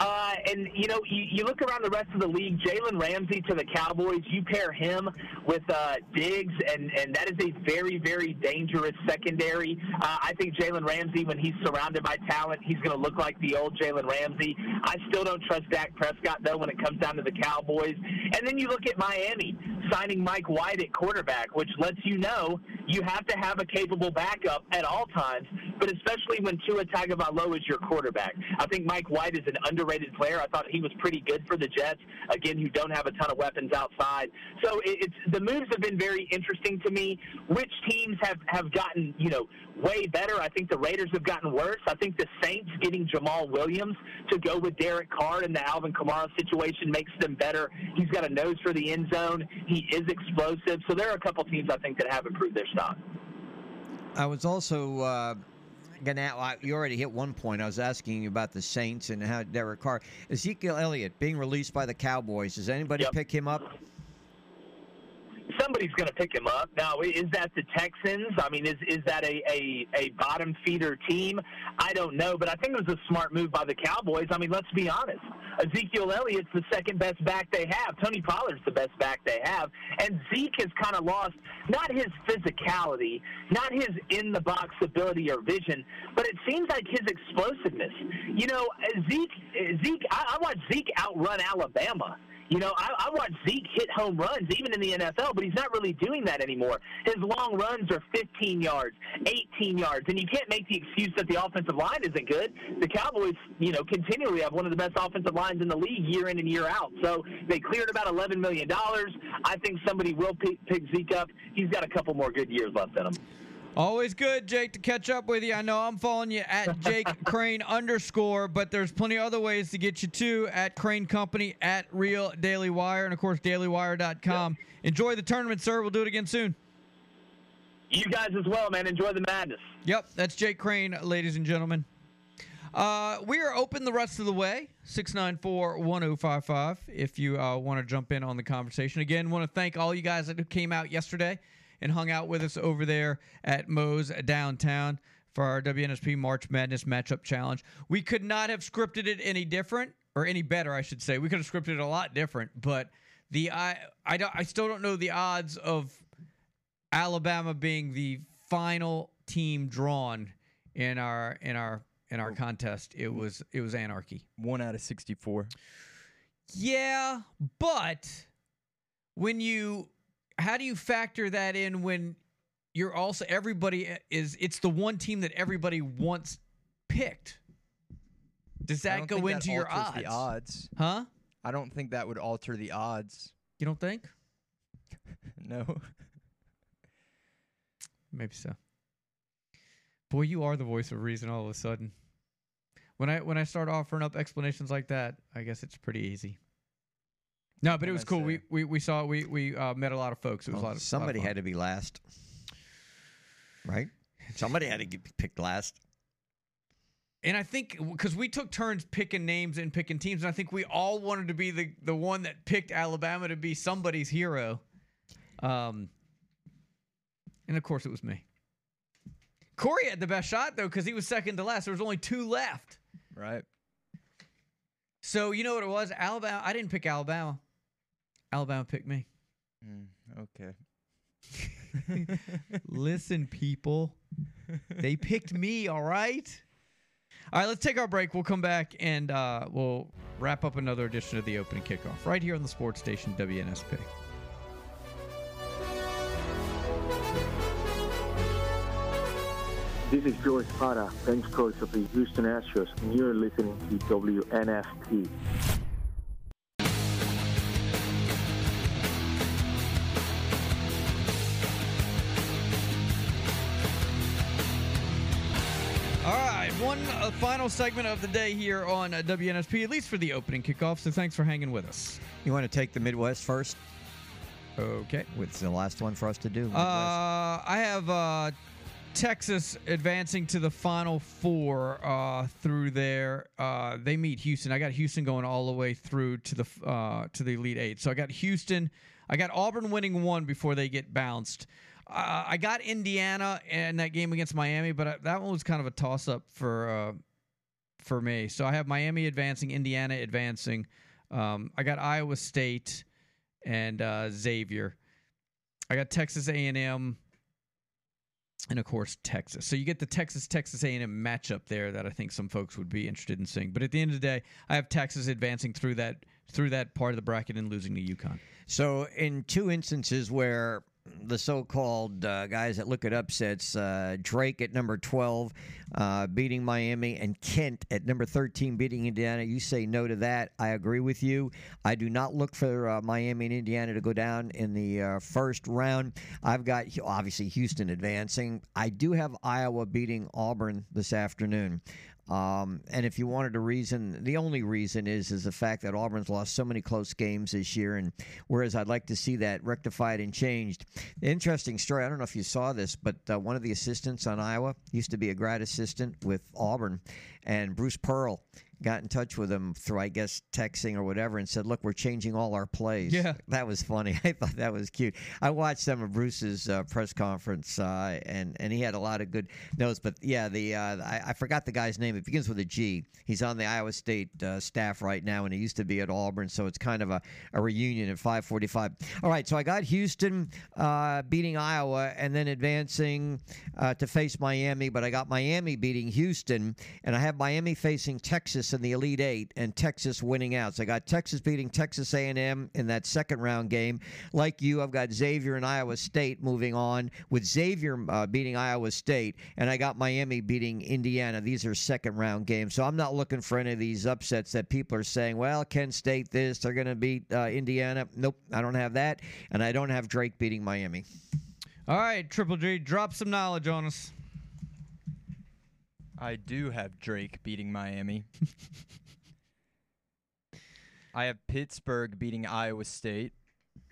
Uh, and you know, you, you look around the rest of the league. Jalen Ramsey to the Cowboys. You pair him with uh, Diggs, and and that is a very very dangerous secondary. Uh, I think Jalen Ramsey, when he's surrounded by talent, he's going to look like the old Jalen Ramsey. I still don't trust Dak Prescott though when it comes down to the Cowboys. And then you look at Miami signing Mike White at quarterback, which lets you know you have to have a capable backup at all times, but especially when Tua Tagovailoa is your quarterback. I think Mike White is an underrated player. I thought he was pretty good for the Jets, again, who don't have a ton of weapons outside. So it's the moves have been very interesting to me. Which teams have have gotten you know way better? I think the Raiders have gotten worse. I think the Saints getting Jamaal Williams to go with Derek Carr in the Alvin Kamara situation makes them better. He's got a nose for the end zone. He is explosive. So there are a couple teams I think that have improved their stock. I was also uh, gonna. You already hit one point. I was asking you about the Saints and how Derek Carr, Ezekiel Elliott being released by the Cowboys. Does anybody Yep. pick him up? Somebody's going to pick him up. Now, is that the Texans? I mean, is is that a, a, a bottom feeder team? I don't know, but I think it was a smart move by the Cowboys. I mean, let's be honest. Ezekiel Elliott's the second best back they have. Tony Pollard's the best back they have. And Zeke has kind of lost not his physicality, not his in the box ability or vision, but it seems like his explosiveness. You know, Zeke, Zeke, I, I watched Zeke outrun Alabama. You know, I, I watch Zeke hit home runs even in the NFL, but he's not really doing that anymore. His long runs are 15 yards, 18 yards, and you can't make the excuse that the offensive line isn't good. The Cowboys, you know, continually have one of the best offensive lines in the league year in and year out. So they cleared about 11 million dollars. I think somebody will pick, pick Zeke up. He's got a couple more good years left in him. Always good, Jake, to catch up with you. I know I'm following you at Jake Crain underscore, but there's plenty of other ways to get you too at Crain Company, at Real Daily Wire, and of course, dailywire.com. Enjoy the tournament, sir. We'll do it again soon. You guys as well, man. Enjoy the madness. Yep, that's Jake Crain, ladies and gentlemen. Uh, we are open the rest of the way. 694 1055 if you uh, want to jump in on the conversation. Again, want to thank all you guys that came out yesterday and hung out with us over there at Moe's downtown for our WNSP March Madness matchup challenge. We could not have scripted it any different or any better, I should say. We could have scripted it a lot different, but the I I, don't, I still don't know the odds of Alabama being the final team drawn in our in our in our oh. contest. It was it was anarchy. One out of sixty-four. Yeah, but when you how do you factor that in when you're also everybody is it's the one team that everybody wants picked. Does that go think that into your odds? The odds, Huh? I don't think that would alter the odds. You don't think? no. Maybe so. Boy, you are the voice of reason all of a sudden. When I when I start offering up explanations like that, I guess it's pretty easy. No, but it was cool. We we, we saw we we uh, met a lot of folks. It was Well, a lot of somebody lot of had to be last, right? Somebody had to get picked last. And I think because we took turns picking names and picking teams, and I think we all wanted to be the the one that picked Alabama to be somebody's hero. Um, and of course, it was me. Corey had the best shot though because he was second to last. There was only two left. Right. So you know what it was? Alabama. I didn't pick Alabama. Alabama picked me. Mm, okay. Listen, people. They picked me, all right? All right, let's take our break. We'll come back and uh, we'll wrap up another edition of the opening kickoff right here on the sports station WNSP. This is Joe Espada, bench coach of the Houston Astros, and you're listening to WNSP. One uh, final segment of the day here on uh, WNSP, at least for the opening kickoff. So thanks for hanging with us. You want to take the Midwest first? Okay. What's the last one for us to do? Midwest? Uh, I have uh, Texas advancing to the Final Four uh, through there. Uh, they meet Houston. I got Houston going all the way through to the uh, to the Elite Eight. So I got Houston. I got Auburn winning one before they get bounced. Uh, I got Indiana in that game against Miami, but I, that one was kind of a toss up for uh, for me. So I have Miami advancing, Indiana advancing. Um, I got Iowa State and uh, Xavier. I got Texas A&M and of course Texas. So you get the Texas Texas A&M matchup there that I think some folks would be interested in seeing. But at the end of the day, I have Texas advancing through that through that part of the bracket and losing to UConn. So, in two instances where the so-called uh, guys that look at upsets, uh, Drake at number 12 uh, beating Miami and Kent at number 13 beating Indiana. You say no to that. I agree with you. I do not look for uh, Miami and Indiana to go down in the uh, first round. I've got obviously Houston advancing. I do have Iowa beating Auburn this afternoon. Um, and if you wanted a reason, the only reason is is the fact that Auburn's lost so many close games this year, and whereas I'd like to see that rectified and changed. Interesting story. I don't know if you saw this, but uh, one of the assistants on Iowa used to be a grad assistant with Auburn, and Bruce Pearl got in touch with him through, I guess, texting or whatever, and said, "Look, we're changing all our plays." Yeah, that was funny. I thought that was cute. I watched some of Bruce's uh, press conference, uh, and and he had a lot of good notes. But yeah, the uh, I, I, forgot the guy's name. It begins with a G. He's on the Iowa State uh, staff right now, and he used to be at Auburn, so it's kind of a, a reunion at 5:45. All right, so I got Houston uh, beating Iowa, and then advancing uh, to face Miami, but I got Miami beating Houston, and I have Miami facing Texas in the Elite Eight, and Texas winning out. So I got Texas beating Texas A&M in that second round game. Like you, I've got Xavier and Iowa State moving on with Xavier uh, beating Iowa State, and I got Miami beating Indiana. These are second round games, so I'm not looking for any of these upsets that people are saying. Well, Kent State this, they're going to beat uh, Indiana. Nope, I don't have that, and I don't have Drake beating Miami. All right, Triple G, drop some knowledge on us. I do have Drake beating Miami. I have Pittsburgh beating Iowa State.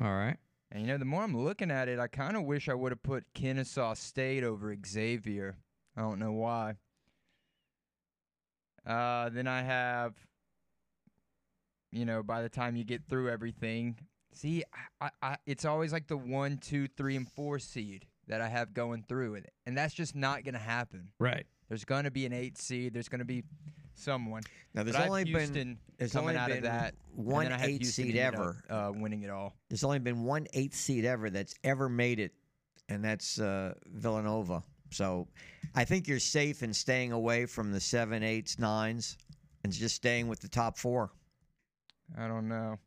All right. And you know, the more I'm looking at it, I kind of wish I would have put Kennesaw State over Xavier. I don't know why. Uh, then I have, you know, by the time you get through everything, see, I, I, it's always like the one, two, three, and four seed that I have going through it, and that's just not going to happen. Right. There's going to be an eight seed. There's going to be someone. Now, there's only have been Houston there's coming only out been of that. one then I have eight Houston seed ended up, ever. uh, winning it all. There's only been one eight seed ever that's ever made it, and that's uh, Villanova. So I think you're safe in staying away from the seven, eights, nines, and just staying with the top four. I don't know.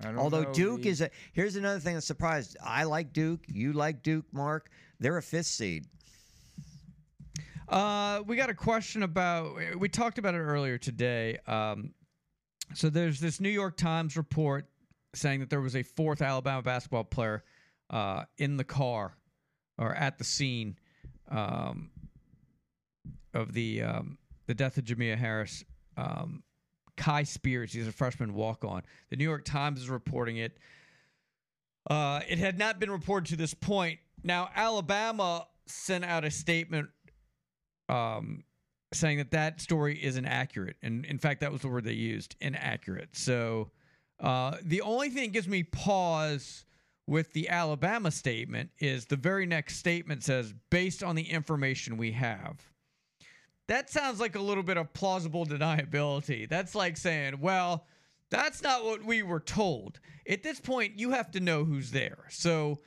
I don't know. Although know, Duke is a here's another thing that surprised. I like Duke. You like Duke, Mark. They're a fifth seed. Uh, we got a question about. We talked about it earlier today. Um, so there's this New York Times report saying that there was a fourth Alabama basketball player uh, in the car or at the scene um, of the um, the death of Jamea Harris. Um, Kai Spears, he's a freshman walk on. The New York Times is reporting it. Uh, it had not been reported to this point. Now, Alabama sent out a statement um, saying that that story is inaccurate. And in fact, that was the word they used inaccurate. So uh, the only thing that gives me pause with the Alabama statement is the very next statement says, based on the information we have. That sounds like a little bit of plausible deniability. That's like saying, well, that's not what we were told. At this point, you have to know who's there. So,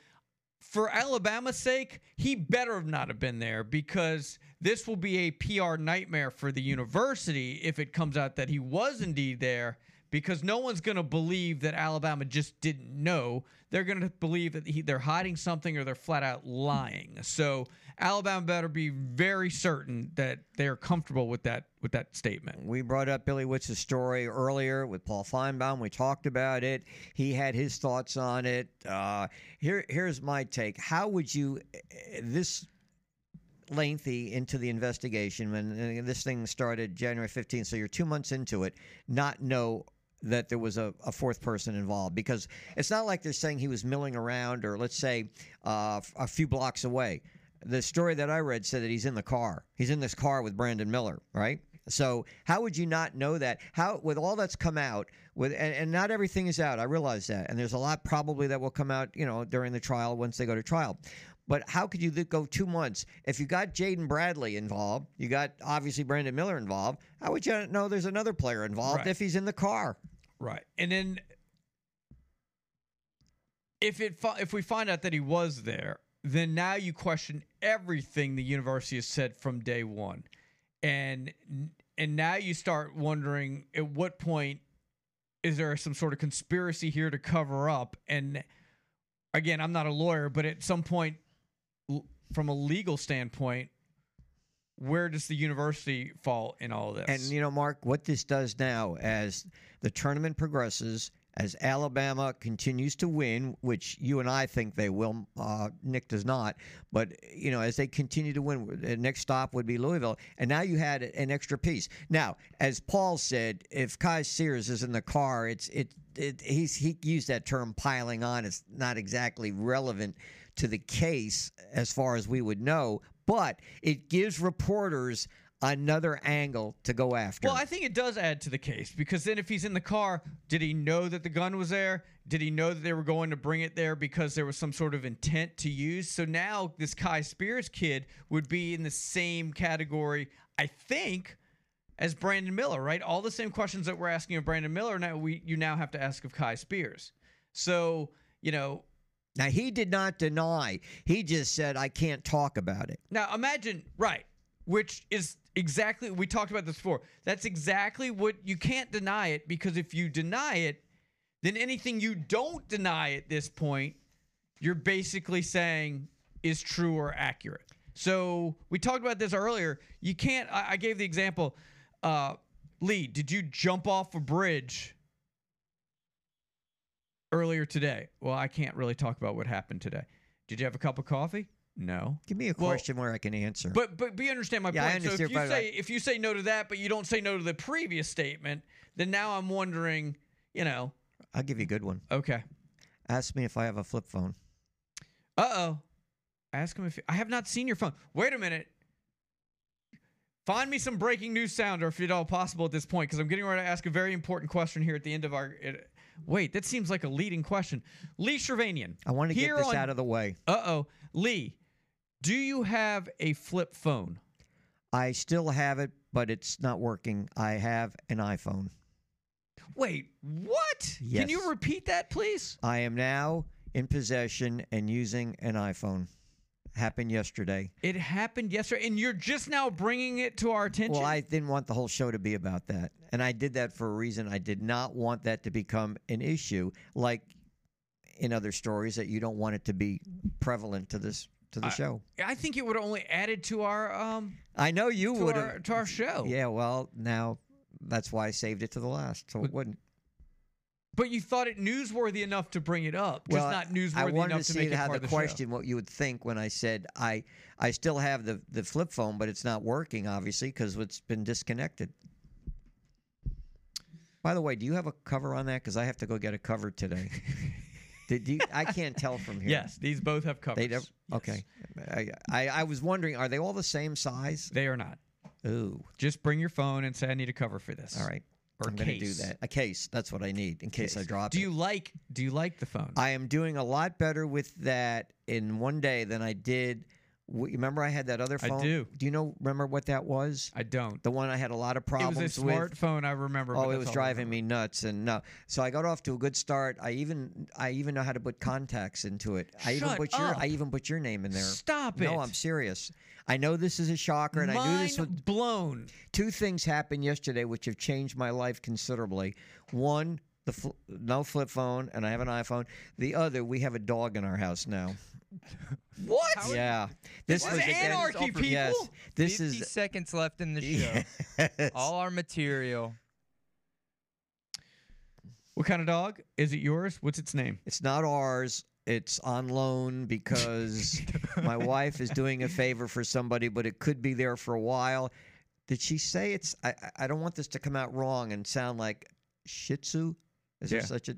for Alabama's sake, he better have not have been there because this will be a PR nightmare for the university if it comes out that he was indeed there because no one's going to believe that Alabama just didn't know. They're going to believe that he, they're hiding something or they're flat out lying. So Alabama better be very certain that they're comfortable with that with that statement. We brought up Billy Witz's story earlier with Paul Finebaum. We talked about it. He had his thoughts on it. Uh, here, here's my take. How would you this lengthy into the investigation, and, and this thing started January 15th, so you're two months into it, not know that there was a, a fourth person involved because it's not like they're saying he was milling around or let's say uh, a few blocks away. The story that I read said that he's in the car. He's in this car with Brandon Miller, right? So how would you not know that? How with all that's come out with and, and not everything is out. I realize that, and there's a lot probably that will come out, you know, during the trial once they go to trial. But how could you go two months if you got Jaden Bradley involved? You got obviously Brandon Miller involved. How would you know there's another player involved Right. if he's in the car? Right. And then if it if we find out that he was there, then now you question everything the university has said from day 1. And and now you start wondering at what point is there some sort of conspiracy here to cover up and again, I'm not a lawyer, but at some point from a legal standpoint where does the university fall in all this? And you know, Mark, what this does now, as the tournament progresses, as Alabama continues to win, which you and I think they will, uh, Nick does not, but you know, as they continue to win, the next stop would be Louisville, and now you had an extra piece. Now, as Paul said, if Kai Spears is in the car, it's it. It, he's he used that term piling on. It's not exactly relevant to the case as far as we would know, but it gives reporters another angle to go after. Well, I think it does add to the case because then if he's in the car, did he know that the gun was there? Did he know that they were going to bring it there because there was some sort of intent to use? So now this Kai Spears kid would be in the same category, I think, as Brandon Miller, right? All the same questions that we're asking of Brandon Miller now we you now have to ask of Kai Spears. So, you know, Now he did not deny. He just said I can't talk about it. Now imagine, right, which is exactly we talked about this before. That's exactly what you can't deny it because if you deny it, then anything you don't deny at this point, you're basically saying is true or accurate. So we talked about this earlier. You can't. I, I gave the example. Uh, Lee, did you jump off a bridge earlier today? Well, I can't really talk about what happened today. Did you have a cup of coffee? No. Give me a Well, question where I can answer. But but you understand my Yeah, I point. so if you say if you say no to that, but you don't say no to the previous statement, then now I'm wondering, you know. I'll give you a good one. Okay. Ask me if I have a flip phone. Uh oh. Ask him if I have not seen your phone. Wait a minute. Find me some breaking news sound, or if at all possible at this point, because I'm getting ready to ask a very important question here at the end of our. It, wait, that seems like a leading question. Lee Shirvanian. I want to get this on- out of the way. Uh oh, Lee. Do you have a flip phone? I still have it, but it's not working. I have an iPhone. Wait, what? Yes. Can you repeat that, please? I am now in possession and using an iPhone. Happened yesterday. It happened yesterday, and you're just now bringing it to our attention. Well, I didn't want the whole show to be about that. And I did that for a reason. I did not want that to become an issue like in other stories that you don't want it to be prevalent to this to the I- show. I think it would have only added to our um I know you would to our show. Yeah, well, now that's why I saved it to the last, so it wouldn't. But you thought it newsworthy enough to bring it up, just well, not I newsworthy wanted enough to to, see make it how the of the question what you would think when I said I I still have the the flip phone, but it's not working obviously because it's been disconnected. By the way, do you have a cover on that? Because I have to go get a cover today. Did you? I can't tell from here. Yes, these both have covers. They don't. Okay. I, I I was wondering, are they all the same size? They are not. Ooh. Just bring your phone and say I need a cover for this. All right. Or I'm going to do that. A case. That's what I need in case I drop Do it. you like Do you like the phone? I am doing a lot better with that in one day than I did. Remember, I had that other I phone. do. Do you know? Remember what that was? I don't. The one I had a lot of It problems was a with. smartphone. I remember. Oh, it was driving me nuts, and no. So I got off to a good start. I even I even know how to put contacts into it. I even Shut put your. I even put your name in there. Stop No, it. No, I'm serious. I know this is a shocker, and I knew this Mind would blown. two things happened yesterday which have changed my life considerably. One, the fl- no flip phone, and I have an iPhone. The other, we have a dog in our house now. What? yeah, This is again- anarchy, people. Yes, this 50 is seconds left in the show. Yes. All our material. What kind of dog? Is it yours? What's its name? It's not ours. It's on loan because my wife is doing a favor for somebody, but it could be there for a while. Did she say it's? I I- don't want this to come out wrong and sound like Shih Tzu. Is there such a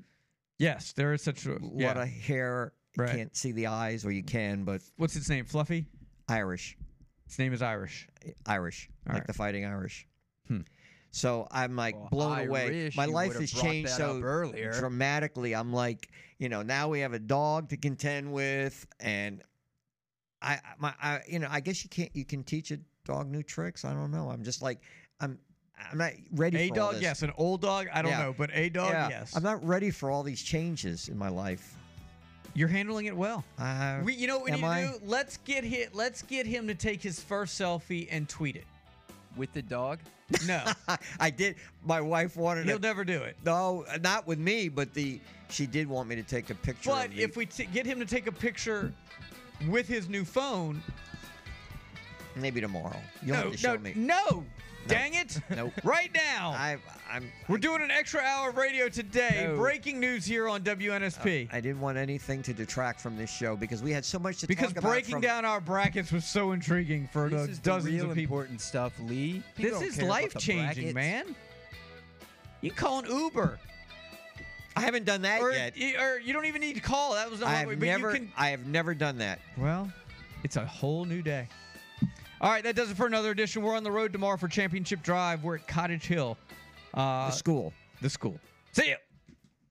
Yes, there is such a lot yeah. of hair? You Right. can't see the eyes, or you can, but What's its name? Fluffy. Irish, Its name is Irish. Irish, All like right. the Fighting Irish. Hmm. So I'm like Well, blown away. My life has changed so earlier. dramatically. I'm like, you know, now we have a dog to contend with, and I, I- my, I, you know, I guess you can't, you can teach a dog new tricks. I don't know. I'm just like, I'm, I'm not ready. A for all dog, this. yes. An old dog, I don't Yeah. know, but a dog, Yeah. yes. I'm not ready for all these changes in my life. You're handling it well. Uh, We, you know what we am need to do? Let's get hit. Let's get him to take his first selfie and tweet it. With the dog? No, I did. My wife wanted. he'll to, never do it. no, not with me, but the she did want me to take a picture. But if we t- get him to take a picture with his new phone, maybe tomorrow, you'll no, have to show no, me. no, dang it! Nope. Right now, I, I'm. we're doing an extra hour of radio today. No. Breaking news here on WNSP. Uh, I didn't want anything to detract from this show because we had so much to because talk about. Because breaking from- down our brackets was so intriguing for This the is the dozens real of people. important stuff, Lee. People This is care about the life changing, man. You call an Uber, I haven't done that or, yet. or you don't even need to call. That was not I what have we- but never. You can, I have never done that. well, it's a whole new day. All right, that does it for another edition. We're on the road tomorrow for Championship Drive. We're at Cottage Hill. Uh, the school. the school. See ya.